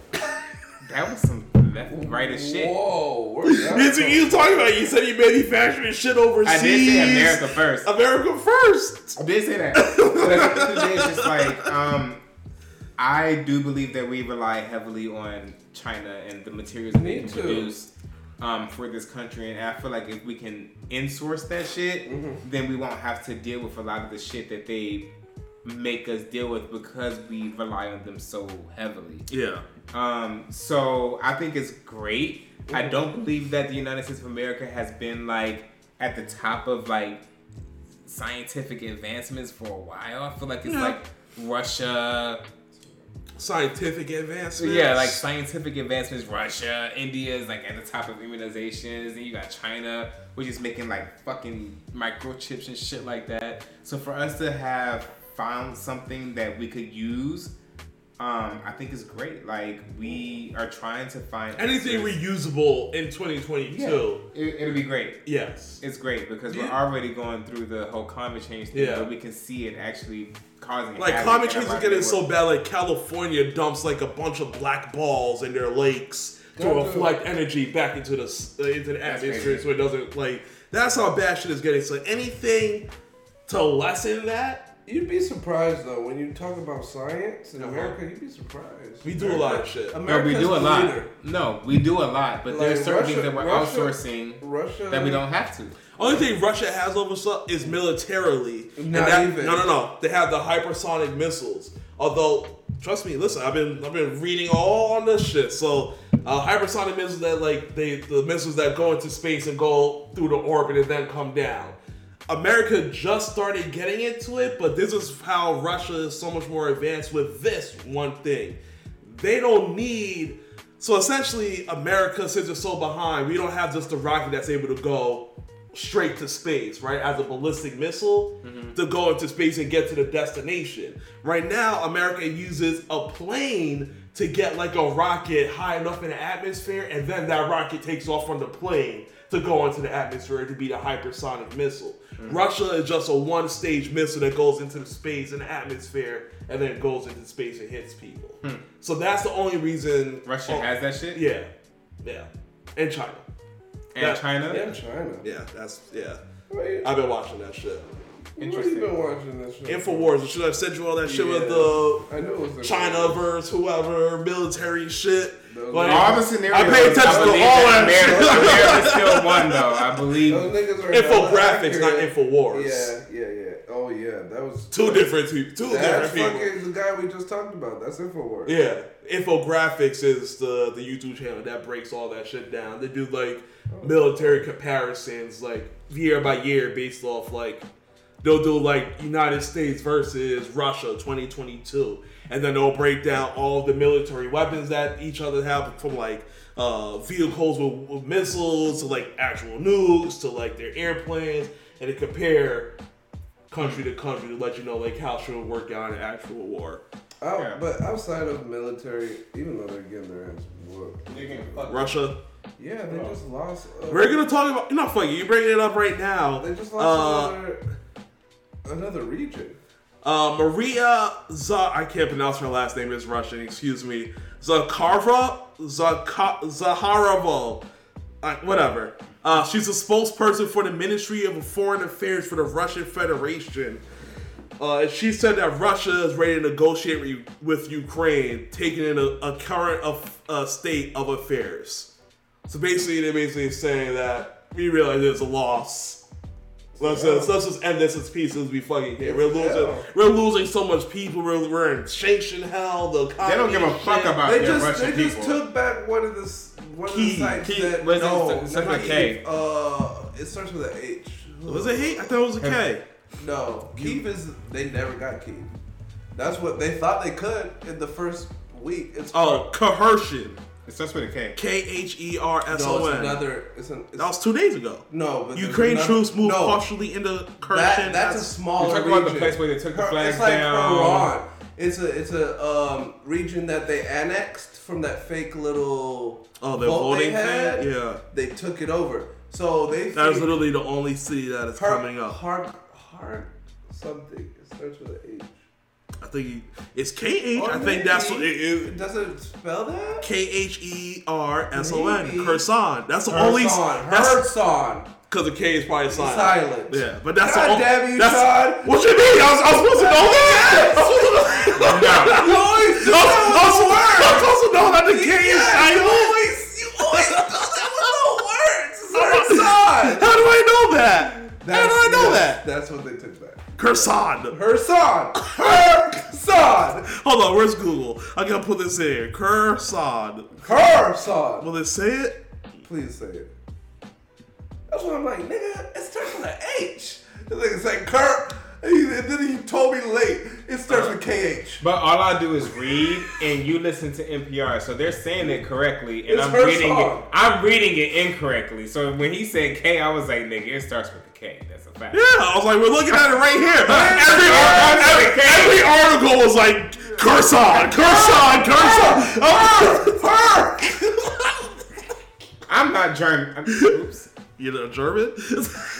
Speaker 2: that was some left right as shit.
Speaker 3: Whoa. Where's that?
Speaker 1: That's what you talking about. You said you manufacturing shit overseas.
Speaker 2: I did say America first.
Speaker 1: America first.
Speaker 2: I did say that. but at the end of the day, it's just like um, I do believe that we rely heavily on China and the materials that they
Speaker 3: too.
Speaker 2: produce um, for this country, and I feel like if we can insource that shit, then we won't have to deal with a lot of the shit that they make us deal with because we rely on them so heavily.
Speaker 1: Yeah.
Speaker 2: Um, so I think it's great. I don't believe that the United States of America has been like at the top of like scientific advancements for a while. I feel like it's
Speaker 1: Yeah.
Speaker 2: like Russia.
Speaker 1: Scientific advancements.
Speaker 2: Yeah, like scientific advancements. Russia, India is like at the top of immunizations. Then you got China, which is making like fucking microchips and shit like that. So for us to have found something that we could use, um, I think is great. Like we are trying to find
Speaker 1: anything
Speaker 2: answers.
Speaker 1: reusable in 2022.
Speaker 2: It, it'll be great.
Speaker 1: Yes.
Speaker 2: It's great because we're already going through the whole climate change thing,
Speaker 1: Yeah.
Speaker 2: but we can see it actually causing
Speaker 1: Like climate change is getting so bad. Like California dumps like a bunch of black balls in their lakes to
Speaker 3: Gotta-
Speaker 1: reflect energy back into the uh, into the atmosphere, so it doesn't like. That's how bad shit is getting. So anything to lessen that,
Speaker 3: You'd be surprised though when you talk about science in
Speaker 1: Uh-huh.
Speaker 3: America. You'd be surprised.
Speaker 1: We do a lot of shit.
Speaker 2: No, we
Speaker 3: America's
Speaker 2: do a lot.
Speaker 3: leader.
Speaker 2: No, we do a lot, but there's certain
Speaker 3: Russia-
Speaker 2: things that we're
Speaker 3: Russia-
Speaker 2: outsourcing
Speaker 3: Russia
Speaker 2: that we don't have to.
Speaker 1: Only thing Russia has over us is militarily. And
Speaker 3: Not
Speaker 1: that-
Speaker 3: even.
Speaker 1: No, no, no. They have the hypersonic missiles. Although, trust me, listen, I've been I've been reading all on this shit. So, uh, hypersonic missiles that like they the missiles that go into space and go through the orbit and then come down. America just started getting into it, but this is how Russia is so much more advanced with this one thing. They don't need. So essentially, America, since it's so behind, we don't have just a rocket that's able to go straight to space, right? As a ballistic missile mm-hmm. to go into space and get to the destination. Right now, America uses a plane to get like a rocket high enough in the atmosphere, and then that rocket takes off from the plane to go into the atmosphere to be the hypersonic missile. Mm-hmm. Russia is just a one stage missile that goes into the space and the atmosphere and then goes into space and hits people. Hmm. So that's the only reason
Speaker 2: Russia
Speaker 1: oh,
Speaker 2: has that shit.
Speaker 1: Yeah. Yeah. And China.
Speaker 2: And
Speaker 1: that-
Speaker 2: China.
Speaker 3: Yeah, China.
Speaker 1: Yeah, that's yeah. I've been watching that shit.
Speaker 3: Where you
Speaker 2: Interesting.
Speaker 3: been watching this shit?
Speaker 1: Infowars, should I sent you all that shit with the
Speaker 3: I knew it was
Speaker 1: China versus whoever, military shit?
Speaker 3: Those-
Speaker 1: Like,
Speaker 2: All the scenarios.
Speaker 1: I pay attention
Speaker 2: I
Speaker 1: to all
Speaker 2: that
Speaker 1: that
Speaker 2: America, America still won, though. I believe.
Speaker 3: Those niggas are
Speaker 1: Infographics,
Speaker 3: hella
Speaker 1: not
Speaker 3: accurate.
Speaker 1: Infowars.
Speaker 3: Yeah, yeah, yeah. Oh yeah, that was
Speaker 1: Two different two, two
Speaker 3: That's
Speaker 1: different people.
Speaker 3: fucking the guy we just talked about. That's Infowars.
Speaker 1: Yeah, Infographics is the the YouTube channel that breaks all that shit down. They do like oh. military comparisons, like year by year, based off like they'll do like United States versus Russia 2022, and then they'll break down all the military weapons that each other have, from like uh, vehicles with, with missiles to like actual nukes to like their airplanes, and they compare country to country to let you know like how should it work out in an actual war.
Speaker 3: Out,
Speaker 2: Yeah.
Speaker 3: But outside of military, even though they're getting their ass whooped,
Speaker 1: Russia.
Speaker 3: yeah, they just lost. Uh,
Speaker 1: We're gonna talk about. You're not fucking. You're bringing it up right now.
Speaker 3: They just
Speaker 1: Uh,
Speaker 3: lost another another region.
Speaker 1: uh, Maria Z. I can't pronounce her last name. It's Russian. Excuse me. Zakharova. Zaka, Zaharova. Uh, whatever. Uh, she's a spokesperson for the Ministry of Foreign Affairs for the Russian Federation. Uh, she said that Russia is ready to negotiate re- with Ukraine, taking in a, a current of, uh, state of affairs. So basically, they're basically saying that we realize there's a loss. Let's just, let's just end this as peace as we fucking can. We're losing,
Speaker 3: hell.
Speaker 1: we're losing so much people. We're, we're in sanction hell. The
Speaker 2: They don't give a
Speaker 1: economy
Speaker 2: fuck
Speaker 1: shit.
Speaker 2: about
Speaker 3: They just
Speaker 2: Russian
Speaker 3: they just took back one of the s- one of
Speaker 1: Key,
Speaker 3: the sites
Speaker 1: key.
Speaker 3: that
Speaker 2: What is it?
Speaker 3: no,
Speaker 2: It starts
Speaker 3: not
Speaker 2: with a K.
Speaker 3: Uh, it starts with an H.
Speaker 1: Was it H? I thought it was a K.
Speaker 3: No, Keep is they never got Keep. That's what they thought they could in the first week. It's
Speaker 1: Oh, coercion.
Speaker 2: It starts with a K.
Speaker 1: K H E R S
Speaker 3: no,
Speaker 1: O
Speaker 3: it's
Speaker 1: N.
Speaker 3: another. It's an. It's,
Speaker 1: That was two days ago.
Speaker 3: no, but
Speaker 1: Ukraine
Speaker 3: another-
Speaker 1: troops moved
Speaker 3: no,
Speaker 1: partially into Kherson.
Speaker 3: That, that's a
Speaker 2: You're talking
Speaker 3: region.
Speaker 2: about the place where they took the
Speaker 3: Her-
Speaker 2: flags
Speaker 3: it's like
Speaker 2: down.
Speaker 3: Iran. It's a it's a um, region that they annexed from that fake little
Speaker 1: Oh, the
Speaker 3: vote they
Speaker 1: voting
Speaker 3: had.
Speaker 1: thing? Yeah.
Speaker 3: They took it over. So they
Speaker 1: That is literally the only city that is
Speaker 3: Har-
Speaker 1: coming up.
Speaker 3: Hard, hard something. It starts with an H.
Speaker 1: I think it's K H. I think that's what it is.
Speaker 3: Does it spell that?
Speaker 1: K H E R S O N.
Speaker 3: Maybe.
Speaker 1: That's the only.
Speaker 3: Herson.
Speaker 1: Because the K is probably silent.
Speaker 3: Silent.
Speaker 1: Yeah, but that's
Speaker 3: God
Speaker 1: the only.
Speaker 3: damn you,
Speaker 1: that's,
Speaker 3: Sean.
Speaker 1: What you mean? I was, I was supposed to know that. I was supposed to know.
Speaker 3: You always do
Speaker 1: was,
Speaker 3: that
Speaker 1: I was, I was supposed to know that the K is
Speaker 3: Yeah, you always, you always do that with no words. It's Herson.
Speaker 1: How do I know that? How do I know that?
Speaker 3: That's what they took back.
Speaker 1: Kherson.
Speaker 3: Herson. Herson.
Speaker 1: Hold on, where's Google? I gotta put this in here. Kherson.
Speaker 3: Herson.
Speaker 1: Will it say it?
Speaker 3: Please say it. That's what I'm like, nigga. It starts with an H. The nigga said Kurt. And and then he told me late. It starts with KH.
Speaker 2: But all I do is read, and you listen to NPR, so they're saying it correctly, and
Speaker 3: It's
Speaker 2: I'm
Speaker 3: her
Speaker 2: reading
Speaker 3: song.
Speaker 2: it. I'm reading it incorrectly. So when he said K, I was like, nigga, it starts with a K. That's a.
Speaker 1: Yeah, I was like, we're looking at it right here. Every,
Speaker 2: Yeah,
Speaker 1: every,
Speaker 2: okay.
Speaker 1: every article was like, Kherson, Kherson, Kherson.
Speaker 2: I'm not German. I'm, oops.
Speaker 1: you know, German?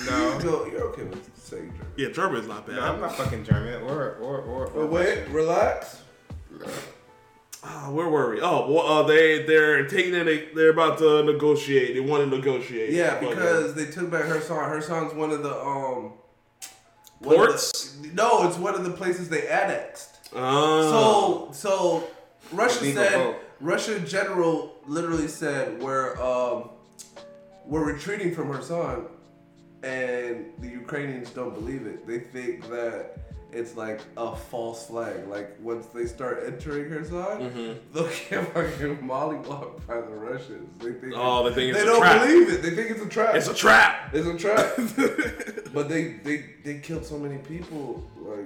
Speaker 2: No.
Speaker 3: No, you're okay with saying German.
Speaker 1: yeah, German is not bad.
Speaker 2: No, I'm not fucking German or or or. or
Speaker 3: But wait, relax.
Speaker 1: Ah, where were we? Oh, well, uh, they they're taking it. They're about to negotiate. They want to negotiate.
Speaker 3: Yeah,
Speaker 1: But, uh,
Speaker 3: because they took back Herson. Her song's one of the um one of the-
Speaker 1: Ports?
Speaker 3: no, it's one of the places they annexed.
Speaker 1: Oh.
Speaker 3: So so Russia said
Speaker 2: vote.
Speaker 3: Russia general literally said we're um we're retreating from Herson and the Ukrainians don't believe it. They think that it's like a false flag. Like once they start entering Herson,
Speaker 1: Mm-hmm.
Speaker 3: they'll get fucking mollywhopped by the Russians. They think
Speaker 1: Oh, they think it's
Speaker 3: they
Speaker 1: a
Speaker 3: don't
Speaker 1: trap.
Speaker 3: believe it. They think it's a trap.
Speaker 1: it's a trap.
Speaker 3: It's a trap. but they, they they killed so many people like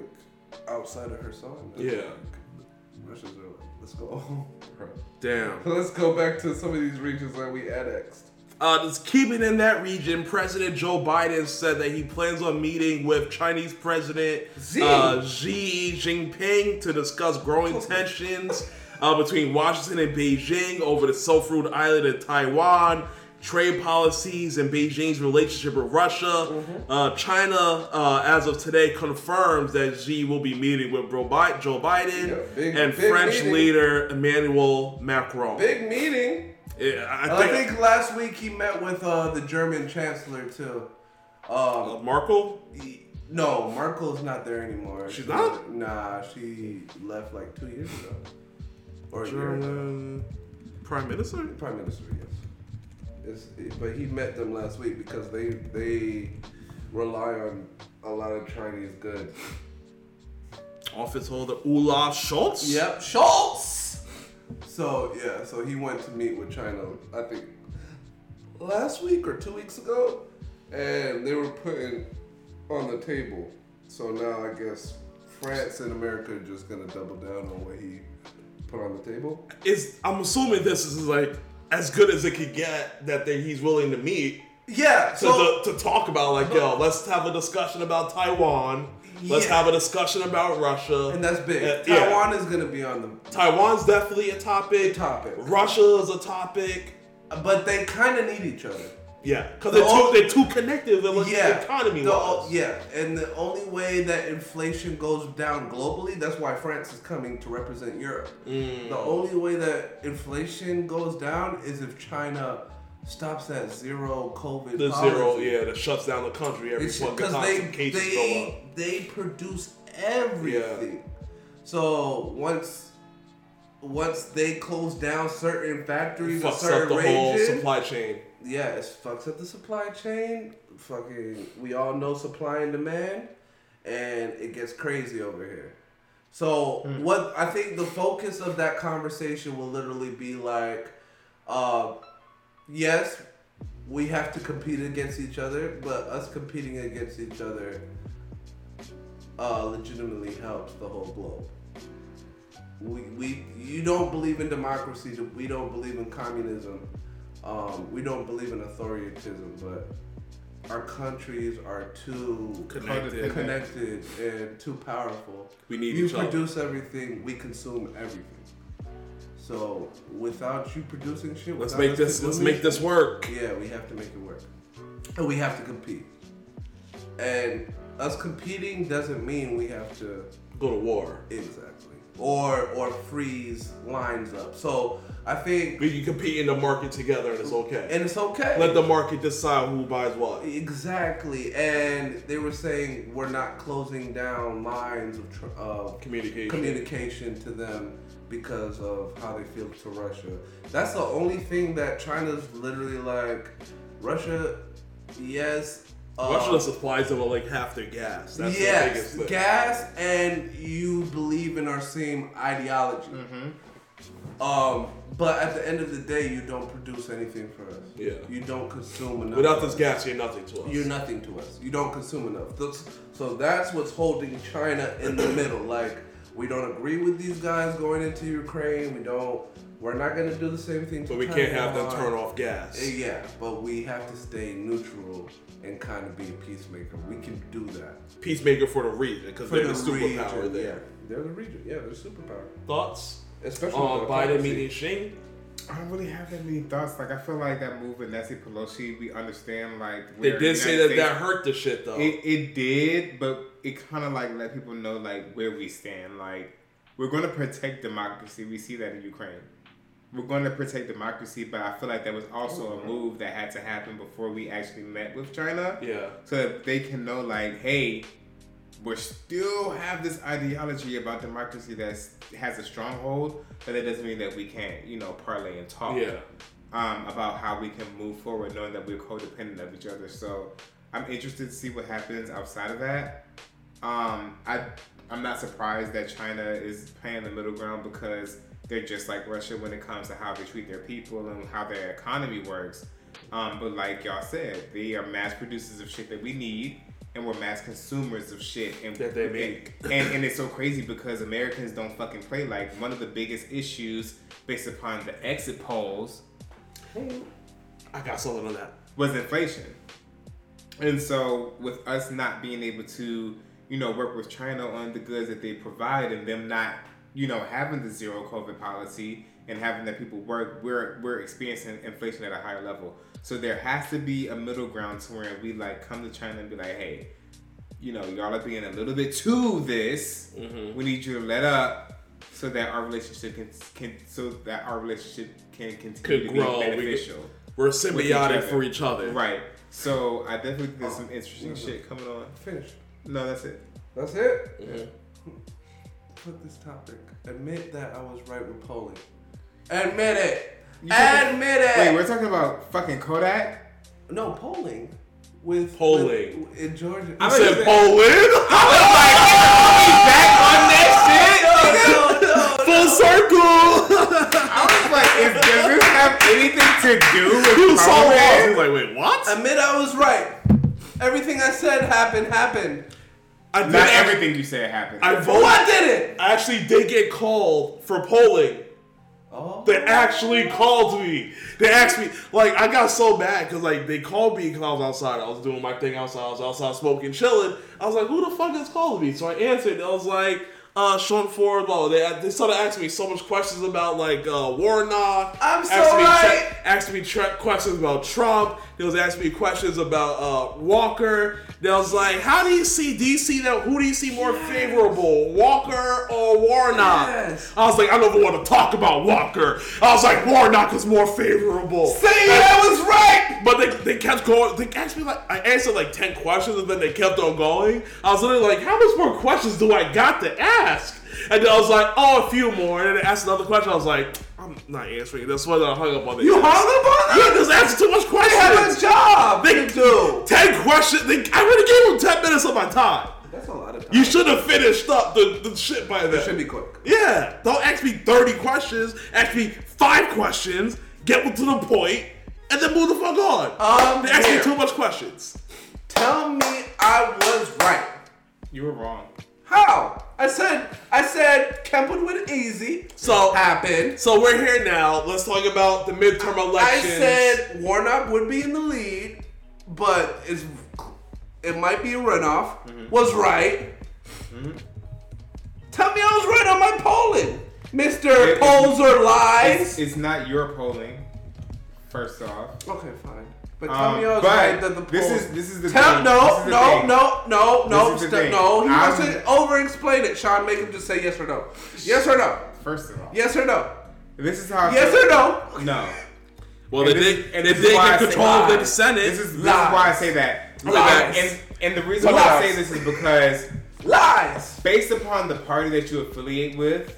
Speaker 3: outside of Herson. It's
Speaker 1: Yeah.
Speaker 3: like, Russians are like, let's go. Bro.
Speaker 1: Damn.
Speaker 3: Let's go back to some of these regions that we annexed.
Speaker 1: Uh, just keeping in that region, President Joe Biden said that he plans on meeting with Chinese President
Speaker 3: Xi.
Speaker 1: uh, Xi Jinping to discuss growing tensions uh, between Washington and Beijing over the Self-Ruled Island of Taiwan, trade policies, and Beijing's relationship with Russia.
Speaker 3: Mm-hmm.
Speaker 1: Uh, China, uh, as of today, confirms that Xi will be meeting with Joe Biden
Speaker 3: Yeah, big-
Speaker 1: and
Speaker 3: big
Speaker 1: French
Speaker 3: meeting.
Speaker 1: leader Emmanuel Macron.
Speaker 3: Big meeting.
Speaker 1: Yeah, I
Speaker 3: And I
Speaker 1: think,
Speaker 3: think last week he met with uh, the German chancellor too. Um,
Speaker 1: uh, Markle.
Speaker 3: he- no, Merkel's not there anymore.
Speaker 1: She's
Speaker 3: She-
Speaker 1: not?
Speaker 3: Nah, she left like two years ago. Or a year ago.
Speaker 1: German prime minister.
Speaker 3: Prime Minister, yes. It's, but he met them last week because they they rely on a lot of Chinese goods.
Speaker 1: Office holder Olaf Scholz.
Speaker 3: Yep, Schultz. So yeah, so he went to meet with China. I think last week or two weeks ago, and they were putting on the table. So now I guess France and America are just gonna double down on what he put on the table.
Speaker 1: Is I'm assuming this is like as good as it could get that they, he's willing to meet
Speaker 3: Yeah.
Speaker 1: to,
Speaker 3: So
Speaker 1: to, to talk about like yo, let's have a discussion about Taiwan. Let's
Speaker 3: Yeah.
Speaker 1: have a discussion about Russia.
Speaker 3: and that's big.
Speaker 1: Uh, yeah.
Speaker 3: Taiwan is gonna be on the
Speaker 1: Taiwan's definitely a topic.
Speaker 3: Topic.
Speaker 1: Russia is a topic.
Speaker 3: But they kind of need each other.
Speaker 1: Yeah, because
Speaker 3: The
Speaker 1: they're, too, they're too connected
Speaker 3: Yeah,
Speaker 1: economy
Speaker 3: the- yeah, and the only way that inflation goes down globally, that's why France is coming to represent Europe.
Speaker 1: Mm.
Speaker 3: The only way that inflation goes down is if China stops that zero COVID.
Speaker 1: The
Speaker 3: policy.
Speaker 1: zero, yeah, that shuts down the country every fucking
Speaker 3: because
Speaker 1: time
Speaker 3: they
Speaker 1: some cases go up.
Speaker 3: They they produce everything. So once once they close down certain factories, in
Speaker 1: Fucks up
Speaker 3: certain
Speaker 1: the whole supply chain.
Speaker 3: yeah, it fucks up the supply chain. Fucking, we all know supply and demand, and it gets crazy over here. So what I think the focus of that conversation will literally be like, uh, yes, we have to compete against each other, but us competing against each other uh, legitimately helps the whole globe. We, we you don't believe in democracy. We don't believe in communism. Um, we don't believe in authoritarianism, but our countries are too
Speaker 1: Connected.
Speaker 3: connected and too powerful.
Speaker 1: We need
Speaker 3: you
Speaker 1: each other.
Speaker 3: produce everything, we consume everything. So without you producing shit,
Speaker 1: Let's make this. Let's make this work.
Speaker 3: yeah, we have to make it work. And we have to compete. And us competing doesn't mean we have to
Speaker 1: Go to war.
Speaker 3: exactly or or freeze lines up. So I think
Speaker 1: We can compete in the market together, and it's okay.
Speaker 3: and it's okay.
Speaker 1: Let the market decide who buys what.
Speaker 3: exactly. And they were saying we're not closing down lines of, tr- of
Speaker 1: Communication.
Speaker 3: communication to them because of how they feel to Russia. That's the only thing that China's literally like. Russia, yes. Uh,
Speaker 1: Russia supplies them with like half their gas. That's the
Speaker 3: yes,
Speaker 1: biggest thing.
Speaker 3: gas, and you believe in our same ideology. Um, but at the end of the day, you don't produce anything for us.
Speaker 1: Yeah.
Speaker 3: You don't consume enough.
Speaker 1: Without
Speaker 3: for
Speaker 1: this gas, you're nothing to us.
Speaker 3: You're nothing to us. You don't consume enough. That's- So that's what's holding China in the middle. Like we don't agree with these guys going into Ukraine. We don't. We're not gonna do the same thing. To
Speaker 1: But we can't have them
Speaker 3: Taiwan.
Speaker 1: turn off gas.
Speaker 3: Uh, Yeah, but we have to stay neutral and kind of be a peacemaker. We can do that.
Speaker 1: Peacemaker for the region because they're the,
Speaker 3: the
Speaker 1: superpower
Speaker 3: region,
Speaker 1: there.
Speaker 3: Yeah, they're the region. Yeah, they're superpower.
Speaker 1: Thoughts
Speaker 3: Especially
Speaker 1: on
Speaker 3: with
Speaker 1: Biden
Speaker 3: diplomacy.
Speaker 1: meeting Xi?
Speaker 2: I don't really have that many thoughts. Like I feel like that move with Nancy Pelosi, we understand like
Speaker 1: They did
Speaker 2: the
Speaker 1: say
Speaker 2: United
Speaker 1: that that hurt the shit though.
Speaker 2: It, it did, but it kind of like let people know like where we stand. Like we're going to protect democracy. We see that in Ukraine. We're going to protect democracy, but I feel like that was also a move that had to happen before we actually met with China.
Speaker 1: Yeah.
Speaker 2: So that they can know, like, hey, we still have this ideology about democracy that has a stronghold, but that doesn't mean that we can't, you know, parlay and talk
Speaker 1: Yeah.
Speaker 2: um, about how we can move forward, knowing that we're codependent of each other. So I'm interested to see what happens outside of that. Um, I I'm not surprised that China is playing the middle ground because they're just like Russia when it comes to how they treat their people and how their economy works. Um, but like y'all said, they are mass producers of shit that we need, and we're mass consumers of shit and
Speaker 1: That they make.
Speaker 2: And, and it's so crazy because Americans don't fucking play. Like one of the biggest issues, based upon the exit polls,
Speaker 1: I got something on that.
Speaker 2: was inflation. And so, with us not being able to, you know, work with China on the goods that they provide, and them not, you know, having the zero COVID policy and having that people work, we're we're experiencing inflation at a higher level. So there has to be a middle ground to where we like come to China and be like, hey, you know, y'all are being a little bit to this. We need you to let up so that our relationship can can so that our relationship can continue
Speaker 1: Could
Speaker 2: to
Speaker 1: grow.
Speaker 2: be
Speaker 1: We could-
Speaker 2: beneficial.
Speaker 1: We're
Speaker 2: with each
Speaker 1: symbiotic for each other.
Speaker 2: Right. So I definitely think there's some interesting shit coming on.
Speaker 3: Finish.
Speaker 2: No, that's it.
Speaker 3: That's it.
Speaker 1: Mhm.
Speaker 3: Put this topic. Admit that I was right with polling. Admit it.
Speaker 2: You talking-
Speaker 3: Admit it.
Speaker 2: Wait, we're talking about fucking Kodak.
Speaker 3: no polling. With
Speaker 1: Polling.
Speaker 3: with- in Georgia.
Speaker 1: You
Speaker 2: I
Speaker 1: said
Speaker 2: thought you
Speaker 1: Poland?
Speaker 2: Back on that shit.
Speaker 1: Full circle!
Speaker 2: I was like, if does this have anything to do with
Speaker 1: you saw lost.
Speaker 2: COVID?
Speaker 1: He's like, wait, what?
Speaker 3: Admit I was right. Everything I said happened. Happened.
Speaker 1: I did
Speaker 2: Not
Speaker 1: act-
Speaker 2: everything you said happened.
Speaker 1: I
Speaker 3: But
Speaker 1: voted.
Speaker 3: Oh, what did it?
Speaker 1: I actually did get called for polling.
Speaker 3: Oh.
Speaker 1: They actually called me. They asked me, like, I got so mad because, like, they called me because I was outside. I was doing my thing outside. I was outside smoking, chilling. I was like, who the fuck is calling me? So I answered. I was like, uh, Sean Ford. Blah. They, they started asking me so much questions about, like, uh, Warnock.
Speaker 3: I'm so
Speaker 1: Asked
Speaker 3: right.
Speaker 1: tra- asked me tra- questions about Trump. They was asking me questions about uh, Walker. They was like, how do you see, see that, who do you see more favorable, Walker or Warnock?
Speaker 3: Yes.
Speaker 1: I was like, I don't even want to talk about Walker. I was like, Warnock is more favorable.
Speaker 3: Say I was right.
Speaker 1: But they, they kept going. They asked me like I answered like ten questions, and then they kept on going. I was literally like, how much more questions do I got to ask? And then I was like, oh, a few more. And then they asked another question. I was like, I'm not answering this. one. I hung up on the.
Speaker 3: You hung up on
Speaker 1: Yeah,
Speaker 3: them?
Speaker 1: just asking too much
Speaker 3: They have a
Speaker 1: questions.
Speaker 3: job
Speaker 1: They
Speaker 3: do.
Speaker 1: ten questions. They, I already gave them ten minutes of my time.
Speaker 3: That's a lot of time.
Speaker 1: You should have finished up the, the shit by
Speaker 3: That
Speaker 1: then.
Speaker 3: should be quick.
Speaker 1: Yeah, don't ask me 30 questions. Ask me five questions, get to the point, and then move the fuck on.
Speaker 3: Um,
Speaker 1: they asked me too much questions.
Speaker 3: Tell me I was right.
Speaker 2: You were wrong.
Speaker 3: How? I said I said Kempwood went easy.
Speaker 1: So,
Speaker 3: Happened.
Speaker 1: so we're here now. Let's talk about the midterm election.
Speaker 3: I
Speaker 1: elections.
Speaker 3: said Warnock would be in the lead, but it's it might be a runoff. Mm-hmm. Was right. Mm-hmm. Tell me I was right on my polling, Mister
Speaker 2: It-
Speaker 3: Polls or
Speaker 2: It's,
Speaker 3: lies.
Speaker 2: it's not your polling. First off,
Speaker 3: Okay, fine. But tell
Speaker 2: Um,
Speaker 3: me I was right that the polls.
Speaker 2: this is- this is the
Speaker 3: tell,
Speaker 2: thing.
Speaker 3: No,
Speaker 2: This is the
Speaker 3: no,
Speaker 2: thing.
Speaker 3: no, no, no,
Speaker 2: This is the
Speaker 3: st-
Speaker 2: thing.
Speaker 3: no. He
Speaker 2: I'm-
Speaker 3: wants to over-explain it. Sean, make him just say yes or no. Yes or no.
Speaker 2: first of all,
Speaker 3: Yes or no.
Speaker 2: this is how. I
Speaker 3: Yes or no.
Speaker 2: No.
Speaker 1: well,
Speaker 2: And
Speaker 1: they
Speaker 2: this
Speaker 1: did,
Speaker 2: is- and
Speaker 1: they
Speaker 2: this
Speaker 1: did get control of the. Senate.
Speaker 2: This is, this is why I say that.
Speaker 3: Lies.
Speaker 2: And, and the reason why I say this is because
Speaker 3: Lies.
Speaker 2: based upon the party that you affiliate with,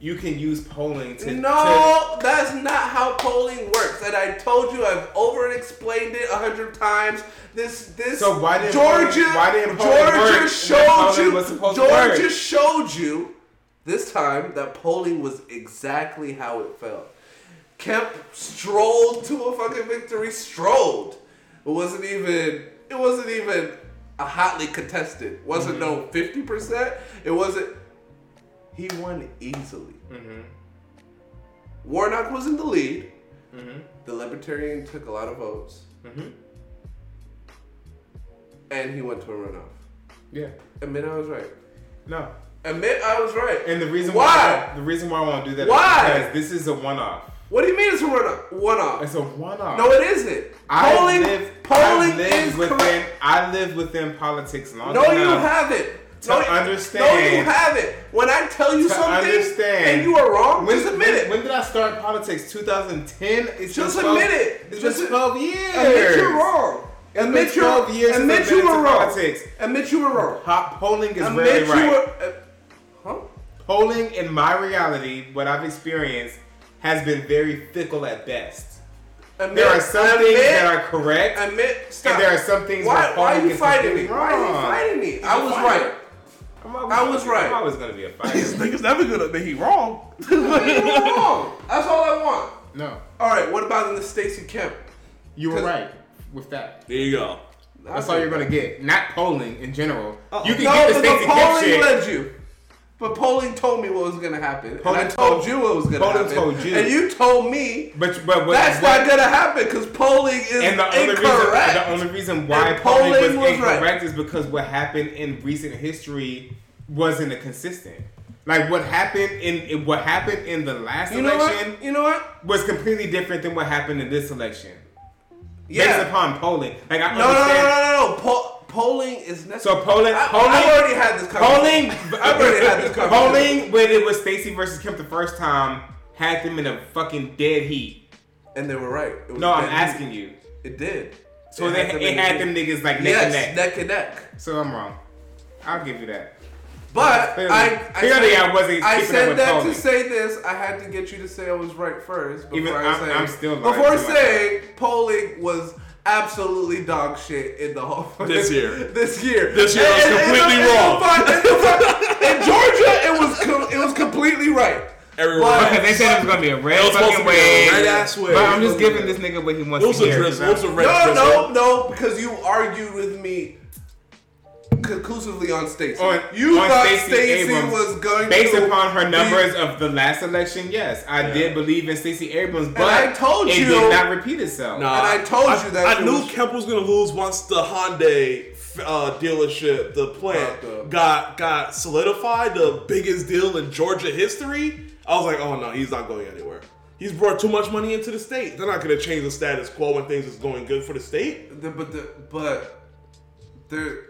Speaker 2: you can use polling to.
Speaker 3: No, that's not how polling works. And I told you, I've over explained it a hundred times. This, this.
Speaker 2: So why didn't
Speaker 3: Georgia?
Speaker 2: polling- why didn't polling
Speaker 3: Georgia
Speaker 2: work
Speaker 3: showed you.
Speaker 2: to
Speaker 3: Georgia showed you this time that polling was exactly how it felt. Kemp strolled to a fucking victory. Strolled. It wasn't even. It wasn't even a hotly contested. Wasn't
Speaker 2: Mm-hmm.
Speaker 3: no fifty percent. It wasn't. He won easily.
Speaker 2: Mm-hmm.
Speaker 3: Warnock was in the lead.
Speaker 2: Mm-hmm.
Speaker 3: The Libertarian took a lot of votes,
Speaker 2: Mm-hmm.
Speaker 3: and he went to a runoff.
Speaker 2: Yeah.
Speaker 3: Admit I was right.
Speaker 2: No.
Speaker 3: Admit I was right.
Speaker 2: And the reason
Speaker 3: Why?
Speaker 2: why the reason why I want to do that is
Speaker 3: Why?
Speaker 2: because this is a one-off.
Speaker 3: What do you mean it's a runoff? One off.
Speaker 2: It's a one-off.
Speaker 3: No, it isn't.
Speaker 2: I
Speaker 3: polling,
Speaker 2: live,
Speaker 3: polling
Speaker 2: I live
Speaker 3: is
Speaker 2: within.
Speaker 3: correct.
Speaker 2: I live within politics long
Speaker 3: No,
Speaker 2: enough.
Speaker 3: No, you haven't.
Speaker 2: To
Speaker 3: no,
Speaker 2: understand-
Speaker 3: No, you haven't. When I tell you something
Speaker 2: understand.
Speaker 3: and you are wrong,
Speaker 2: When,
Speaker 3: just admit
Speaker 2: when,
Speaker 3: it.
Speaker 2: when did I start politics? 2010. It's
Speaker 3: Just
Speaker 2: been 12
Speaker 3: admit it.
Speaker 2: It's
Speaker 3: Just
Speaker 2: 12 years.
Speaker 3: Admit you're wrong. Admit you're
Speaker 2: 12 years
Speaker 3: Admit you were wrong.
Speaker 2: politics.
Speaker 3: Admit you were wrong.
Speaker 2: Pop, polling is
Speaker 3: Admit
Speaker 2: rarely
Speaker 3: you
Speaker 2: right.
Speaker 3: were. Uh, huh?
Speaker 2: Polling in my reality, what I've experienced, has been very fickle at best.
Speaker 3: Admit,
Speaker 2: There are some
Speaker 3: admit,
Speaker 2: things that are correct,
Speaker 3: Admit. Stop.
Speaker 2: and there are some things
Speaker 3: Why? Why are you fighting me?
Speaker 2: completely
Speaker 3: Why are you fighting me? I was right.
Speaker 2: I'm always,
Speaker 3: was right.
Speaker 2: I'm always gonna be a fighter.
Speaker 1: This nigga's never gonna admit he wrong.
Speaker 3: You wrong. That's all I want.
Speaker 2: no,
Speaker 3: All right. What about in the Stacey Kemp?
Speaker 2: you were right with that.
Speaker 1: There you go.
Speaker 2: That's all you're gonna get. Not polling in general. Uh, you can
Speaker 3: No,
Speaker 2: get the
Speaker 3: but the
Speaker 2: Stacey Kemp
Speaker 3: polling
Speaker 2: shit.
Speaker 3: led you. But polling told me what was gonna happen,
Speaker 2: Polling
Speaker 3: and I told
Speaker 2: told-
Speaker 3: you what was gonna
Speaker 2: polling
Speaker 3: happen,
Speaker 2: told you.
Speaker 3: and you told me
Speaker 2: But but what,
Speaker 3: that's
Speaker 2: what,
Speaker 3: not gonna happen because polling is
Speaker 2: and the only reason
Speaker 3: incorrect.
Speaker 2: the only reason why
Speaker 3: And
Speaker 2: polling, was,
Speaker 3: polling was right.
Speaker 2: incorrect is because what happened in recent history wasn't a consistent. Like what happened in what happened in the last
Speaker 3: you
Speaker 2: election?
Speaker 3: You know what?
Speaker 2: was completely different than what happened in this election.
Speaker 3: Yeah.
Speaker 2: Based upon polling, like I
Speaker 3: no, no, no, no, no, no. Po- polling is necessary.
Speaker 2: So polling,
Speaker 3: I,
Speaker 2: polling,
Speaker 3: I've already had this
Speaker 2: polling,
Speaker 3: conversation. I've already had this conversation.
Speaker 2: polling when it was Stacey versus Kemp the first time had them in a fucking dead heat.
Speaker 3: and they were right.
Speaker 2: No, I'm asking
Speaker 3: heat.
Speaker 2: you.
Speaker 3: It did.
Speaker 2: So
Speaker 3: It
Speaker 2: they,
Speaker 3: had them
Speaker 2: it had them niggas like neck
Speaker 3: yes,
Speaker 2: and neck.
Speaker 3: neck and neck.
Speaker 2: So I'm wrong. I'll give you that.
Speaker 3: But
Speaker 2: Clearly-
Speaker 3: I, I
Speaker 2: clearly
Speaker 3: said,
Speaker 2: I wasn't
Speaker 3: I said that
Speaker 2: polling.
Speaker 3: to say this. I had to get you to say I was right first. Before
Speaker 2: Even
Speaker 3: I
Speaker 2: I'm-
Speaker 3: say,
Speaker 2: I'm still
Speaker 3: before
Speaker 2: to
Speaker 3: saying polling was absolutely dog shit in the whole
Speaker 1: This year.
Speaker 3: This year.
Speaker 1: This year was completely
Speaker 3: and
Speaker 1: wrong.
Speaker 3: you'll and you'll In Georgia, it was com- it was completely right.
Speaker 1: Everyone.
Speaker 3: But-
Speaker 2: they said it was gonna be a red
Speaker 1: It was supposed to
Speaker 2: fucking wave.
Speaker 1: red ass wave.
Speaker 2: But I'm just giving this nigga what he wants
Speaker 1: It was
Speaker 2: to
Speaker 1: a
Speaker 2: hear.
Speaker 1: drizzle. It was a red
Speaker 3: No,
Speaker 1: drizzle.
Speaker 3: no, no, because you argued with me conclusively on Stacey.
Speaker 2: On-
Speaker 3: you
Speaker 2: on
Speaker 3: thought
Speaker 2: Stacey
Speaker 3: Stacey
Speaker 2: Abrams.
Speaker 3: was going
Speaker 2: Based
Speaker 3: to
Speaker 2: upon her
Speaker 3: be-
Speaker 2: numbers of the last election, yes, I did believe in Stacey Abrams, but
Speaker 3: I told
Speaker 2: it
Speaker 3: you-
Speaker 2: did not repeat itself.
Speaker 1: Nah,
Speaker 3: And I told you that
Speaker 1: I
Speaker 3: shit
Speaker 1: knew
Speaker 3: was-
Speaker 1: Kemp was gonna lose once the Hyundai uh, dealership, the plant,
Speaker 3: Fucked
Speaker 1: got got solidified, the biggest deal in Georgia history. I was like, oh no, he's not going anywhere. He's brought too much money into the state. They're not gonna change the status quo when things is going good for the state.
Speaker 3: The, but the but there.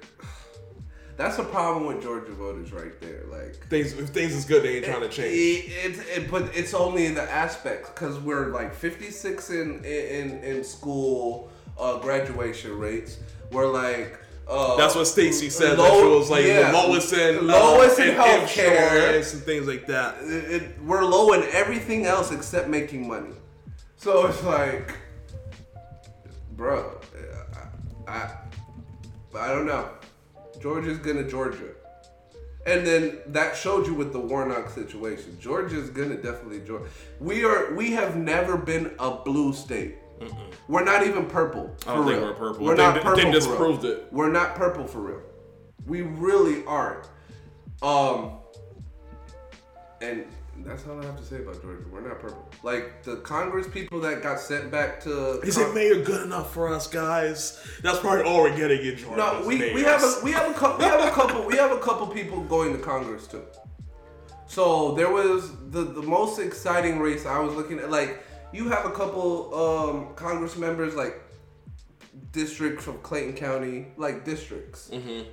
Speaker 3: That's the problem with Georgia voters right there. Like
Speaker 1: Things if things is good, they ain't trying to change.
Speaker 3: It, it, it, but it's only in the aspects because we're like 56 in in in school uh, graduation rates. We're like. Uh,
Speaker 1: That's what Stacy said. that
Speaker 3: low-
Speaker 1: she was like
Speaker 3: yeah,
Speaker 1: the lowest in
Speaker 3: lowest
Speaker 1: uh,
Speaker 3: in healthcare.
Speaker 1: and things like that.
Speaker 3: it, it- we're low in everything else except making money. So it's like, bro, I, I, I don't know. Georgia's gonna Georgia, and then that showed you with the Warnock situation. Georgia's gonna definitely Georgia. We are. We have never been a blue state. We're not even purple.
Speaker 1: I don't
Speaker 3: for
Speaker 1: think
Speaker 3: real.
Speaker 1: we're purple.
Speaker 3: We're
Speaker 1: They-
Speaker 3: not
Speaker 1: they
Speaker 3: purple. for
Speaker 1: just
Speaker 3: real.
Speaker 1: proved it.
Speaker 3: We're not purple for real. We really aren't. Um, and that's all I have to say about Georgia. We're not purple. Like the Congress people that got sent back to.
Speaker 1: Is it mayor good enough for us, guys? That's probably all we're getting in Georgia.
Speaker 3: No,
Speaker 1: is
Speaker 3: we, we have a we have a couple we have a couple we have a couple people going to Congress too. So there was the the most exciting race I was looking at. Like you have a couple um, Congress members like districts from Clayton County, like districts.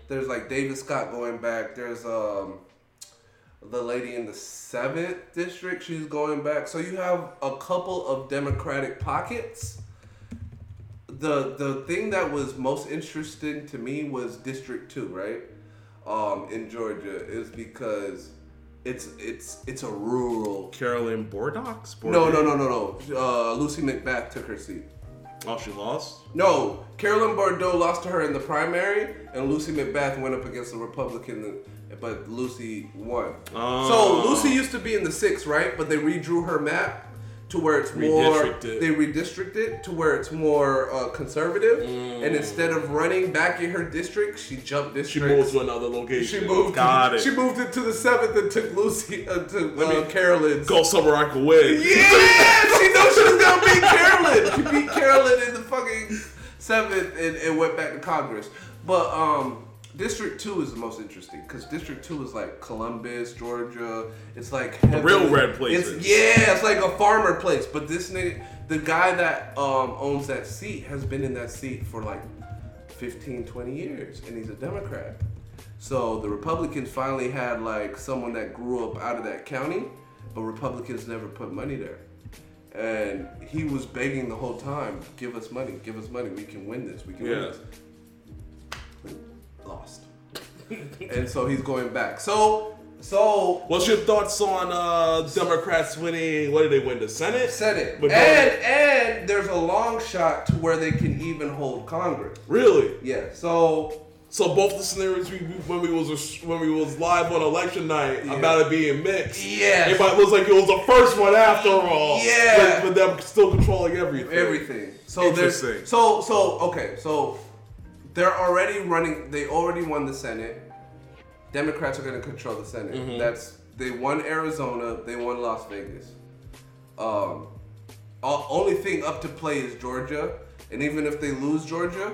Speaker 3: There's like David Scott going back. There's um the lady in the seventh district. She's going back. So you have a couple of Democratic pockets the the thing that was most interesting to me was District Two, right? Um, in Georgia, is because it's it's it's a rural.
Speaker 1: Carolyn Bourdeaux.
Speaker 3: No, no, no, no, no. Uh, Lucy McBath took her seat.
Speaker 1: Oh, she lost.
Speaker 3: No, Carolyn Bourdeaux lost to her in the primary, and Lucy McBath went up against a Republican, but Lucy won.
Speaker 1: Oh.
Speaker 3: So Lucy used to be in the six, right? But they redrew her map to where it's more.
Speaker 1: Redistricted.
Speaker 3: They redistricted to where it's more uh, conservative, and instead of running back in her district, she jumped
Speaker 1: district
Speaker 3: She
Speaker 1: moved to another location.
Speaker 3: She moved.
Speaker 1: Got it.
Speaker 3: She moved it to the seventh and took Lucy uh, to
Speaker 1: Let
Speaker 3: uh,
Speaker 1: me
Speaker 3: Carolyn's.
Speaker 1: Go somewhere I can win.
Speaker 3: Yeah, she knows she was gonna beat Carolyn. She beat Carolyn in the fucking seventh and, and went back to Congress. But um, District Two is the most interesting because District Two is like Columbus, Georgia. It's like
Speaker 1: a
Speaker 3: real
Speaker 1: red places.
Speaker 3: It's, yeah, it's like a farmer place. But this nigga, the guy that um, owns that seat, has been in that seat for like 15, 20 years, and he's a Democrat. So the Republicans finally had like someone that grew up out of that county, but Republicans never put money there. And he was begging the whole time, "Give us money, give us money. We can win this. We can win this." Lost. and so he's going back. So, so
Speaker 1: What's your thoughts on uh, Democrats winning? What did they win? The Senate?
Speaker 3: Senate,
Speaker 1: But
Speaker 3: and and there's a long shot to where they can even hold Congress.
Speaker 1: Really?
Speaker 3: Yeah. So
Speaker 1: So both the scenarios we, when we was when we was live on election night
Speaker 3: Yeah.
Speaker 1: about it being mixed.
Speaker 3: Yes.
Speaker 1: Everybody was like it was the first one after all.
Speaker 3: Yeah.
Speaker 1: But, but them still controlling everything.
Speaker 3: everything. So there's
Speaker 1: Interesting.
Speaker 3: so so okay. So they're already running. They already won the Senate. Democrats are going to control the Senate.
Speaker 1: Mm-hmm.
Speaker 3: That's they won Arizona. They won Las Vegas. Um, only thing up to play is Georgia, and even if they lose Georgia,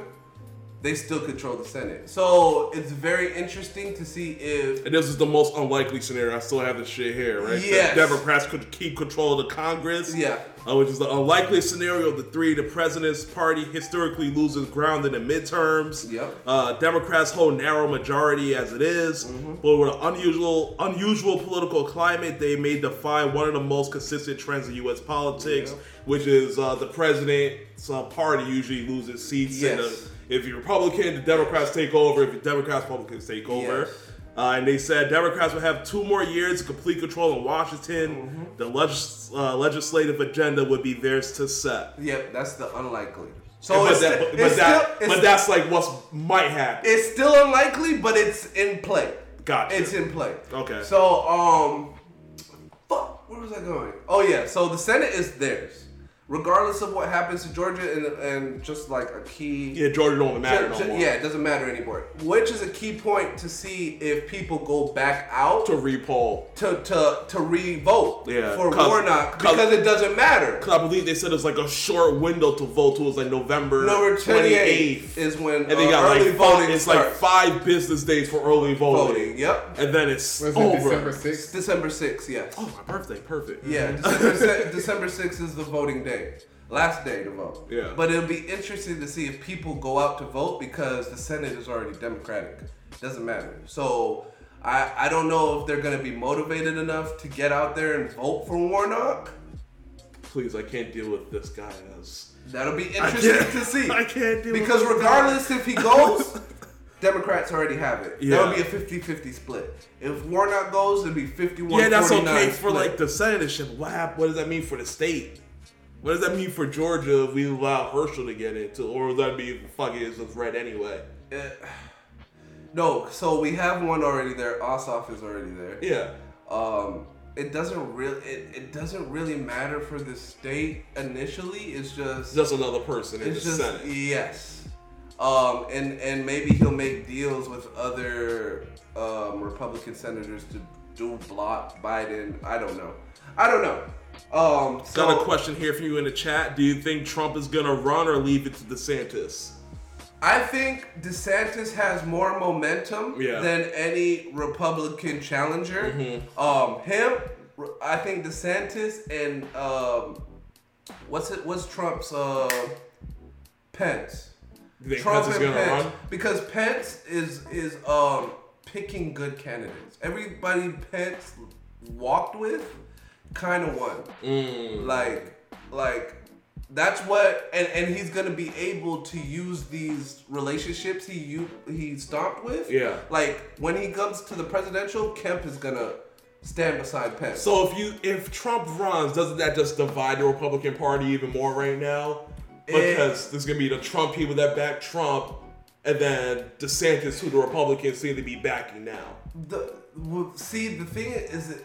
Speaker 3: they still control the Senate. So it's very interesting to see if
Speaker 1: And this is the most unlikely scenario. I still have this shit here, right?
Speaker 3: Yes.
Speaker 1: The Democrats could keep control of the Congress.
Speaker 3: Yeah.
Speaker 1: Uh, which is the unlikely scenario of the three. The president's party historically loses ground in the midterms.
Speaker 3: Yep.
Speaker 1: Uh, Democrats hold narrow majority as it is,
Speaker 3: Mm-hmm.
Speaker 1: but with an unusual, unusual political climate, they may defy one of the most consistent trends in U.S. politics,
Speaker 3: Yep.
Speaker 1: which is uh, the president's uh, party usually loses seats. in
Speaker 3: Yes.
Speaker 1: the- if you're Republican, the Democrats take over. If you're Democrats, Republicans take over.
Speaker 3: Yes.
Speaker 1: Uh, and they said Democrats will have two more years to complete control in Washington.
Speaker 3: Mm-hmm.
Speaker 1: The legis- uh, legislative agenda would be theirs to set.
Speaker 3: yep, that's the unlikely. So
Speaker 1: but,
Speaker 3: it's,
Speaker 1: that, but, but that-
Speaker 3: still,
Speaker 1: but that's like what might happen.
Speaker 3: it's still unlikely, but it's in play.
Speaker 1: Gotcha.
Speaker 3: It's in play.
Speaker 1: Okay.
Speaker 3: So, um, fuck, where was I going? Oh yeah, so the Senate is theirs, regardless of what happens to Georgia, and, and just like a key.
Speaker 1: yeah, Georgia don't matter
Speaker 3: Ju-
Speaker 1: no more.
Speaker 3: yeah, it doesn't matter anymore. Which is a key point to see if people go back out
Speaker 1: To
Speaker 3: to
Speaker 1: repoll.
Speaker 3: to to, to re-vote
Speaker 1: Yeah,
Speaker 3: for
Speaker 1: 'cause-
Speaker 3: Warnock
Speaker 1: 'cause-
Speaker 3: because it doesn't matter.
Speaker 1: Because I believe they said it's like a short window to vote to. It was like November
Speaker 3: Number 28
Speaker 1: 28th.
Speaker 3: is when
Speaker 1: And they
Speaker 3: uh,
Speaker 1: got
Speaker 3: early
Speaker 1: like
Speaker 3: voting
Speaker 1: it's
Speaker 3: starts.
Speaker 1: like five business days for early voting.
Speaker 3: voting. Yep,
Speaker 1: And then it's
Speaker 6: Was it
Speaker 1: over.
Speaker 6: December
Speaker 3: it's
Speaker 6: 6th?
Speaker 3: December sixth. Yes.
Speaker 1: Oh, my birthday. Perfect.
Speaker 3: Yeah, December, se- December 6th is the voting day. Last day to vote.
Speaker 1: Yeah.
Speaker 3: But it'll be interesting to see if people go out to vote because the Senate is already Democratic. Doesn't matter. So I, I don't know if they're going to be motivated enough to get out there and vote for Warnock.
Speaker 1: Please, I can't deal with this guy as.
Speaker 3: That'll be interesting to see.
Speaker 1: I can't deal
Speaker 3: Because
Speaker 1: guy.
Speaker 3: regardless if he goes, Democrats already have it.
Speaker 1: Yeah.
Speaker 3: That'll be a 50-50 split. If Warnock goes, it'll be 51
Speaker 1: Yeah, that's okay
Speaker 3: 49
Speaker 1: for
Speaker 3: split.
Speaker 1: like the senatorship. What hap- What does that mean for the state? What does that mean for Georgia if we allow Herschel to get into, or would that be fuck it, it's red anyway?
Speaker 3: Uh, no, so we have one already there. Ossoff is already there.
Speaker 1: Yeah,
Speaker 3: Um, it doesn't really it, it doesn't really matter for the state initially. It's just
Speaker 1: just another person in the
Speaker 3: just
Speaker 1: Senate.
Speaker 3: yes. Um, and and maybe he'll make deals with other um, Republican senators to do block Biden. I don't know. I don't know. Um, so,
Speaker 1: Got a question here for you in the chat. Do you think Trump is gonna run or leave it to DeSantis?
Speaker 3: I think DeSantis has more momentum
Speaker 1: Yeah.
Speaker 3: than any Republican challenger.
Speaker 1: Mm-hmm.
Speaker 3: Um, him, I think DeSantis and um, what's it? What's Trump's uh, Pence? Trump
Speaker 1: Pence
Speaker 3: and Pence
Speaker 1: run?
Speaker 3: because Pence is is um picking good candidates. Everybody Pence walked with kind of won.
Speaker 1: Mm.
Speaker 3: Like like that's what and and he's gonna be able to use these relationships he you he stomped with.
Speaker 1: Yeah.
Speaker 3: Like when he comes to the presidential, Kemp is gonna stand beside Pence.
Speaker 1: So if you if Trump runs, doesn't that just divide the Republican Party even more right now? Because there's gonna be the Trump people that back Trump, and then DeSantis, who the Republicans seem to be backing now.
Speaker 3: The well, see, the thing is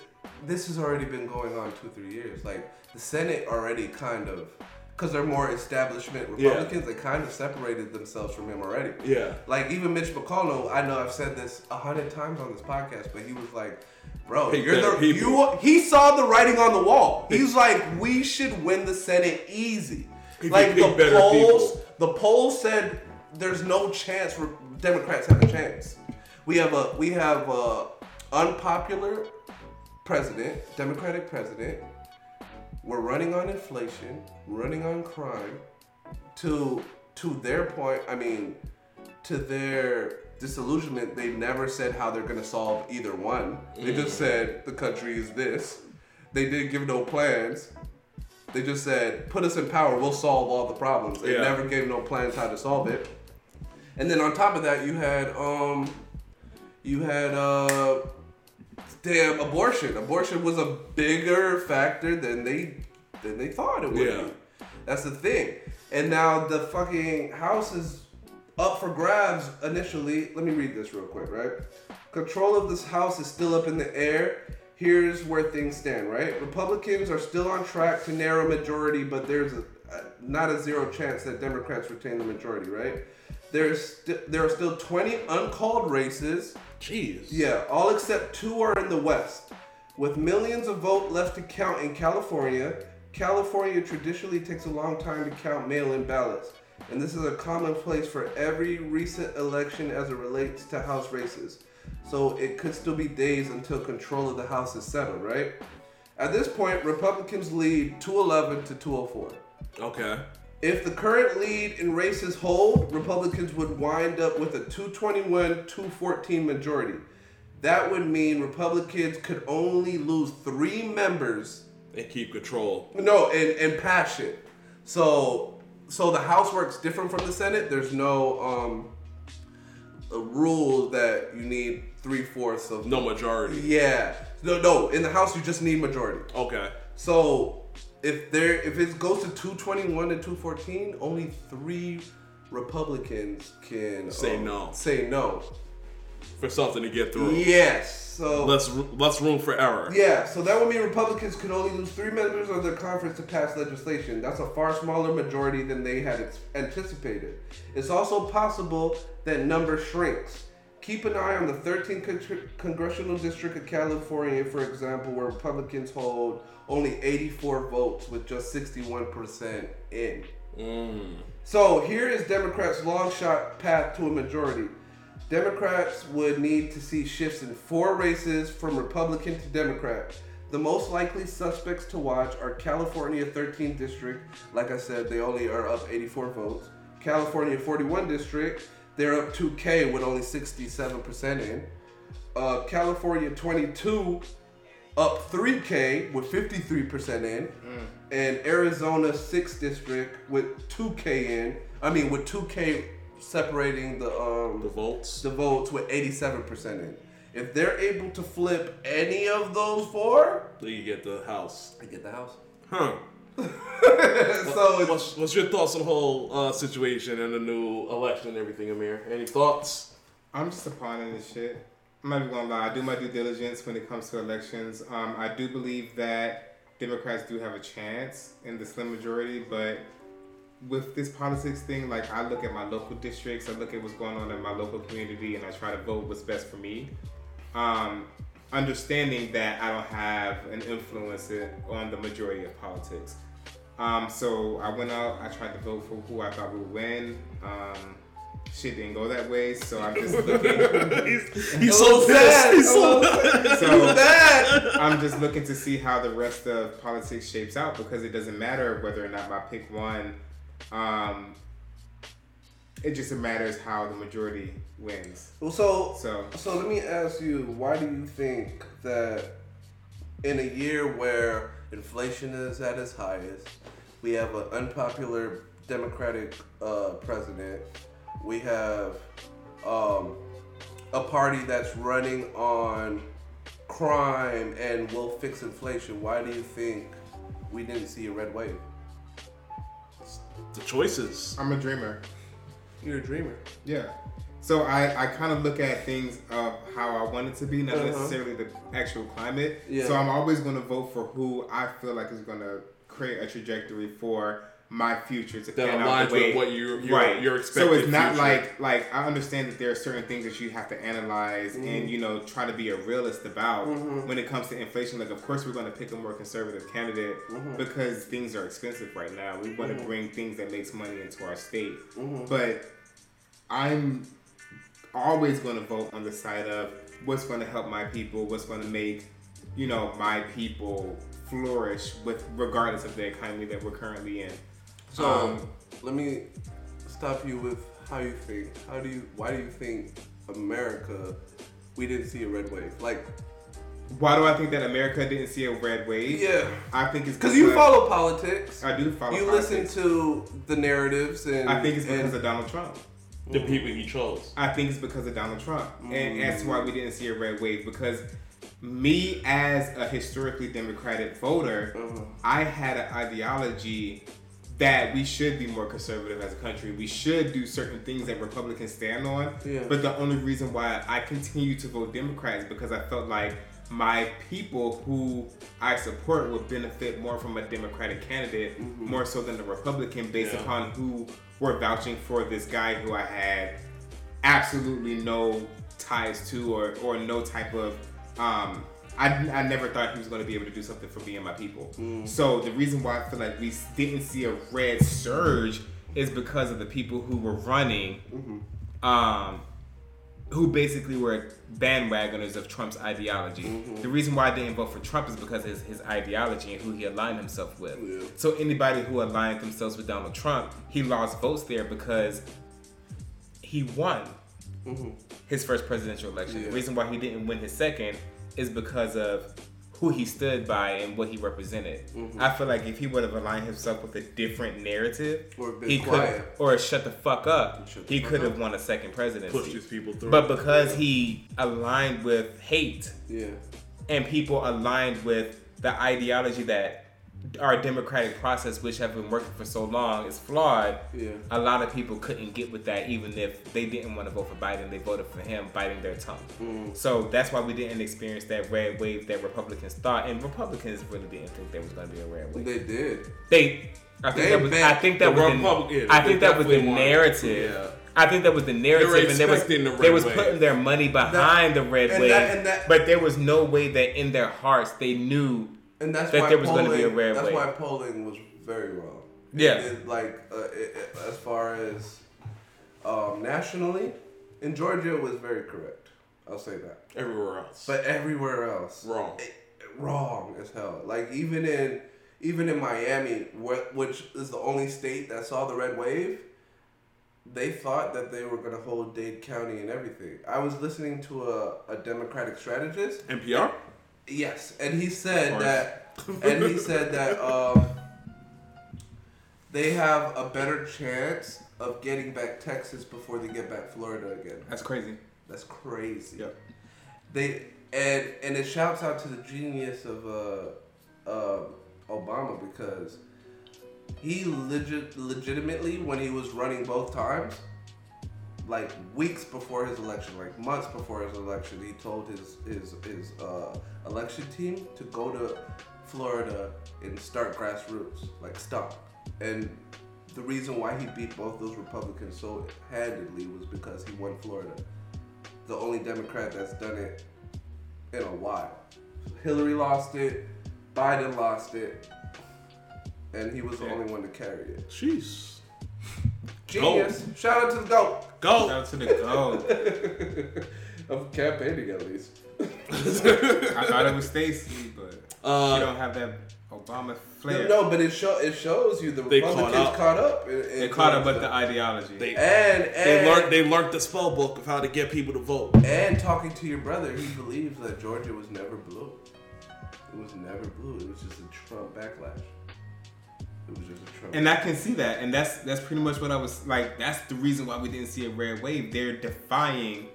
Speaker 3: this has already been going on two, three years. Like the Senate already kind of, because they're more establishment
Speaker 1: Yeah.
Speaker 3: Republicans, they kind of separated themselves from him already.
Speaker 1: Yeah.
Speaker 3: Like even Mitch McConnell, I know I've said this a hundred times on this podcast, but he was like, "Bro,
Speaker 1: Pick
Speaker 3: you're the
Speaker 1: people."
Speaker 3: you." He saw the writing on the wall. He's like, "We should win the Senate easy."
Speaker 1: He
Speaker 3: like the polls,
Speaker 1: people.
Speaker 3: the polls said there's no chance. Democrats have a chance. We have a we have a unpopular president, Democratic president. We're running on inflation, running on crime. To to their point, I mean, to their disillusionment, they never said how they're gonna solve either one. They just said the country is this. They didn't give no plans. They just said, put us in power, we'll solve all the problems. They
Speaker 1: Yeah.
Speaker 3: never gave no plans how to solve it. And then on top of that, you had um, you had uh, damn abortion. Abortion was a bigger factor than they than they thought it would
Speaker 1: Yeah.
Speaker 3: be. That's the thing. And now the fucking house is up for grabs initially. Let me read this real quick, right? Control of this house is still up in the air. Here's where things stand, right? Republicans are still on track to narrow majority, but there's a, not a zero chance that Democrats retain the majority, right? There's st- there are still 20 uncalled races.
Speaker 1: Jeez.
Speaker 3: Yeah, all except two are in the West. With millions of votes left to count in California, California traditionally takes a long time to count mail in ballots. And this is a commonplace for every recent election as it relates to House races. So it could still be days until control of the House is settled, right? At this point, Republicans lead 211 to 204.
Speaker 1: Okay.
Speaker 3: If the current lead in races hold, Republicans would wind up with a 221 214 majority. That would mean Republicans could only lose three members.
Speaker 1: And keep control.
Speaker 3: No, and, and pass it. So so the House works different from the Senate. There's no um a rule that you need three fourths of
Speaker 1: No majority.
Speaker 3: Yeah. No, no. In the House, you just need majority.
Speaker 1: Okay.
Speaker 3: So if there if it goes to 221 and 214, only three Republicans can
Speaker 1: Say
Speaker 3: um,
Speaker 1: no.
Speaker 3: Say no.
Speaker 1: For something to get through.
Speaker 3: Yes. So
Speaker 1: Less less room for error.
Speaker 3: yeah, so that would mean Republicans could only lose three members of their conference to pass legislation. That's a far smaller majority than they had anticipated. It's also possible that number shrinks. Keep an eye on the 13th con- congressional district of California, for example, where Republicans hold only 84 votes with just 61% in.
Speaker 1: Mm.
Speaker 3: So here is Democrats' long shot path to a majority. Democrats would need to see shifts in four races from Republican to Democrat. The most likely suspects to watch are California 13th district. Like I said, they only are up 84 votes. California 41 district, they're up 2K with only 67% in. Uh, California 22 up 3K with 53% in, and Arizona 6th district with 2K in. I mean, with 2K separating the um
Speaker 1: The votes.
Speaker 3: the votes with 87% in. If they're able to flip any of those four,
Speaker 1: Then you get the house.
Speaker 3: I get the house.
Speaker 1: Huh.
Speaker 3: so it's,
Speaker 1: What's, what's your thoughts on the whole uh, situation and the new election and everything, Amir? Any thoughts?
Speaker 2: I'm just a pawn in this shit. I'm not even gonna lie. I do my due diligence when it comes to elections. Um, I do believe that Democrats do have a chance in the slim majority, but with this politics thing, like I look at my local districts, I look at what's going on in my local community, and I try to vote what's best for me. Um, understanding that I don't have an influence on the majority of politics. Um, so I went out, I tried to vote for who I thought would win. Um, shit didn't go that way, so I'm just looking.
Speaker 1: he's he's so
Speaker 3: sad,
Speaker 1: pissed. He's so
Speaker 3: little
Speaker 2: so
Speaker 3: that.
Speaker 2: I'm just looking to see how the rest of politics shapes out because it doesn't matter whether or not my pick won. Um, it just matters how the majority wins.
Speaker 3: Well, so
Speaker 2: So
Speaker 3: So let me ask you, why do you think that in a year where inflation is at its highest, we have an unpopular Democratic uh, president, we have um, a party that's running on crime and will fix inflation, why do you think we didn't see a red wave?
Speaker 1: the choices.
Speaker 2: I'm a dreamer.
Speaker 3: You're a dreamer.
Speaker 2: Yeah. So I, I kind of look at things of how I want it to be, not
Speaker 3: Uh-huh.
Speaker 2: necessarily the actual climate.
Speaker 3: Yeah.
Speaker 2: So I'm always going to vote for who I feel like is going to create a trajectory for my future to
Speaker 1: That aligns with what you-
Speaker 2: right.
Speaker 1: your
Speaker 2: So it's not
Speaker 1: future.
Speaker 2: like like I understand that there are certain things that you have to analyze
Speaker 3: Mm-hmm.
Speaker 2: and you know try to be a realist about when it comes to inflation. Like of course we're going to pick a more conservative candidate
Speaker 3: Mm-hmm.
Speaker 2: because things are expensive right now. We want to bring things that makes money into our state,
Speaker 3: Mm-hmm.
Speaker 2: but I'm always going to vote on the side of what's going to help my people, what's going to make, you know, my people flourish with regardless of the economy that we're currently in.
Speaker 3: So
Speaker 2: Um,
Speaker 3: let me stop you with how you think. How do you? Why do you think America, we didn't see a red wave. Like,
Speaker 2: Why do I think that America didn't see a red wave?
Speaker 3: yeah,
Speaker 2: I think it's
Speaker 3: because you follow politics.
Speaker 2: I do follow.
Speaker 3: You
Speaker 2: politics.
Speaker 3: listen to the narratives, and
Speaker 2: I think it's because
Speaker 3: and,
Speaker 2: of Donald Trump.
Speaker 1: The people he chose.
Speaker 2: I think it's because of Donald Trump,
Speaker 3: Mm.
Speaker 2: and that's why we didn't see a red wave. Because me, as a historically Democratic voter,
Speaker 3: Uh-huh.
Speaker 2: I had an ideology that we should be more conservative as a country. We should do certain things that Republicans stand on.
Speaker 3: Yeah.
Speaker 2: But the only reason why I continue to vote Democrat is because I felt like my people who I support would benefit more from a Democratic candidate
Speaker 3: Mm-hmm.
Speaker 2: more so than a Republican based
Speaker 1: Yeah.
Speaker 2: upon who were vouching for this guy who I had absolutely no ties to or, or no type of um I, I never thought he was going to be able to do something for me and my people. So the reason why I feel like we didn't see a red surge is because of the people who were running, um, who basically were bandwagoners of Trump's ideology. Mm-hmm. The reason why they didn't vote for Trump is because of his, his ideology and who he aligned himself with.
Speaker 3: Yeah.
Speaker 2: So anybody who aligned themselves with Donald Trump, he lost votes there because he won mm-hmm. his first presidential election.
Speaker 3: Yeah.
Speaker 2: The reason why he didn't win his second is because of who he stood by and what he represented. I feel like if he would have aligned himself with a different narrative,
Speaker 3: Or been
Speaker 2: he could, or shut the fuck up,
Speaker 3: the
Speaker 2: he could have won a second presidency.
Speaker 1: Push these people through.
Speaker 2: But because he aligned with hate
Speaker 3: yeah,
Speaker 2: and people aligned with the ideology that our democratic process, which have been working for so long, is flawed.
Speaker 3: Yeah.
Speaker 2: A lot of people couldn't get with that, even if they didn't want to vote for Biden. They voted for him, biting their tongue.
Speaker 3: Mm.
Speaker 2: So that's why we didn't experience that red wave that Republicans thought, and Republicans really didn't think there was going to be a red wave.
Speaker 3: they did.
Speaker 2: They, I think
Speaker 3: They
Speaker 2: that was, I think
Speaker 1: the
Speaker 2: that was, the, I think that was the narrative.
Speaker 1: yeah.
Speaker 2: I think that was the narrative, and they was
Speaker 1: the
Speaker 2: they was
Speaker 1: wave.
Speaker 2: putting their money behind the red wave,
Speaker 3: that- that-
Speaker 2: but there was no way that in their hearts they knew
Speaker 3: And that's
Speaker 2: that
Speaker 3: why
Speaker 2: there was
Speaker 3: polling,
Speaker 2: gonna be a
Speaker 3: That's why polling was very wrong.
Speaker 2: Yeah.
Speaker 3: It- it- like uh, it, as far as um, nationally, in Georgia it was very correct. I'll say that.
Speaker 1: everywhere else.
Speaker 3: But everywhere else,
Speaker 1: Wrong.
Speaker 3: wrong as hell. Like even in even in Miami, wh- which is the only state that saw the red wave, they thought that they were gonna hold Dade County and everything. I was listening to a, a Democratic strategist.
Speaker 1: NPR?
Speaker 3: Yes, and he said that, and he said that um, they have a better chance of getting back Texas before they get back Florida again.
Speaker 2: that's crazy.
Speaker 3: That's crazy.
Speaker 2: Yep.
Speaker 3: They and and it shouts out to the genius of uh, uh, Obama because he legit legitimately when he was running both times, like weeks before his election, like months before his election, he told his his his uh, election team to go to Florida and start grassroots, like stop. And the reason why he beat both those Republicans so handedly was because he won Florida the only Democrat that's done it in a while. Hillary lost it, Biden lost it, and he was the
Speaker 2: Yeah.
Speaker 3: only one to carry it.
Speaker 1: Jeez.
Speaker 3: Genius! Shout out to the GOAT
Speaker 1: Go.
Speaker 2: Shout out to the goat.
Speaker 3: of campaigning at least.
Speaker 2: I thought it was Stacey, but
Speaker 1: Uh,
Speaker 2: she don't have that Obama flair.
Speaker 3: No, but it show it shows you the
Speaker 1: They caught
Speaker 3: Republicans
Speaker 1: up.
Speaker 3: caught up. in, in
Speaker 2: they caught up with the ideology.
Speaker 1: They,
Speaker 3: and and
Speaker 1: they learned they learned the spell book of how to get people to vote.
Speaker 3: and talking to your brother, he believes that Georgia was never blue. It was never blue. It was just a Trump backlash. It was just a Trump.
Speaker 2: And I can see that, and that's that's pretty much what I was like. That's the reason why we didn't see a red wave. They're defying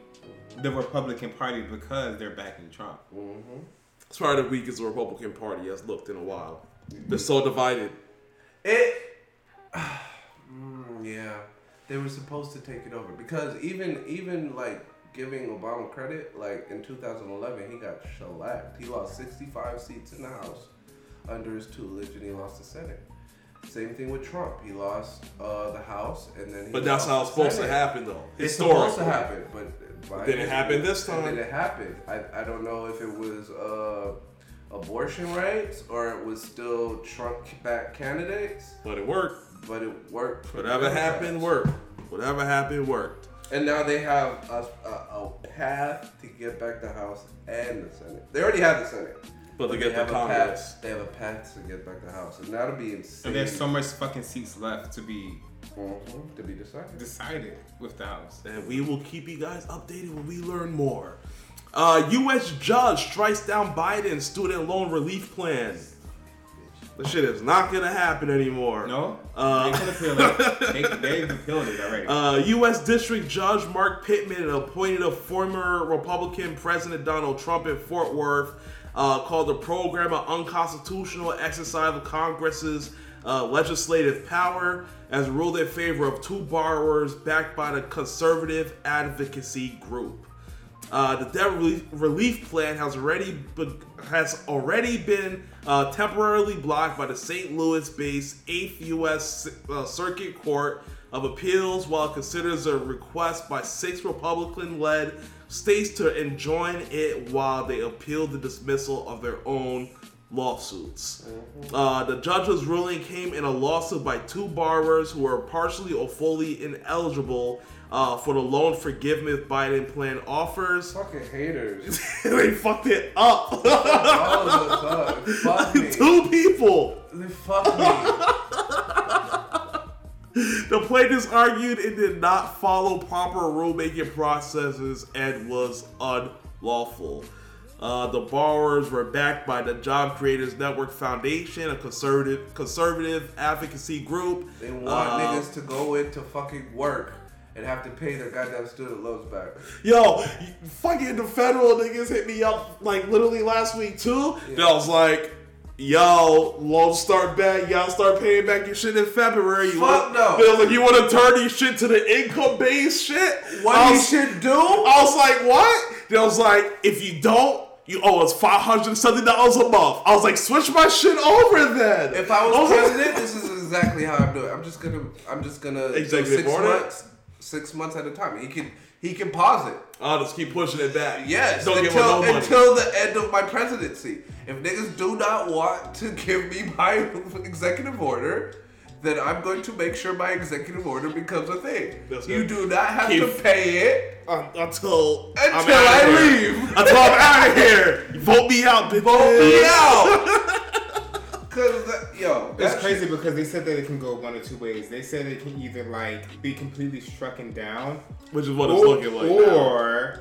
Speaker 2: the Republican Party because they're backing Trump.
Speaker 3: Mhm.
Speaker 1: It's probably the weakest the Republican Party has looked in a while. They're so divided.
Speaker 3: It. Mm, yeah, they were supposed to take it over because even even like giving Obama credit, like in 2011, he got shellacked. He lost 65 seats in the House under his tutelage, and he lost the Senate. Same thing with Trump. He lost uh, the House, and then he
Speaker 1: But that's how it's supposed to happen, though.
Speaker 3: It's supposed to happen, but Biden-
Speaker 1: didn't happen this time.
Speaker 3: didn't happen. I, I don't know if it was uh, abortion rights or it was still Trump back candidates,
Speaker 1: But it worked.
Speaker 3: but it worked.
Speaker 1: Whatever happened, worked. Whatever happened, worked.
Speaker 3: And now they have a, a, a path to get back the House and the Senate. They already have the Senate.
Speaker 1: But to
Speaker 3: they
Speaker 1: get the
Speaker 3: have a
Speaker 1: Congress.
Speaker 3: path. They have a path to get back the House, and that'll be insane.
Speaker 2: And there's so much fucking seats left to be
Speaker 3: Mhm, To be decided.
Speaker 2: Decided with the House.
Speaker 1: and we will keep you guys updated when we learn more. Uh, U.S. judge strikes down Biden's student loan relief plan. The shit is not gonna happen anymore.
Speaker 2: No?
Speaker 1: Uh,
Speaker 2: they can appeal it. They, they've appealed it already.
Speaker 1: Uh, U.S. District Judge Mark Pittman appointed a former Republican President Donald Trump in Fort Worth, uh, called the program an unconstitutional exercise of Congress's uh, legislative power, as ruled in favor of two borrowers backed by the conservative advocacy group. Uh, the debt relief, relief plan has already be, has already been uh, temporarily blocked by the St. Louis-based 8th U.S. Uh, Circuit Court of Appeals, while it considers a request by six Republican-led states to enjoin it while they appeal the dismissal of their own lawsuits. Uh, the judge's ruling came in a lawsuit by two borrowers who were partially or fully ineligible uh, for the loan forgiveness Biden plan offers.
Speaker 3: Fucking haters.
Speaker 1: they fucked it up.
Speaker 3: All us up. Fuck me.
Speaker 1: two people.
Speaker 3: They fuck me.
Speaker 1: The plaintiffs argued it did not follow proper rulemaking processes and was unlawful. Uh, the borrowers were backed by the Job Creators Network Foundation, a conservative conservative advocacy group.
Speaker 3: They want
Speaker 1: Uh,
Speaker 3: niggas to go into fucking work and have to pay their goddamn student loans back.
Speaker 1: Yo, fucking the federal niggas hit me up like literally last week too.
Speaker 3: Yeah.
Speaker 1: I was like, yo, loans start back. Y'all start paying back your shit in February. You
Speaker 3: Fuck no.
Speaker 1: They was like, you want to turn these shit to the income based shit?
Speaker 3: What you should do?
Speaker 1: I was like, what? They was like, if you don't. You owe us five hundred seventy dollars a month. I was like, switch my shit over then.
Speaker 3: If I was president, this is exactly how I'm doing. I'm just gonna, I'm just gonna
Speaker 1: Executive
Speaker 3: six months, six months at a time. You can, he can pause it.
Speaker 1: I'll just keep pushing it back.
Speaker 3: Yes,
Speaker 1: don't
Speaker 3: until
Speaker 1: him no
Speaker 3: until the end of my presidency. If niggas do not want to give me my executive order, then I'm going to make sure my executive order becomes a thing.
Speaker 1: That's
Speaker 3: you
Speaker 1: right.
Speaker 3: do not have
Speaker 1: Keep-
Speaker 3: to pay it
Speaker 1: Un- until I'm
Speaker 3: until
Speaker 1: outta
Speaker 3: I
Speaker 1: here.
Speaker 3: leave.
Speaker 1: Until I'm out of here. Vote me out, bitch.
Speaker 3: Vote me out. Cause that, uh, yo,
Speaker 2: It's crazy
Speaker 3: shit-
Speaker 2: because they said that it can go one or two ways. They said it can either like be completely strucken down,
Speaker 1: Which is what it's looking like. now.
Speaker 2: or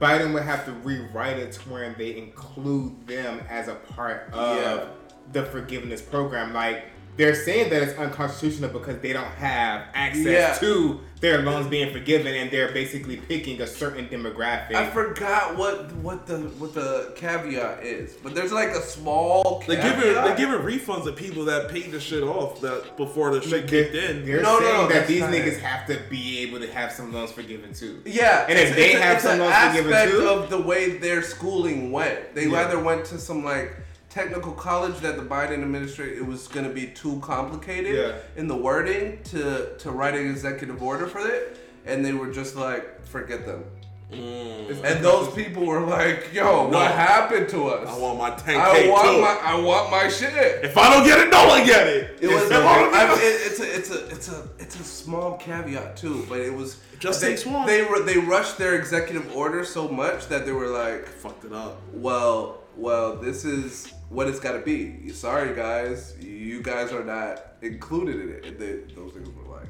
Speaker 2: Biden would have to rewrite it to where they include them as a part of
Speaker 3: Yeah.
Speaker 2: the forgiveness program. Like they're saying that it's unconstitutional because they don't have access
Speaker 3: Yeah.
Speaker 2: to their loans being forgiven, and they're basically picking a certain demographic.
Speaker 3: I forgot what what the what the caveat is, but there's like a small.
Speaker 1: They
Speaker 3: Caveat.
Speaker 1: giving they giving refunds to people that paid the shit off that before the shit
Speaker 2: they're,
Speaker 1: kicked in.
Speaker 2: they're
Speaker 3: No, no,
Speaker 2: saying
Speaker 3: no,
Speaker 2: that these niggas
Speaker 3: it.
Speaker 2: have to be able to have some loans forgiven too.
Speaker 3: Yeah,
Speaker 2: And if
Speaker 3: it's-
Speaker 2: they
Speaker 3: it's a-
Speaker 2: have
Speaker 3: it's
Speaker 2: some loans forgiven
Speaker 3: aspect
Speaker 2: too?
Speaker 3: of the way their schooling went, they
Speaker 2: Yeah.
Speaker 3: either went to some like technical college that the Biden administration it was going to be too complicated
Speaker 2: Yeah.
Speaker 3: in the wording to to write an executive order for it, and they were just like, forget them. Mm.
Speaker 2: It's
Speaker 3: And those people were like, "Yo,
Speaker 1: No.
Speaker 3: what happened to us?
Speaker 1: I want my 10k
Speaker 3: I want
Speaker 1: too.
Speaker 3: my, I want my shit."
Speaker 1: if I don't get it, no one get it.
Speaker 3: It was.
Speaker 1: If I don't get
Speaker 3: I,
Speaker 1: it-
Speaker 3: it, it's a. It's a. It's a. It's a small caveat too, but it was.
Speaker 1: Just
Speaker 3: they,
Speaker 1: takes one.
Speaker 3: They were. They rushed their executive order so much that they were like,
Speaker 1: fucked it up.
Speaker 3: "Well, well, this is what it's got to be." Sorry, guys, you guys are not included in it. And they, those things were like,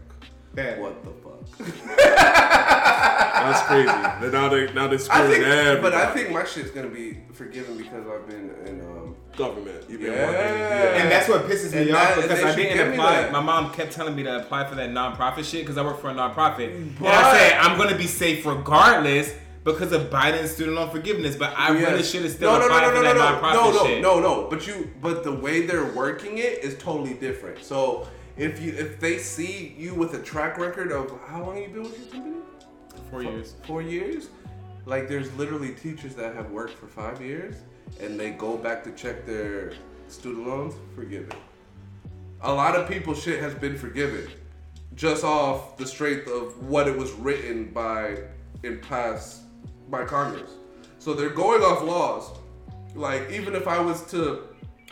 Speaker 2: That-
Speaker 3: "What the fuck?"
Speaker 1: That's crazy. Then now they now they
Speaker 3: I
Speaker 1: screwing
Speaker 3: think,
Speaker 1: everybody.
Speaker 3: but I think my shit's gonna be forgiven because I've been in. Um,
Speaker 1: government. You've been
Speaker 3: Yeah.
Speaker 1: working.
Speaker 2: And that's what pisses me
Speaker 3: And
Speaker 2: off
Speaker 3: that- and
Speaker 2: because
Speaker 3: they
Speaker 2: I
Speaker 3: should
Speaker 2: didn't
Speaker 3: give me
Speaker 2: apply.
Speaker 3: that.
Speaker 2: My mom kept telling me to apply for that nonprofit shit because I work for a nonprofit. and
Speaker 3: But-
Speaker 2: I said I'm gonna be safe regardless because of Biden's student loan forgiveness. But I really
Speaker 3: Yes.
Speaker 2: should have still
Speaker 3: no, no, no,
Speaker 2: applied
Speaker 3: no,
Speaker 2: for
Speaker 3: no,
Speaker 2: that
Speaker 3: no,
Speaker 2: nonprofit
Speaker 3: no, no,
Speaker 2: shit.
Speaker 3: no, no. But you, but the way they're working it is totally different. So if you, if they see you with a track record of how long you been with your company,
Speaker 2: Four years.
Speaker 3: four years, like there's literally teachers that have worked for five years, and they go back to check their student loans, forgiven. A lot of people's shit has been forgiven, just off the strength of what it was written by in past by Congress. So they're going off laws. Like even if I was to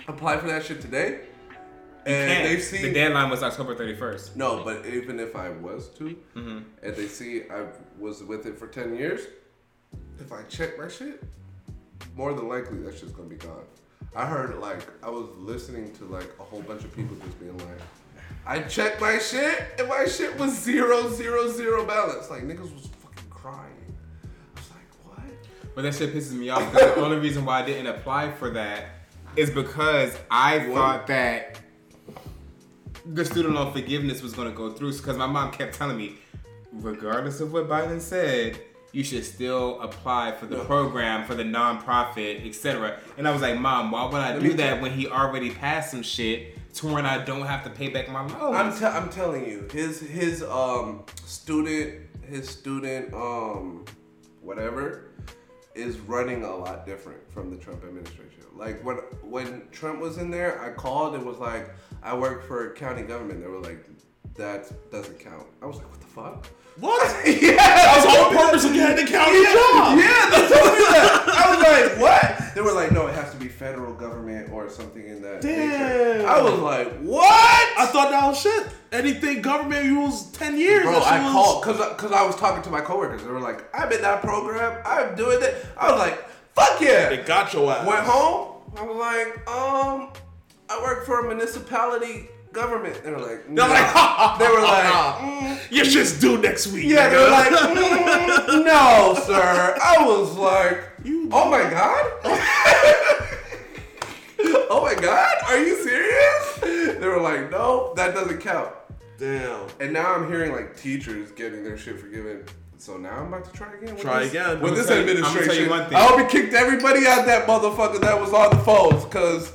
Speaker 3: apply for that shit today, and
Speaker 2: Can't.
Speaker 3: they see
Speaker 2: the deadline was October 31st.
Speaker 3: no, but even if I was to,
Speaker 2: Mm-hmm.
Speaker 3: and they see I was with it for ten years, if I check my shit, more than likely that shit's gonna be gone. I heard like I was listening to like a whole bunch of people just being like, I checked my shit, and my shit was zero, zero, zero balance. Like niggas was fucking crying.
Speaker 2: But that shit pisses me off because the only reason why I didn't apply for that is because I thought that the student loan forgiveness was going to go through because my mom kept telling me, regardless of what Biden said, you should still apply for the
Speaker 3: No.
Speaker 2: program for the nonprofit, etc. And I was like, Mom, why would I
Speaker 3: Let
Speaker 2: do that when he already passed some shit to where I don't have to pay back my loans?
Speaker 3: I'm, I'm telling you, his his um student his student um whatever is running a lot different from the Trump administration. Like when when Trump was in there, I called and was like, I work for county government. They were like, that doesn't count. I was like, what the fuck?
Speaker 1: What?
Speaker 3: yeah,
Speaker 1: That was the whole purpose of getting the county job.
Speaker 3: Yeah, they told me that. I was like, what? They were like, no, it has to be federal government or something in that nature.
Speaker 1: Damn.
Speaker 3: I was like, what?
Speaker 1: I thought that was shit. Anything government rules ten years.
Speaker 3: Bro, I
Speaker 1: was-
Speaker 3: called because because I was talking to my coworkers. They were like, "I'm in that program. I'm doing it. I was like, "Fuck yeah!"
Speaker 1: They got your ass.
Speaker 3: Went home. I was like, "Um, I work for a municipality government." They were like,
Speaker 1: They're
Speaker 3: "No."
Speaker 1: like,
Speaker 3: they were like, mm.
Speaker 1: Your shit's due next week.
Speaker 3: "Yeah." They were like, mm, "No, sir." I was like,
Speaker 1: You-
Speaker 3: "Oh my god." Oh my god, are you serious? They were like, no, that doesn't count.
Speaker 1: Damn.
Speaker 3: And now I'm hearing like teachers getting their shit forgiven. So now I'm about to try again. With
Speaker 1: Try
Speaker 3: this,
Speaker 1: again.
Speaker 3: with
Speaker 1: I'ma
Speaker 3: this
Speaker 2: tell you- I'ma
Speaker 3: administration.
Speaker 2: tell you one thing.
Speaker 3: I hope he kicked everybody out that motherfucker that was on the phones, cause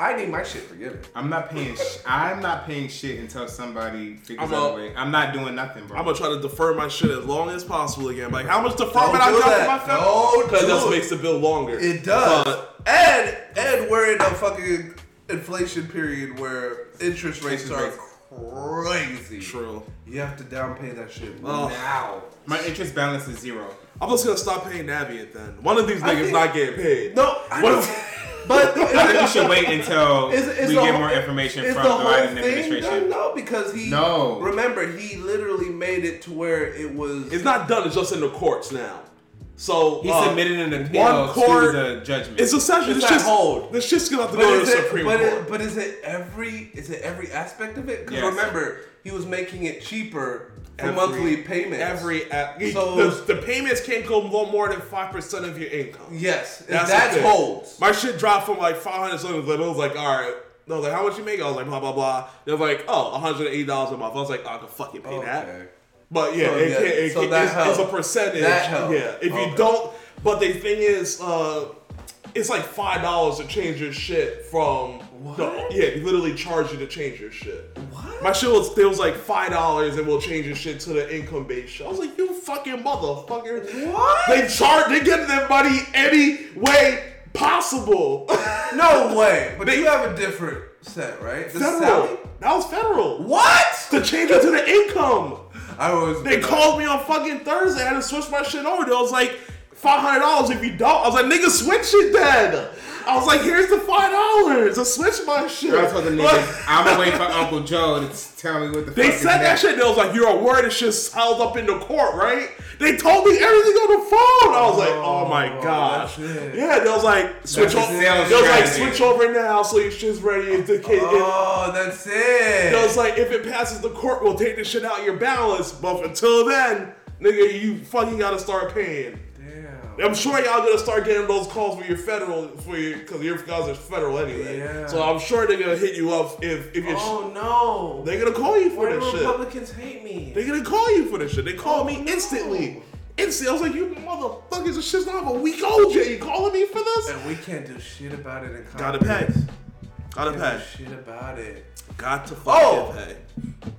Speaker 3: I need my shit forgiven.
Speaker 2: I'm not paying. Sh- I'm not paying shit until somebody figures
Speaker 1: I'm
Speaker 2: out
Speaker 1: a-
Speaker 2: a way. I'm not doing nothing, bro.
Speaker 1: I'm gonna try to defer my shit as long as possible again. Like, how much
Speaker 3: Don't
Speaker 1: deferment I
Speaker 3: do
Speaker 1: got
Speaker 3: that.
Speaker 1: for my family?
Speaker 3: Don't
Speaker 1: Because
Speaker 3: do
Speaker 1: that makes the bill longer.
Speaker 3: It does.
Speaker 1: But
Speaker 3: and and we're in a fucking inflation period where interest rates
Speaker 2: Interest
Speaker 3: are
Speaker 2: rates.
Speaker 3: crazy.
Speaker 1: true.
Speaker 3: You have to down pay that shit
Speaker 1: Oh.
Speaker 3: now.
Speaker 2: My interest balance is zero.
Speaker 1: I'm just gonna stop paying Navient then. One of these
Speaker 3: I
Speaker 1: niggas
Speaker 3: think-
Speaker 1: not getting paid.
Speaker 3: No, I
Speaker 1: What
Speaker 3: don't-
Speaker 1: is-
Speaker 3: but
Speaker 2: I think we should wait until
Speaker 3: Is- is
Speaker 2: we get
Speaker 3: whole-
Speaker 2: more information from
Speaker 3: the
Speaker 2: the, Biden
Speaker 3: thing
Speaker 2: administration.
Speaker 3: done? No, because he.
Speaker 2: No.
Speaker 3: Remember, he literally made it to where it was.
Speaker 1: It's not done. It's just in the courts now. So
Speaker 2: He
Speaker 1: uh,
Speaker 2: submitted an appeal
Speaker 1: one court-
Speaker 2: to the judgment.
Speaker 1: It's essentially
Speaker 3: It's
Speaker 1: this
Speaker 3: that
Speaker 1: shit's
Speaker 3: hold.
Speaker 1: This shit's gonna have to
Speaker 3: but
Speaker 1: go to the
Speaker 3: it?
Speaker 1: Supreme
Speaker 3: But,
Speaker 1: Court.
Speaker 3: it, but is it every? Is it every aspect of it? Because
Speaker 2: Yes.
Speaker 3: remember, he was making it cheaper for
Speaker 1: Every-
Speaker 3: monthly payments.
Speaker 1: Every
Speaker 3: So-
Speaker 1: the, the payments can't go no more than five percent of your income.
Speaker 3: Yes,
Speaker 1: That's
Speaker 3: that's, holds.
Speaker 1: My shit dropped from like 500 something. But it was like, all right. Was like, how much you make? I was like, blah blah blah. They was like, oh, 180 dollars a month. I was like, oh, I can fucking pay that. But yeah,
Speaker 3: So,
Speaker 1: it
Speaker 3: yeah,
Speaker 1: can't, it
Speaker 3: so
Speaker 1: can't-
Speaker 3: that
Speaker 1: it's, it's a percentage. Yeah, if
Speaker 3: Okay.
Speaker 1: you don't, but the thing is, uh, it's like five dollars to change your shit from.
Speaker 3: What?
Speaker 1: The, yeah, they literally charge you to change your shit.
Speaker 3: What?
Speaker 1: My shit was there was like five dollars and we'll change your shit to the income based shit. I was like, you fucking motherfucker.
Speaker 3: What?
Speaker 1: They charge they get their money any way possible.
Speaker 3: No way. But you have a different set, right? The
Speaker 1: federal.
Speaker 3: Sallie?
Speaker 1: That was federal.
Speaker 3: What?
Speaker 1: To change it to the income.
Speaker 3: I was.
Speaker 1: They called me on fucking Thursday. I had to switch my shit over. They was like, five hundred dollars if you don't. I was like, nigga, switch it then. I was like, here's the five dollars to switch my shit.
Speaker 2: I told the niggas, I'm gonna wait for Uncle Joe to tell me what the
Speaker 1: They said that shit. They was like, "You're aware this shit's held up in the court, right?" They told me everything on the phone. I was like, "Oh, oh my
Speaker 3: Oh,
Speaker 1: gosh!" Yeah, they was like, "Switch
Speaker 2: That's
Speaker 1: over." They was like, "Switch over now, so your shit's ready." If the kid,
Speaker 3: Oh, that's it.
Speaker 1: it was like, "If it passes the court, we'll take the shit out of your balance." But until then, nigga, you fucking gotta start paying. I'm sure y'all gonna start getting those calls for your federal for your because your guys are federal anyway.
Speaker 3: Yeah.
Speaker 1: So I'm sure they're gonna hit you up if if you're.
Speaker 3: Oh no.
Speaker 1: They're gonna call you for
Speaker 3: Why do
Speaker 1: this shit.
Speaker 3: Republicans hate me?
Speaker 1: They're gonna call you for this shit. They called me
Speaker 3: Oh, no.
Speaker 1: instantly. Instantly. I was like, you motherfuckers, this shit's not a week old yet. You calling me for this?
Speaker 3: And we can't do shit about it in Congress.
Speaker 1: Gotta pay. Gotta pay.
Speaker 3: shit about it.
Speaker 1: Got to oh! fucking
Speaker 3: Oh!
Speaker 1: pay.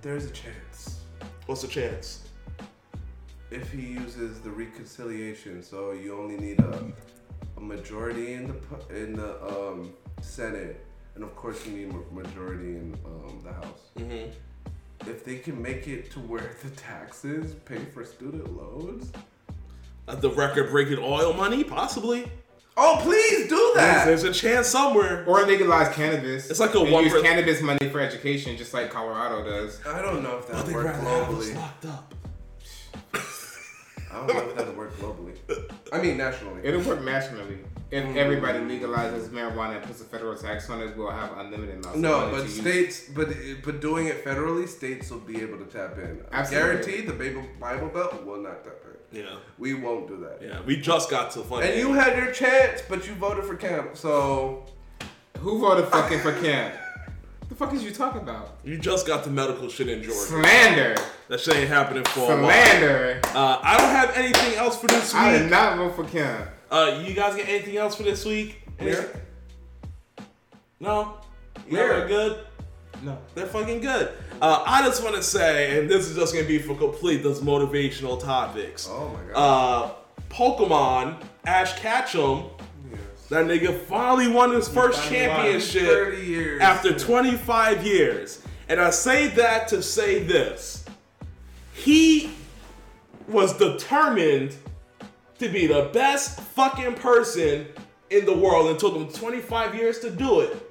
Speaker 3: There's a chance
Speaker 1: What's the chance?
Speaker 3: If he uses the reconciliation. So you only need a, a majority in the in the um, Senate, and of course you need a majority in um, the House.
Speaker 1: Mm-hmm.
Speaker 3: If they can make it to where the taxes pay for student loans.
Speaker 1: Uh, the record breaking oil money? Possibly.
Speaker 3: Oh, please do that.
Speaker 1: There's a chance somewhere.
Speaker 2: Or legalize cannabis.
Speaker 1: It's like a
Speaker 2: and
Speaker 1: one
Speaker 2: use
Speaker 1: per-
Speaker 2: cannabis money for education, just like Colorado does.
Speaker 3: I don't know if that
Speaker 1: But
Speaker 3: would
Speaker 1: they'd
Speaker 3: work
Speaker 1: rather have us
Speaker 3: globally.
Speaker 1: locked up.
Speaker 3: I don't know if that would work globally. I mean nationally.
Speaker 2: It'll work nationally. if mm. everybody legalizes marijuana and puts a federal tax on it, we'll have unlimited amounts.
Speaker 3: No,
Speaker 2: money
Speaker 3: but
Speaker 2: to use.
Speaker 3: states, but but doing it federally, states will be able to tap in. I
Speaker 2: Absolutely.
Speaker 3: guarantee the Bible, Bible Belt will not tap in.
Speaker 1: Yeah.
Speaker 3: We won't do that.
Speaker 1: Yeah. We just got to fucking.
Speaker 3: And you had your chance, but you voted for Kemp. So
Speaker 2: Who voted fucking for Kemp? The fuck is you talking about?
Speaker 1: You just got the medical shit in Georgia.
Speaker 2: Slander.
Speaker 1: That shit ain't happening for a while.
Speaker 2: Slander.
Speaker 1: Uh, I don't have anything else for this week.
Speaker 2: I did not vote for Kemp.
Speaker 1: Uh, you guys get anything else for this week?
Speaker 3: yeah,
Speaker 1: No. Guys are good.
Speaker 2: No.
Speaker 1: They're fucking good. Uh, I just want to say, and this is just gonna be for complete those motivational topics.
Speaker 3: Oh my god.
Speaker 1: Uh, Pokemon Ash Ketchum. That nigga finally won his first championship after 25 years. And I say that to say this. He was determined to be the best fucking person in the world and took him 25 years to do it.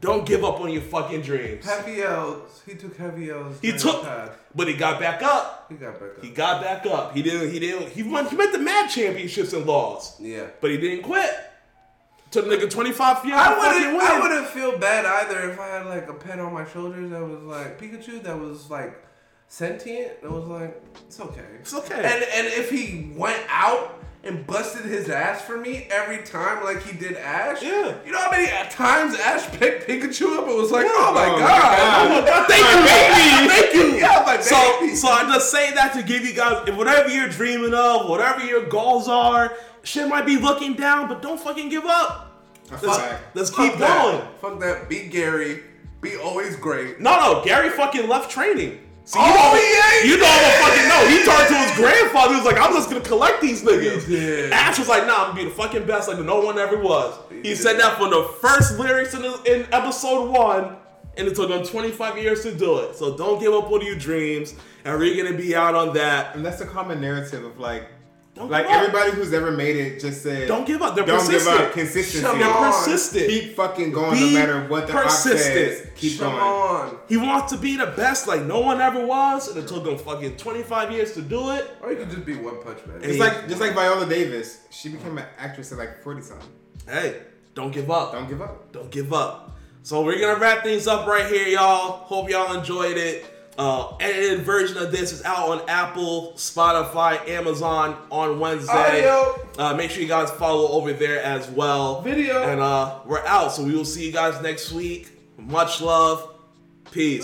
Speaker 1: Don't give up on your fucking dreams.
Speaker 3: Heavy L's. He took heavy L's.
Speaker 1: He took,
Speaker 3: the
Speaker 1: but he got back up.
Speaker 3: He got back up.
Speaker 1: He got back up. He didn't. He didn't. He won. He went to mad championships and lost,
Speaker 3: yeah.
Speaker 1: but he didn't quit. Took nigga 25 years
Speaker 3: I wouldn't. I wouldn't feel bad either if I had like a pet on my shoulders that was like Pikachu that was like sentient. That was like it's okay.
Speaker 1: It's okay.
Speaker 3: And and if he went out and busted his ass for me every time like he did Ash.
Speaker 1: Yeah.
Speaker 3: You know how many times Ash picked Pikachu up and was like, oh my
Speaker 2: Oh my
Speaker 3: god.
Speaker 2: God.
Speaker 1: Oh thank you, baby. Thank you.
Speaker 3: Yeah, my
Speaker 1: So,
Speaker 3: baby.
Speaker 1: so I just say that to give you guys, whatever you're dreaming of, whatever your goals are, shit might be looking down, but don't fucking give up.
Speaker 2: That's
Speaker 1: Let's, let's
Speaker 3: Fuck
Speaker 1: keep
Speaker 3: that.
Speaker 1: going.
Speaker 3: Fuck that. Be Gary. Be always great.
Speaker 1: No, no, Gary fucking left training. See,
Speaker 3: Oh,
Speaker 1: you know,
Speaker 3: yeah,
Speaker 1: you know I'm fucking know. He turned to his grandfather. He was like, I'm just gonna collect these niggas.
Speaker 3: Did.
Speaker 1: Ash was like, Nah, I'm gonna be the fucking best, like no one ever was. He,
Speaker 3: He
Speaker 1: said that from the first lyrics in, the, in episode one, and it took him 25 years to do it. So don't give up on your dreams, and we're gonna be out on that.
Speaker 2: And that's a common narrative of like,
Speaker 1: Don't
Speaker 2: like
Speaker 1: give up.
Speaker 2: everybody who's ever made it just said,
Speaker 1: Don't give up. They're
Speaker 2: don't give up. Consistency.
Speaker 3: Come
Speaker 1: They're persistent.
Speaker 2: Keep fucking going
Speaker 1: Be
Speaker 2: no matter what the box says. Keep
Speaker 3: Come
Speaker 2: going.
Speaker 3: on.
Speaker 1: He wants to be the best, like no one ever was, and it took him fucking 25 years to do it.
Speaker 3: Or you could just be One Punch Man.
Speaker 2: It's like just like Viola Davis, she became an actress at like forty something.
Speaker 1: Hey, don't give up.
Speaker 2: Don't give up.
Speaker 1: Don't give up. So we're gonna wrap things up right here, y'all. Hope y'all enjoyed it. Uh, edited version of this is out on Apple, Spotify, Amazon on Wednesday. Uh, make sure you guys follow over there as well.
Speaker 3: Video.
Speaker 1: And uh, we're out. So we will see you guys next week. Much love. Peace.